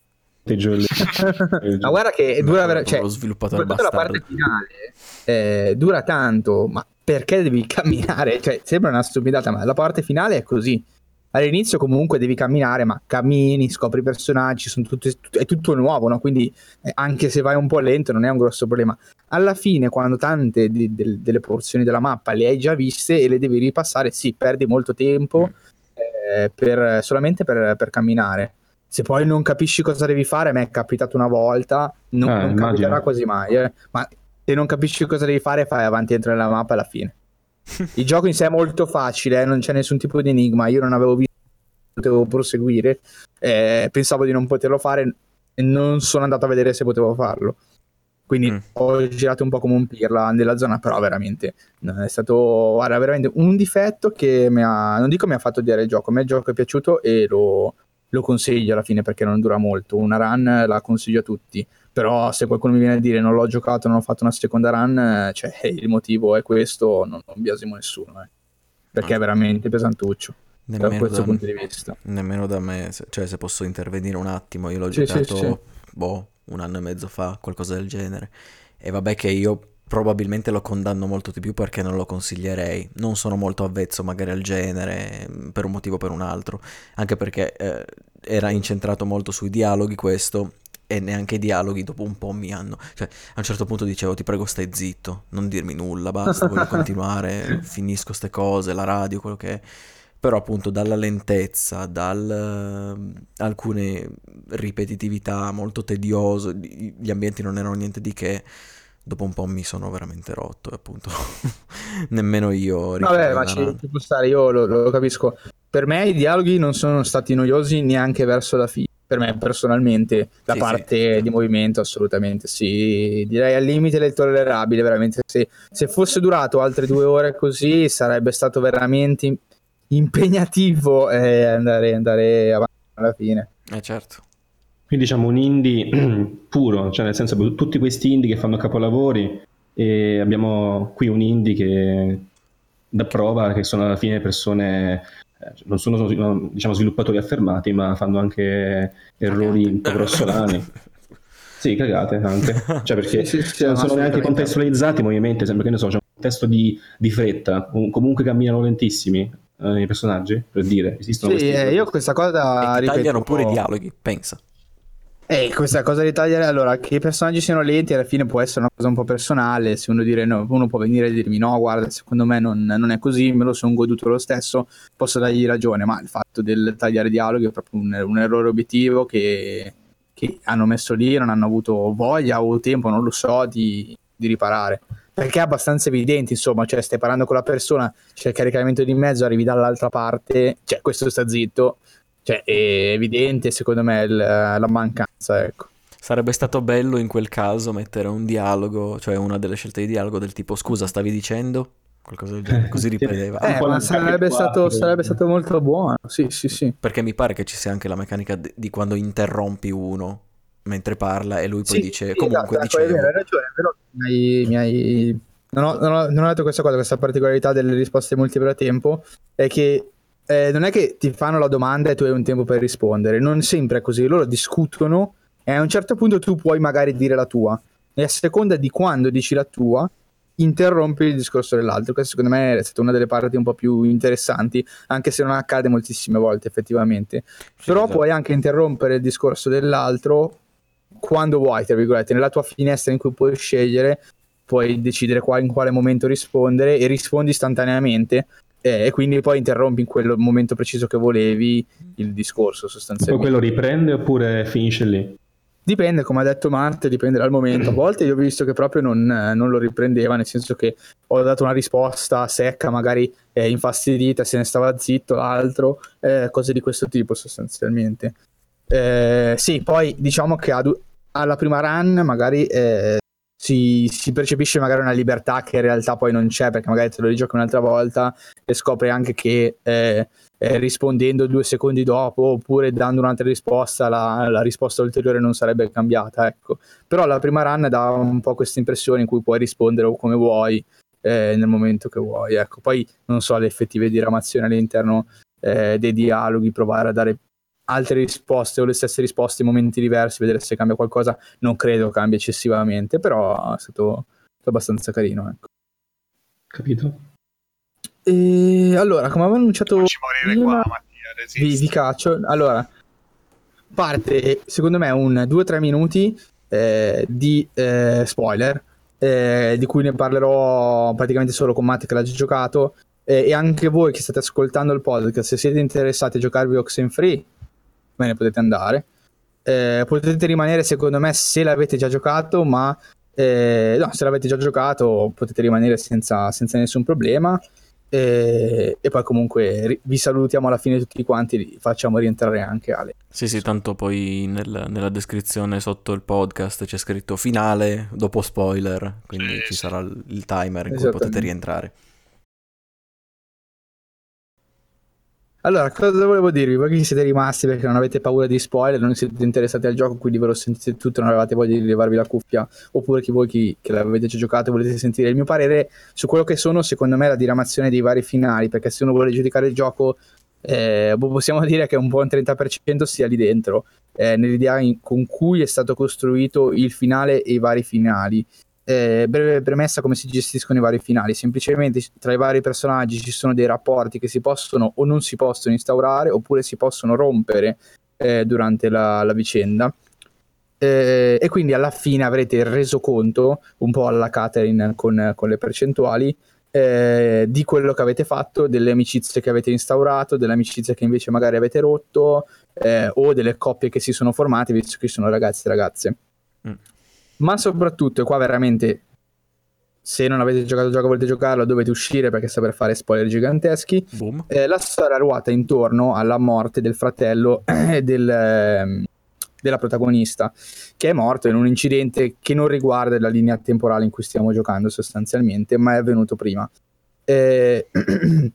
Ma guarda che dura ver- cioè, lo sviluppatore soprattutto la parte finale eh, dura tanto, ma perché devi camminare? Cioè, sembra una stupidata, ma la parte finale è così. All'inizio comunque devi camminare, ma cammini, scopri i personaggi, sono tutti- tut- è tutto nuovo, no? Quindi eh, anche se vai un po' lento non è un grosso problema. Alla fine, quando tante di- del- delle porzioni della mappa le hai già viste e le devi ripassare, sì, perdi molto tempo eh, per- solamente per, per camminare. Se poi non capisci cosa devi fare, a me è capitato una volta, non, Ah, non capiterà quasi mai, eh. ma se non capisci cosa devi fare, fai avanti e entro nella mappa alla fine. Il gioco in sé è molto facile, eh, non c'è nessun tipo di enigma, io non avevo visto, potevo proseguire, eh, pensavo di non poterlo fare e non sono andato a vedere se potevo farlo. Quindi Mm. ho girato un po' come un pirla nella zona, però veramente è stato guarda, veramente un difetto che mi ha, non dico mi ha fatto odiare il gioco, a me il gioco è piaciuto e lo, lo consiglio alla fine perché non dura molto. Una run la consiglio a tutti, però se qualcuno mi viene a dire non l'ho giocato, non ho fatto una seconda run, eh, cioè il motivo è questo, non, non biasimo nessuno, eh. perché è veramente pesantuccio da Nemmeno questo da, punto di vista. nemmeno da me, cioè se posso intervenire un attimo, io l'ho Sì, sì, giocato sì. boh, un anno e mezzo fa, qualcosa del genere. E vabbè che io probabilmente lo condanno molto di più perché non lo consiglierei. Non sono molto avvezzo magari al genere, mh, per un motivo o per un altro. Anche perché eh, era incentrato molto sui dialoghi questo. E neanche i dialoghi dopo un po' mi hanno... Cioè, a un certo punto dicevo, ti prego stai zitto, non dirmi nulla, basta, voglio continuare, finisco ste cose, la radio, quello che è. Però appunto dalla lentezza, dal eh, alcune ripetitività molto tediose, gli ambienti non erano niente di che, dopo un po' mi sono veramente rotto e appunto nemmeno io Vabbè, ma ci può stare, io lo, lo capisco. per me i dialoghi non sono stati noiosi neanche verso la fine. Per me personalmente, la Sì, parte sì. di movimento assolutamente sì, direi al limite del tollerabile, veramente se, se fosse durato altre due ore così sarebbe stato veramente impegnativo eh, andare, andare avanti alla fine. Eh certo. Quindi diciamo un indie puro, cioè nel senso tutti questi indie che fanno capolavori e abbiamo qui un indie che da prova che sono alla fine persone non sono non- diciamo sviluppatori affermati ma fanno anche errori un po' grossolani. Sì cagate anche. Cioè perché Sì, sì, sì, non sono neanche contestualizzati i movimenti sembra che ne so c'è un testo di, di fretta un- comunque camminano lentissimi eh, i personaggi per dire esistono Sì, questi eh, io questa cosa E ripeto, tagliano pure i dialoghi, pensa. Eh, questa cosa di tagliare, allora, che i personaggi siano lenti alla fine può essere una cosa un po' personale, se uno, dire no, uno può venire e dirmi no, guarda, secondo me non, non è così, me lo sono goduto lo stesso, posso dargli ragione, ma il fatto del tagliare dialoghi è proprio un, un errore obiettivo che, che hanno messo lì, non hanno avuto voglia o tempo, non lo so, di, di riparare. Perché è abbastanza evidente, insomma, cioè stai parlando con la persona, c'è il caricamento di mezzo, arrivi dall'altra parte, cioè questo sta zitto, cioè è evidente secondo me il- la mancanza, ecco. Sarebbe stato bello in quel caso mettere un dialogo, cioè una delle scelte di dialogo del tipo scusa, stavi dicendo? Qualcosa del genere, così riprendeva. Eh, il sarebbe stato, quattro. sarebbe stato molto buono, sì, sì, sì. Perché mi pare che ci sia anche la meccanica di di quando interrompi uno mentre parla e lui poi Sì, dice sì, comunque esatto, ecco, dicevo. hai ragione, però mi hai- mi hai- Non, ho, non ho- non ho detto questa cosa, questa particolarità delle risposte multiple a tempo, è che eh, non è che ti fanno la domanda e tu hai un tempo per rispondere, non sempre è così, loro discutono e a un certo punto tu puoi magari dire la tua, e a seconda di quando dici la tua, interrompi il discorso dell'altro. Questa secondo me è stata una delle parti un po' più interessanti, anche se non accade moltissime volte effettivamente. Sì, Però esatto. puoi anche interrompere il discorso dell'altro quando vuoi, tra virgolette, nella tua finestra in cui puoi scegliere, puoi decidere qua- in quale momento rispondere e rispondi istantaneamente. Eh, e quindi poi interrompi in quel momento preciso che volevi il discorso poi sostanzialmente. quello riprende oppure finisce lì Dipende, come ha detto Marte, dipende dal momento. A volte io ho visto che proprio non, non lo riprendeva, nel senso che ho dato una risposta secca, magari eh, infastidita, se ne stava zitto l'altro, eh, cose di questo tipo sostanzialmente. Eh, sì, poi diciamo che ad- alla prima run magari eh, si, si percepisce magari una libertà che in realtà poi non c'è, perché magari te lo rigiochi un'altra volta e scopri anche che eh, eh, rispondendo due secondi dopo oppure dando un'altra risposta, la, la risposta ulteriore non sarebbe cambiata. Ecco. Però la prima run dà un po' questa impressione in cui puoi rispondere come vuoi eh, nel momento che vuoi. Ecco. Poi non so le effettive diramazioni all'interno eh, dei dialoghi, provare a dare altre risposte o le stesse risposte in momenti diversi, vedere se cambia qualcosa. Non credo cambi eccessivamente, però è stato, stato abbastanza carino. Ecco. capito? E allora, come avevo annunciato morire prima, qua, Mattia, vi, vi caccio. Allora, parte secondo me un 2-3 minuti eh, di eh, spoiler, eh, di cui ne parlerò praticamente solo con Matt che l'ha già giocato. eh, e anche voi che state ascoltando il podcast, se siete interessati a giocarvi Oxenfree, ve ne potete andare. Eh, potete rimanere, secondo me, se l'avete già giocato, ma eh, no, se l'avete già giocato potete rimanere senza, senza nessun problema. E, e poi comunque ri- vi salutiamo alla fine tutti quanti, li facciamo rientrare anche Ale. Sì, sì, tanto poi nel- nella descrizione sotto il podcast c'è scritto finale dopo spoiler, quindi Sì, ci sì. sarà il, timer in cui potete rientrare. Allora, cosa volevo dirvi? Voi che siete rimasti perché non avete paura di spoiler, non siete interessati al gioco, quindi ve lo sentite tutto, non avevate voglia di levarvi la cuffia, oppure che voi chi- che l'avete già giocato volete sentire il mio parere su quello che sono, secondo me, la diramazione dei vari finali, perché se uno vuole giudicare il gioco, eh, boh, possiamo dire che un buon 30% sia lì dentro, eh, nell'idea in- con cui è stato costruito il finale e i vari finali. Eh, breve premessa come si gestiscono i vari finali. Semplicemente tra i vari personaggi ci sono dei rapporti che si possono o non si possono instaurare oppure si possono rompere eh, durante la, la vicenda. Eh, e quindi alla fine avrete il resoconto un po' alla Catherine con, con le percentuali eh, di quello che avete fatto, delle amicizie che avete instaurato, delle amicizie che invece magari avete rotto eh, o delle coppie che si sono formate visto che sono ragazzi e ragazze. Mm. Ma soprattutto, e qua veramente se non avete giocato il gioco e volete giocarlo dovete uscire perché sta per fare spoiler giganteschi. Eh, la storia ruota intorno alla morte del fratello del, eh, della protagonista, che è morto in un incidente che non riguarda la linea temporale in cui stiamo giocando sostanzialmente, ma è avvenuto prima. Eh,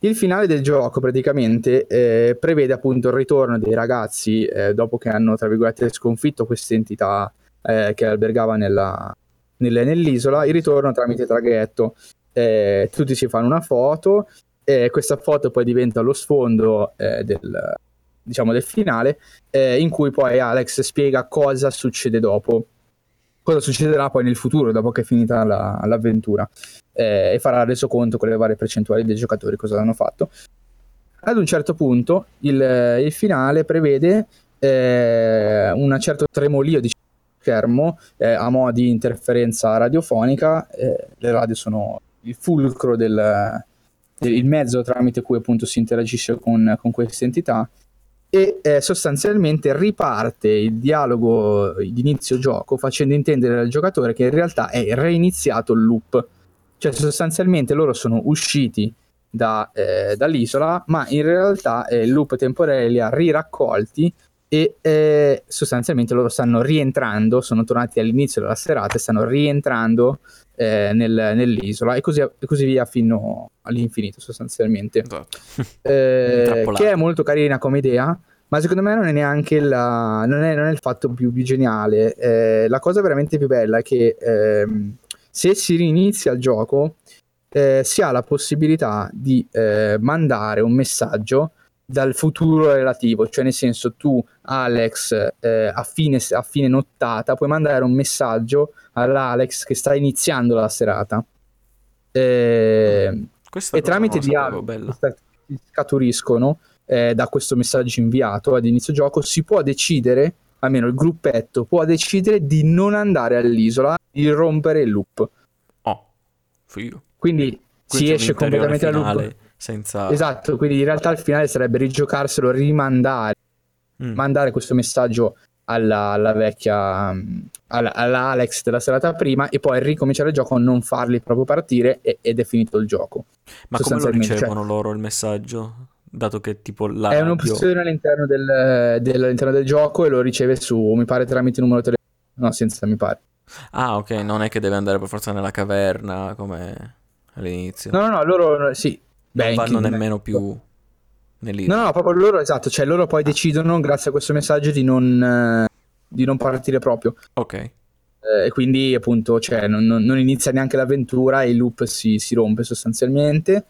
il finale del gioco praticamente eh, prevede appunto il ritorno dei ragazzi eh, dopo che hanno, tra virgolette, sconfitto questa entità eh, che albergava nella, nel, nell'isola, il ritorno tramite traghetto. Eh, tutti si fanno una foto, e questa foto poi diventa lo sfondo eh, del, diciamo, del finale, eh, in cui poi Alex spiega cosa succede dopo, cosa succederà poi nel futuro, dopo che è finita la, l'avventura, eh, e farà reso conto con le varie percentuali dei giocatori cosa hanno fatto. Ad un certo punto il, il finale prevede eh, un certo tremolio di schermo eh, a mo' di interferenza radiofonica, eh, le radio sono il fulcro del, il mezzo tramite cui appunto si interagisce con, con queste entità e eh, sostanzialmente riparte il dialogo di inizio gioco facendo intendere al giocatore che in realtà è reiniziato il loop. Cioè sostanzialmente loro sono usciti da, eh, dall'isola, ma in realtà eh, il loop temporale li ha riraccolti e eh, sostanzialmente loro stanno rientrando, sono tornati all'inizio della serata e stanno rientrando eh, nel, nell'isola e così, e così, via fino all'infinito sostanzialmente. Esatto. Eh, che è molto carina come idea, ma secondo me non è neanche la, non è, non è il fatto più, più geniale. Eh, la cosa veramente più bella è che ehm, se si rinizia il gioco eh, si ha la possibilità di eh, mandare un messaggio dal futuro relativo, cioè nel senso tu Alex eh, a, fine, a, fine, nottata puoi mandare un messaggio all'Alex che sta iniziando la serata. Eh, e tramite dialogo che scaturiscono eh, da questo messaggio inviato ad inizio gioco si può decidere almeno il gruppetto può decidere di non andare all'isola di rompere il loop. Oh figo. Quindi, quindi si esce completamente dal loop senza... Esatto, quindi in realtà il finale sarebbe rigiocarselo, rimandare, mm. mandare questo messaggio alla, alla vecchia, alla, alla, Alex della serata prima e poi ricominciare il gioco, non farli proprio partire e, ed è finito il gioco. Ma come lo ricevono cioè, loro il messaggio? Dato che tipo la È un'opzione all'interno del, del, all'interno del gioco e lo riceve su, mi pare, tramite numero telefono. No, senza, mi pare. Ah, ok, non è che deve andare per forza nella caverna come all'inizio. No, no, no, loro sì, Banking, non vanno nemmeno più nell'isola. No, no, proprio loro, esatto, cioè loro poi decidono, grazie a questo messaggio, di non, eh, di non partire proprio. Ok. Eh, e quindi appunto cioè, non, non, non, inizia neanche l'avventura e il loop si, si rompe sostanzialmente.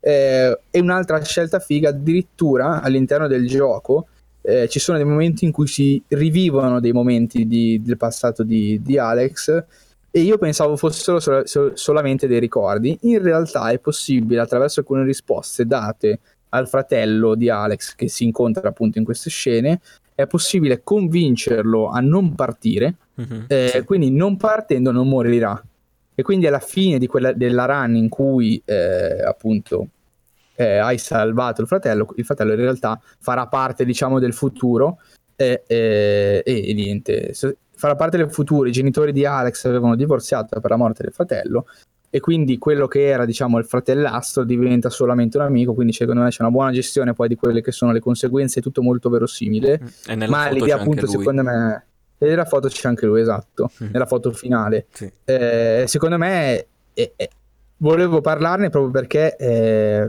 Eh, e un'altra scelta figa, addirittura all'interno del gioco eh, ci sono dei momenti in cui si rivivono dei momenti di, del passato di, di Alex e io pensavo fossero sol- sol- solamente dei ricordi. In realtà è possibile, attraverso alcune risposte date al fratello di Alex, che si incontra appunto in queste scene, è possibile convincerlo a non partire, mm-hmm. eh, quindi non partendo non morirà. E quindi alla fine quella, della run in cui eh, appunto eh, hai salvato il fratello, il fratello in realtà farà parte diciamo del futuro e, e, e niente farà parte del futuro. I genitori di Alex avevano divorziato per la morte del fratello e quindi quello che era diciamo il fratellastro diventa solamente un amico quindi secondo me c'è una buona gestione poi di quelle che sono le conseguenze è tutto molto verosimile mm. ma l'idea appunto secondo me e nella foto c'è anche lui esatto mm. nella foto finale sì. eh, secondo me eh, eh, volevo parlarne proprio perché eh,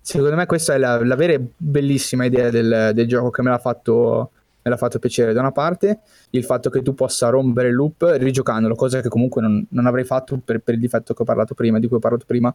secondo me questa è la, la vera bellissima idea del, del gioco che me l'ha fatto me l'ha fatto piacere da una parte il fatto che tu possa rompere il loop rigiocandolo, cosa che comunque non, non avrei fatto per, per, il difetto che ho parlato prima, di cui ho parlato prima.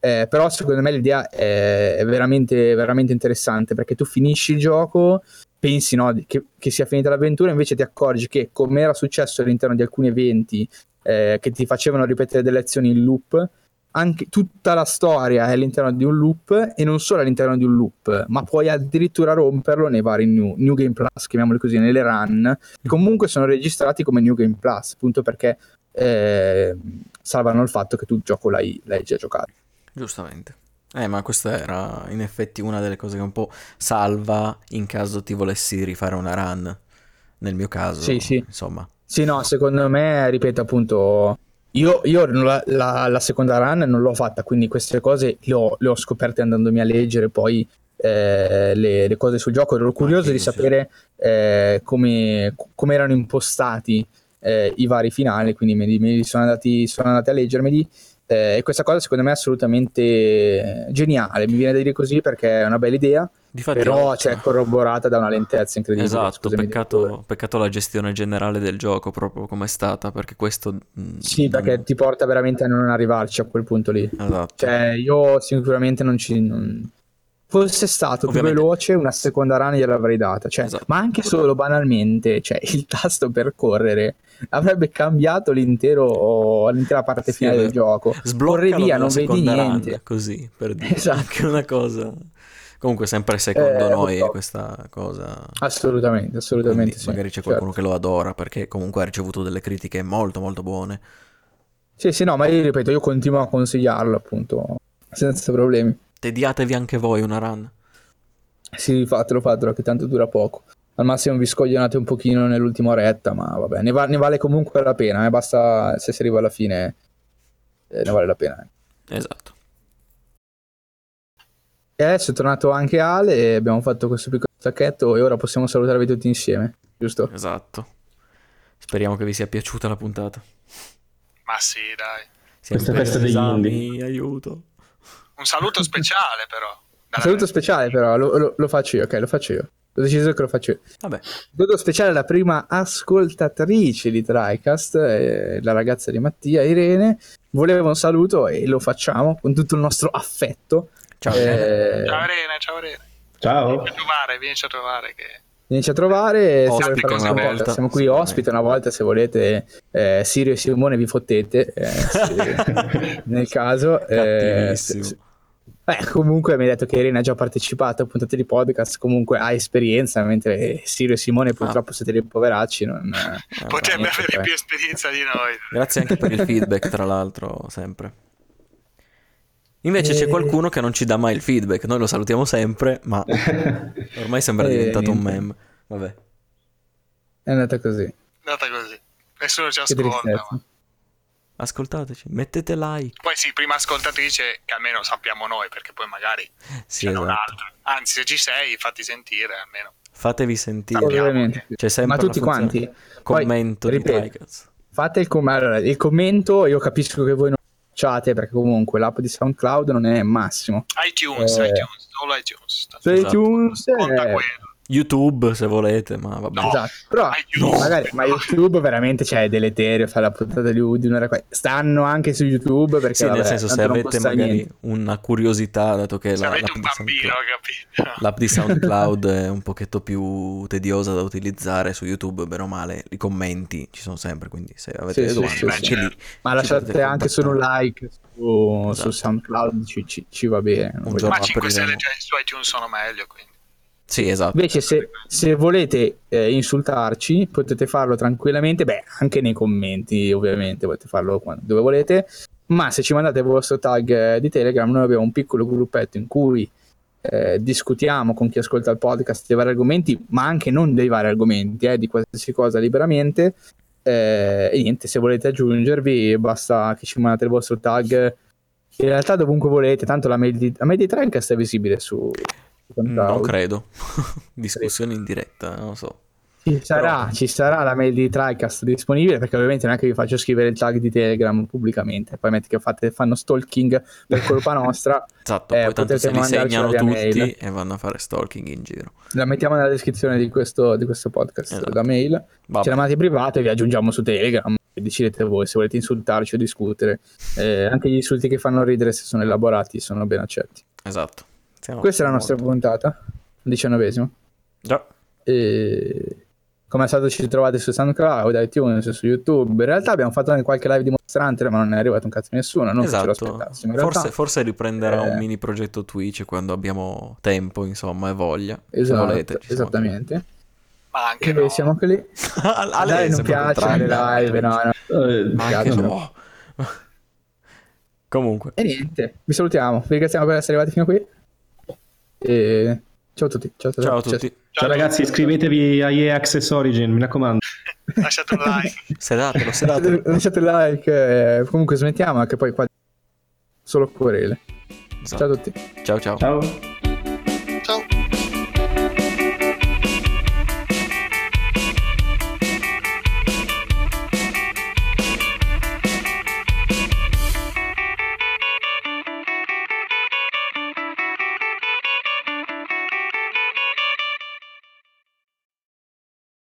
Eh, però secondo me l'idea è, veramente, veramente, interessante perché tu finisci il gioco, pensi no, che, che, sia finita l'avventura, invece ti accorgi che come era successo all'interno di alcuni eventi eh, che ti facevano ripetere delle azioni in loop, anche tutta la storia è all'interno di un loop e non solo all'interno di un loop, ma puoi addirittura romperlo nei vari new, new Game Plus, chiamiamoli così, nelle run, che comunque sono registrati come New Game Plus, appunto perché eh, salvano il fatto che tu il gioco l'hai, l'hai già giocato. Giustamente. Eh, ma questa era in effetti una delle cose che un po' salva in caso ti volessi rifare una run. Nel mio caso, sì, sì. insomma. Sì, no, secondo me, ripeto appunto, io, io la, la, la, seconda run non l'ho fatta, quindi queste cose le ho, le ho scoperte andandomi a leggere poi eh, le, le, cose sul gioco. Ero curioso di sapere eh, come, come, erano impostati eh, i vari finali, quindi me, me sono, andati, sono andati a leggermeli. Eh, e questa cosa secondo me è assolutamente geniale, mi viene da dire così perché è una bella idea, Difatti, però c'è cioè, corroborata da una lentezza incredibile. Esatto, peccato, peccato, la gestione generale del gioco proprio come è stata, perché questo... Mm, sì, perché ti porta veramente a non arrivarci a quel punto lì. Esatto. Cioè io sicuramente non ci... Non fosse stato Ovviamente. più veloce, una seconda run gliel'avrei data. Cioè, esatto. Ma anche solo banalmente, cioè, il tasto per correre avrebbe cambiato l'intero, l'intera parte sì, finale del gioco. Corri via, non vedi niente. Run, così, per dire. Esatto. Anche una cosa... Comunque sempre secondo eh, noi so. questa cosa... Assolutamente, assolutamente sì. Magari c'è qualcuno certo. che lo adora perché comunque ha ricevuto delle critiche molto molto buone. Sì, sì, no, ma io ripeto, io continuo a consigliarlo appunto, senza problemi. Tediatevi anche voi una run. Sì, fatelo, fatelo, che tanto dura poco. Al massimo vi scoglionate un pochino nell'ultima oretta, ma vabbè, ne, va- ne vale comunque la pena, eh? basta se si arriva alla fine, eh, ne vale la pena. Eh. Esatto. E adesso è tornato anche Ale e abbiamo fatto questo piccolo stacchetto e ora possiamo salutarvi tutti insieme, giusto? Esatto. Speriamo che vi sia piaciuta la puntata. Ma sì, dai. Questa festa degli indie. Aiuto. Un saluto speciale però. Un saluto speciale però, lo, lo, lo, faccio io, ok, lo faccio io. Ho deciso che lo faccio io. Vabbè. Saluto speciale alla prima ascoltatrice di TriCast, eh, la ragazza di Mattia, Irene. Voleva un saluto e lo facciamo con tutto il nostro affetto. Ciao, eh... ciao Irene, ciao Irene. Ciao. Vieni a trovare, vieni a trovare che... Vienici a trovare, una volta. siamo qui ospite una volta se volete eh, Sirio e Simone vi fottete eh, se, nel caso eh, Beh, comunque mi hai detto che Irene ha già partecipato a puntate di podcast, comunque ha esperienza, mentre Sirio e Simone purtroppo ah. siete dei poveracci. Non, Potrebbe avere più esperienza di noi. Grazie anche per il feedback, tra l'altro, sempre. Invece e... c'è qualcuno che non ci dà mai il feedback, noi lo salutiamo sempre, ma ormai sembra diventato un meme. Vabbè. È andata così. È andata così. Nessuno ci ascolta. Ascoltateci, mettete like. Poi sì, prima ascoltatrice che almeno sappiamo noi, perché poi magari sì, c'è esatto. un altro. Anzi, se ci sei, fatti sentire almeno. Fatevi sentire. Ovviamente. C'è sempre Ma tutti quanti. Commento Poi, di ripeto, Fate il, com- allora, il commento, io capisco che voi non facciate perché comunque l'app di SoundCloud non è massimo. iTunes, eh, iTunes, solo iTunes. Su iTunes esatto. Conta quello. YouTube se volete, ma vabbè. No, esatto. Però no. magari, ma YouTube veramente c'è cioè, deleterio fare la puntata di, di un'ora qua. Stanno anche su YouTube perché Sì, vabbè, nel senso se avete magari niente. una curiosità, dato che se la, avete l'app, un di bambino, SoundCloud, l'app di SoundCloud è un pochetto più tediosa da utilizzare su YouTube, bene o male, i commenti ci sono sempre, quindi se avete sì, domande sì, anche lì Ma lasciate anche solo un like su, esatto. su SoundCloud, ci, ci, ci, va bene. Un giorno ma 5 stelle su iTunes sono meglio, quindi. Sì, esatto. Invece, se, se volete eh, insultarci, potete farlo tranquillamente. Beh, anche nei commenti, ovviamente, potete farlo quando, dove volete. Ma se ci mandate il vostro tag eh, di Telegram, noi abbiamo un piccolo gruppetto in cui eh, discutiamo con chi ascolta il podcast dei vari argomenti, ma anche non dei vari argomenti, eh, di qualsiasi cosa liberamente. Eh, e niente, se volete aggiungervi, basta che ci mandate il vostro tag. In realtà, dovunque volete, tanto la mail di, la mail di Trencast è visibile su non credo. Discussione in diretta, non lo so. Ci sarà, Però... ci sarà la mail di TriCast disponibile perché ovviamente non è che vi faccio scrivere il tag di Telegram pubblicamente, poi metti che fate, fanno stalking per colpa nostra. esatto, eh, poi tanto se li segnano tutti mail. e vanno a fare stalking in giro. La mettiamo nella descrizione di questo, di questo podcast, esatto. la mail. Vabbè. Ce la mandate privata e vi aggiungiamo su Telegram. Decidete voi se volete insultarci o discutere. Eh, anche gli insulti che fanno ridere, se sono elaborati, sono ben accetti. Esatto. Siamo Questa è la nostra puntata, diciannovesima. Già. E come al solito ci trovate su SoundCloud, iTunes, su YouTube. In realtà abbiamo fatto anche qualche live dimostrante, ma non è arrivato un cazzo nessuno. Non esatto. ce lo aspettassimo. Forse, forse, riprenderà eh... un mini progetto Twitch quando abbiamo tempo, insomma, e voglia. Esatto, volete, esattamente. Ma anche no. siamo anche lì. a lei non piace le live, no, no. Eh, ma anche no. Comunque. E niente, vi salutiamo. Vi ringraziamo per essere arrivati fino a qui. E Ciao a tutti. Ciao, Ciao a tutti. Ciao ragazzi, iscrivetevi a EA Access Origin, mi raccomando. Lasciate un like. Sedatelo, sedatelo. Lasciate, lasciate like. eh, comunque smettiamo anche poi qua. Solo querele. Esatto. Ciao a tutti. Ciao ciao. Ciao.